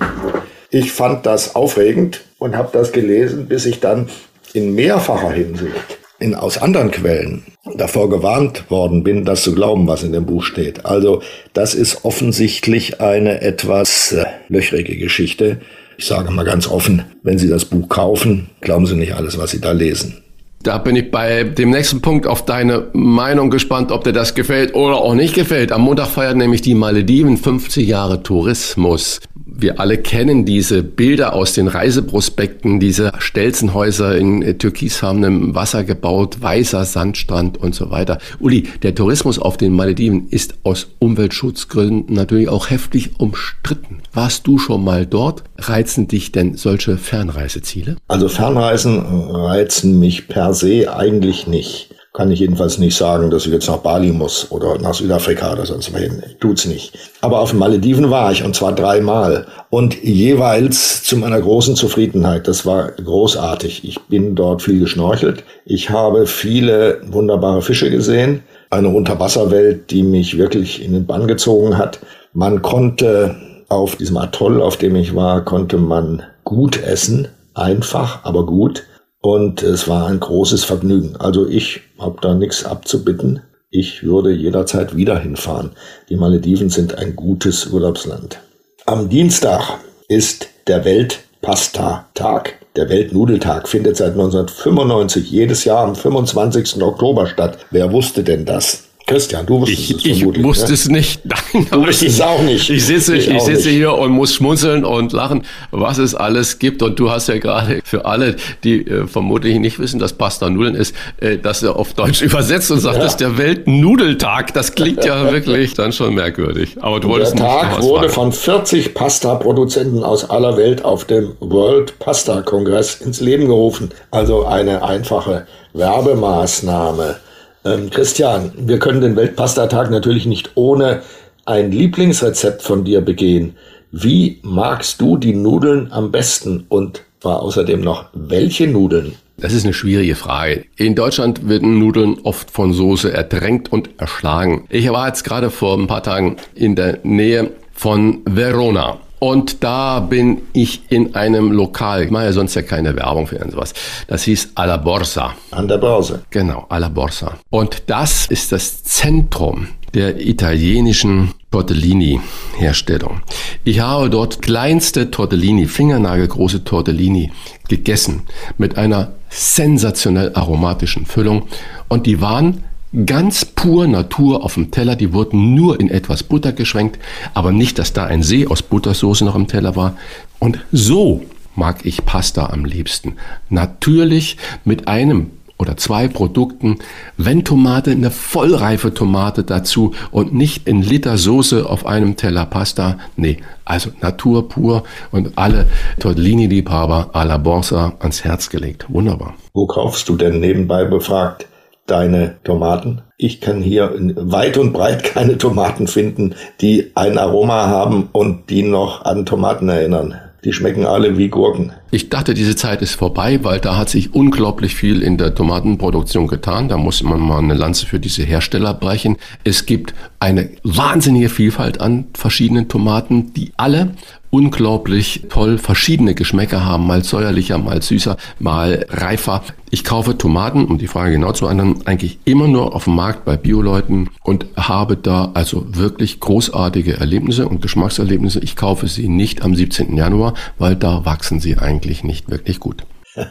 Ich fand das aufregend und habe das gelesen, bis ich dann in mehrfacher Hinsicht in, aus anderen Quellen davor gewarnt worden bin, das zu glauben, was in dem Buch steht. Also das ist offensichtlich eine etwas äh, löchrige Geschichte. Ich sage mal ganz offen, wenn Sie das Buch kaufen, glauben Sie nicht alles, was Sie da lesen. Da bin ich bei dem nächsten Punkt auf deine Meinung gespannt, ob dir das gefällt oder auch nicht gefällt. Am Montag feiert nämlich die Malediven 50 Jahre Tourismus. Wir alle kennen diese Bilder aus den Reiseprospekten, diese Stelzenhäuser in türkisfarbenem Wasser gebaut, weißer Sandstrand und so weiter. Uli, der Tourismus auf den Malediven ist aus Umweltschutzgründen natürlich auch heftig umstritten. Warst du schon mal dort? Reizen dich denn solche Fernreiseziele? Also Fernreisen reizen mich per se eigentlich nicht. Kann ich jedenfalls nicht sagen, dass ich jetzt nach Bali muss oder nach Südafrika oder sonst wohin. Tut's nicht. Aber auf den Malediven war ich und zwar dreimal und jeweils zu meiner großen Zufriedenheit. Das war großartig. Ich bin dort viel geschnorchelt. Ich habe viele wunderbare Fische gesehen. Eine Unterwasserwelt, die mich wirklich in den Bann gezogen hat. Man konnte auf diesem Atoll, auf dem ich war, konnte man gut essen. Einfach, aber gut. Und es war ein großes Vergnügen. Also ich habe da nichts abzubitten. Ich würde jederzeit wieder hinfahren. Die Malediven sind ein gutes Urlaubsland. Am Dienstag ist der Weltpasta-Tag. Der Weltnudeltag findet seit 1995 jedes Jahr am 25. Oktober statt. Wer wusste denn das? Christian, du wusstest ich, es Ich wusste ne? es nicht. Nein, du wusstest es auch nicht. Ich sitze, ich, ich sitze hier und muss schmunzeln und lachen, was es alles gibt. Und du hast ja gerade für alle, die äh, vermutlich nicht wissen, dass Pasta Nudeln ist, äh, das auf Deutsch übersetzt und sagt, ja. das ist der Weltnudeltag. Das klingt ja wirklich dann schon merkwürdig. Aber du wolltest der Tag nicht wurde von 40 Pasta-Produzenten aus aller Welt auf dem World Pasta Kongress ins Leben gerufen. Also eine einfache Werbemaßnahme. Ähm, Christian, wir können den Weltpasta-Tag natürlich nicht ohne ein Lieblingsrezept von dir begehen. Wie magst du die Nudeln am besten und war außerdem noch welche Nudeln? Das ist eine schwierige Frage. In Deutschland werden Nudeln oft von Soße ertränkt und erschlagen. Ich war jetzt gerade vor ein paar Tagen in der Nähe von Verona. Und da bin ich in einem Lokal. Ich mache ja sonst ja keine Werbung für irgendwas. Das hieß Alla Borsa. An der Börse. Genau, Alla Borsa. Und das ist das Zentrum der italienischen Tortellini-Herstellung. Ich habe dort kleinste Tortellini, fingernagelgroße Tortellini gegessen mit einer sensationell aromatischen Füllung und die waren ganz pur Natur auf dem Teller. Die wurden nur in etwas Butter geschwenkt, aber nicht, dass da ein See aus Buttersoße noch im Teller war. Und so mag ich Pasta am liebsten. Natürlich mit einem oder zwei Produkten, wenn Tomate, eine vollreife Tomate dazu und nicht in Liter Soße auf einem Teller Pasta. Nee, also Natur pur und alle Tortellini-Liebhaber alla Borsa ans Herz gelegt. Wunderbar. Wo kaufst du denn nebenbei befragt deine Tomaten. Ich kann hier weit und breit keine Tomaten finden, die ein Aroma haben und die noch an Tomaten erinnern. Die schmecken alle wie Gurken. Ich dachte, diese Zeit ist vorbei, weil da hat sich unglaublich viel in der Tomatenproduktion getan. Da muss man mal eine Lanze für diese Hersteller brechen. Es gibt eine wahnsinnige Vielfalt an verschiedenen Tomaten, die alle unglaublich toll verschiedene Geschmäcker haben, mal säuerlicher, mal süßer, mal reifer. Ich kaufe Tomaten, um die Frage genau zu ändern, eigentlich immer nur auf dem Markt bei Bioleuten und habe da also wirklich großartige Erlebnisse und Geschmackserlebnisse. Ich kaufe sie nicht am 17. Januar, weil da wachsen sie eigentlich nicht wirklich gut.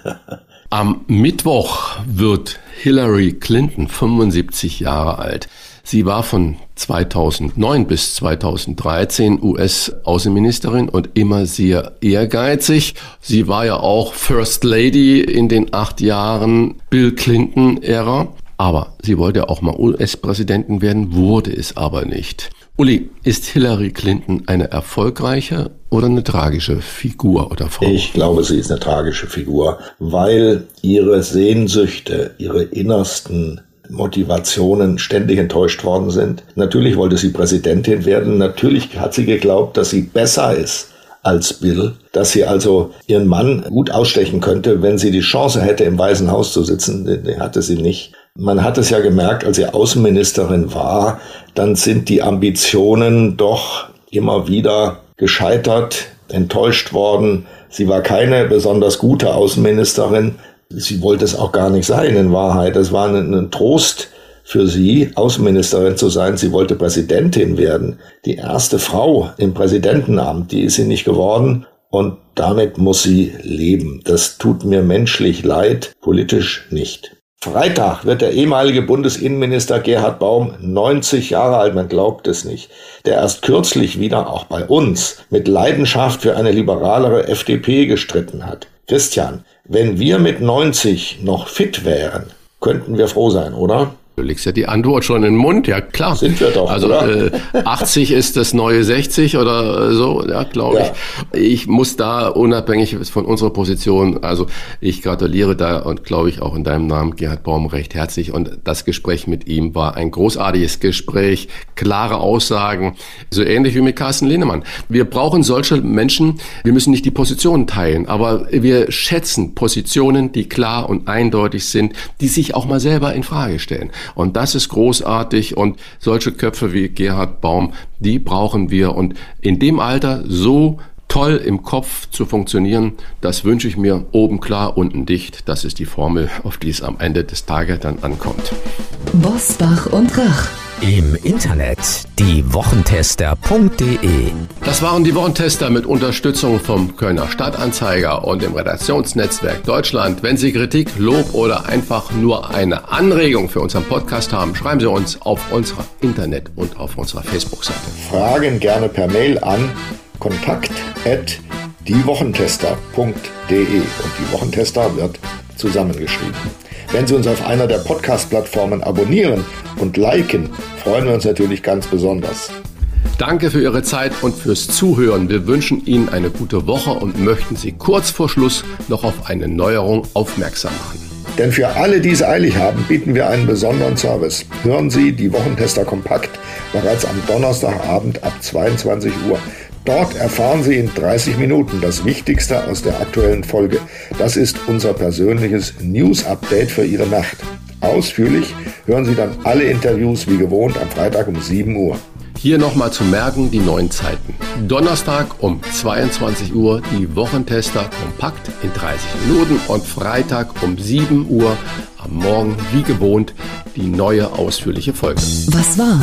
Am Mittwoch wird Hillary Clinton 75 Jahre alt. Sie war von 2009 bis 2013 US-Außenministerin und immer sehr ehrgeizig. Sie war ja auch First Lady in den acht Jahren Bill Clinton-Ära. Aber sie wollte auch mal US-Präsidentin werden, wurde es aber nicht. Uli, ist Hillary Clinton eine erfolgreiche oder eine tragische Figur oder Frau? Ich glaube, sie ist eine tragische Figur, weil ihre Sehnsüchte, ihre innersten Motivationen ständig enttäuscht worden sind. Natürlich wollte sie Präsidentin werden. Natürlich hat sie geglaubt, dass sie besser ist als Bill, dass sie also ihren Mann gut ausstechen könnte, wenn sie die Chance hätte, im Weißen Haus zu sitzen. Die hatte sie nicht. Man hat es ja gemerkt, als sie Außenministerin war, dann sind die Ambitionen doch immer wieder gescheitert, enttäuscht worden. Sie war keine besonders gute Außenministerin sie wollte es auch gar nicht sein in Wahrheit. Es war ein, ein Trost für sie, Außenministerin zu sein. Sie wollte Präsidentin werden. Die erste Frau im Präsidentenamt, die ist sie nicht geworden. Und damit muss sie leben. Das tut mir menschlich leid, politisch nicht. Freitag wird der ehemalige Bundesinnenminister Gerhard Baum 90 Jahre alt, man glaubt es nicht, der erst kürzlich wieder auch bei uns mit Leidenschaft für eine liberalere FDP gestritten hat. Christian, wenn wir mit 90 noch fit wären, könnten wir froh sein, oder? Du legst ja die Antwort schon in den Mund, ja klar. Sind wir doch. Also äh, 80 ist das neue 60 oder so, ja, glaube ja. ich. Ich muss da unabhängig von unserer Position, also ich gratuliere da und glaube ich auch in deinem Namen Gerhard Baum recht herzlich. Und das Gespräch mit ihm war ein großartiges Gespräch, klare Aussagen, so ähnlich wie mit Carsten Lehnemann. Wir brauchen solche Menschen, wir müssen nicht die Positionen teilen, aber wir schätzen Positionen, die klar und eindeutig sind, die sich auch mal selber in Frage stellen. Und das ist großartig und solche Köpfe wie Gerhard Baum, die brauchen wir und in dem Alter so toll im Kopf zu funktionieren, das wünsche ich mir oben klar, unten dicht. Das ist die Formel, auf die es am Ende des Tages dann ankommt. Bosbach und Rach. Im Internet diewochentester.de. Das waren die Wochentester mit Unterstützung vom Kölner Stadtanzeiger und dem Redaktionsnetzwerk Deutschland. Wenn Sie Kritik, Lob oder einfach nur eine Anregung für unseren Podcast haben, schreiben Sie uns auf unserer Internet- und auf unserer Facebook-Seite. Fragen gerne per Mail an kontakt at diewochentester.de und die Wochentester wird zusammengeschrieben. Wenn Sie uns auf einer der Podcast-Plattformen abonnieren und liken, freuen wir uns natürlich ganz besonders. Danke für Ihre Zeit und fürs Zuhören. Wir wünschen Ihnen eine gute Woche und möchten Sie kurz vor Schluss noch auf eine Neuerung aufmerksam machen. Denn für alle, die es eilig haben, bieten wir einen besonderen Service. Hören Sie die Wochentester kompakt bereits am Donnerstagabend ab 22 Uhr. Dort erfahren Sie in 30 Minuten das Wichtigste aus der aktuellen Folge. Das ist unser persönliches News-Update für Ihre Nacht. Ausführlich hören Sie dann alle Interviews wie gewohnt am Freitag um 7 Uhr. Hier nochmal zu merken die neuen Zeiten. Donnerstag um 22 Uhr die Wochentester kompakt in 30 Minuten und Freitag um 7 Uhr am Morgen wie gewohnt die neue ausführliche Folge. Was war?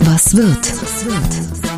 Was wird?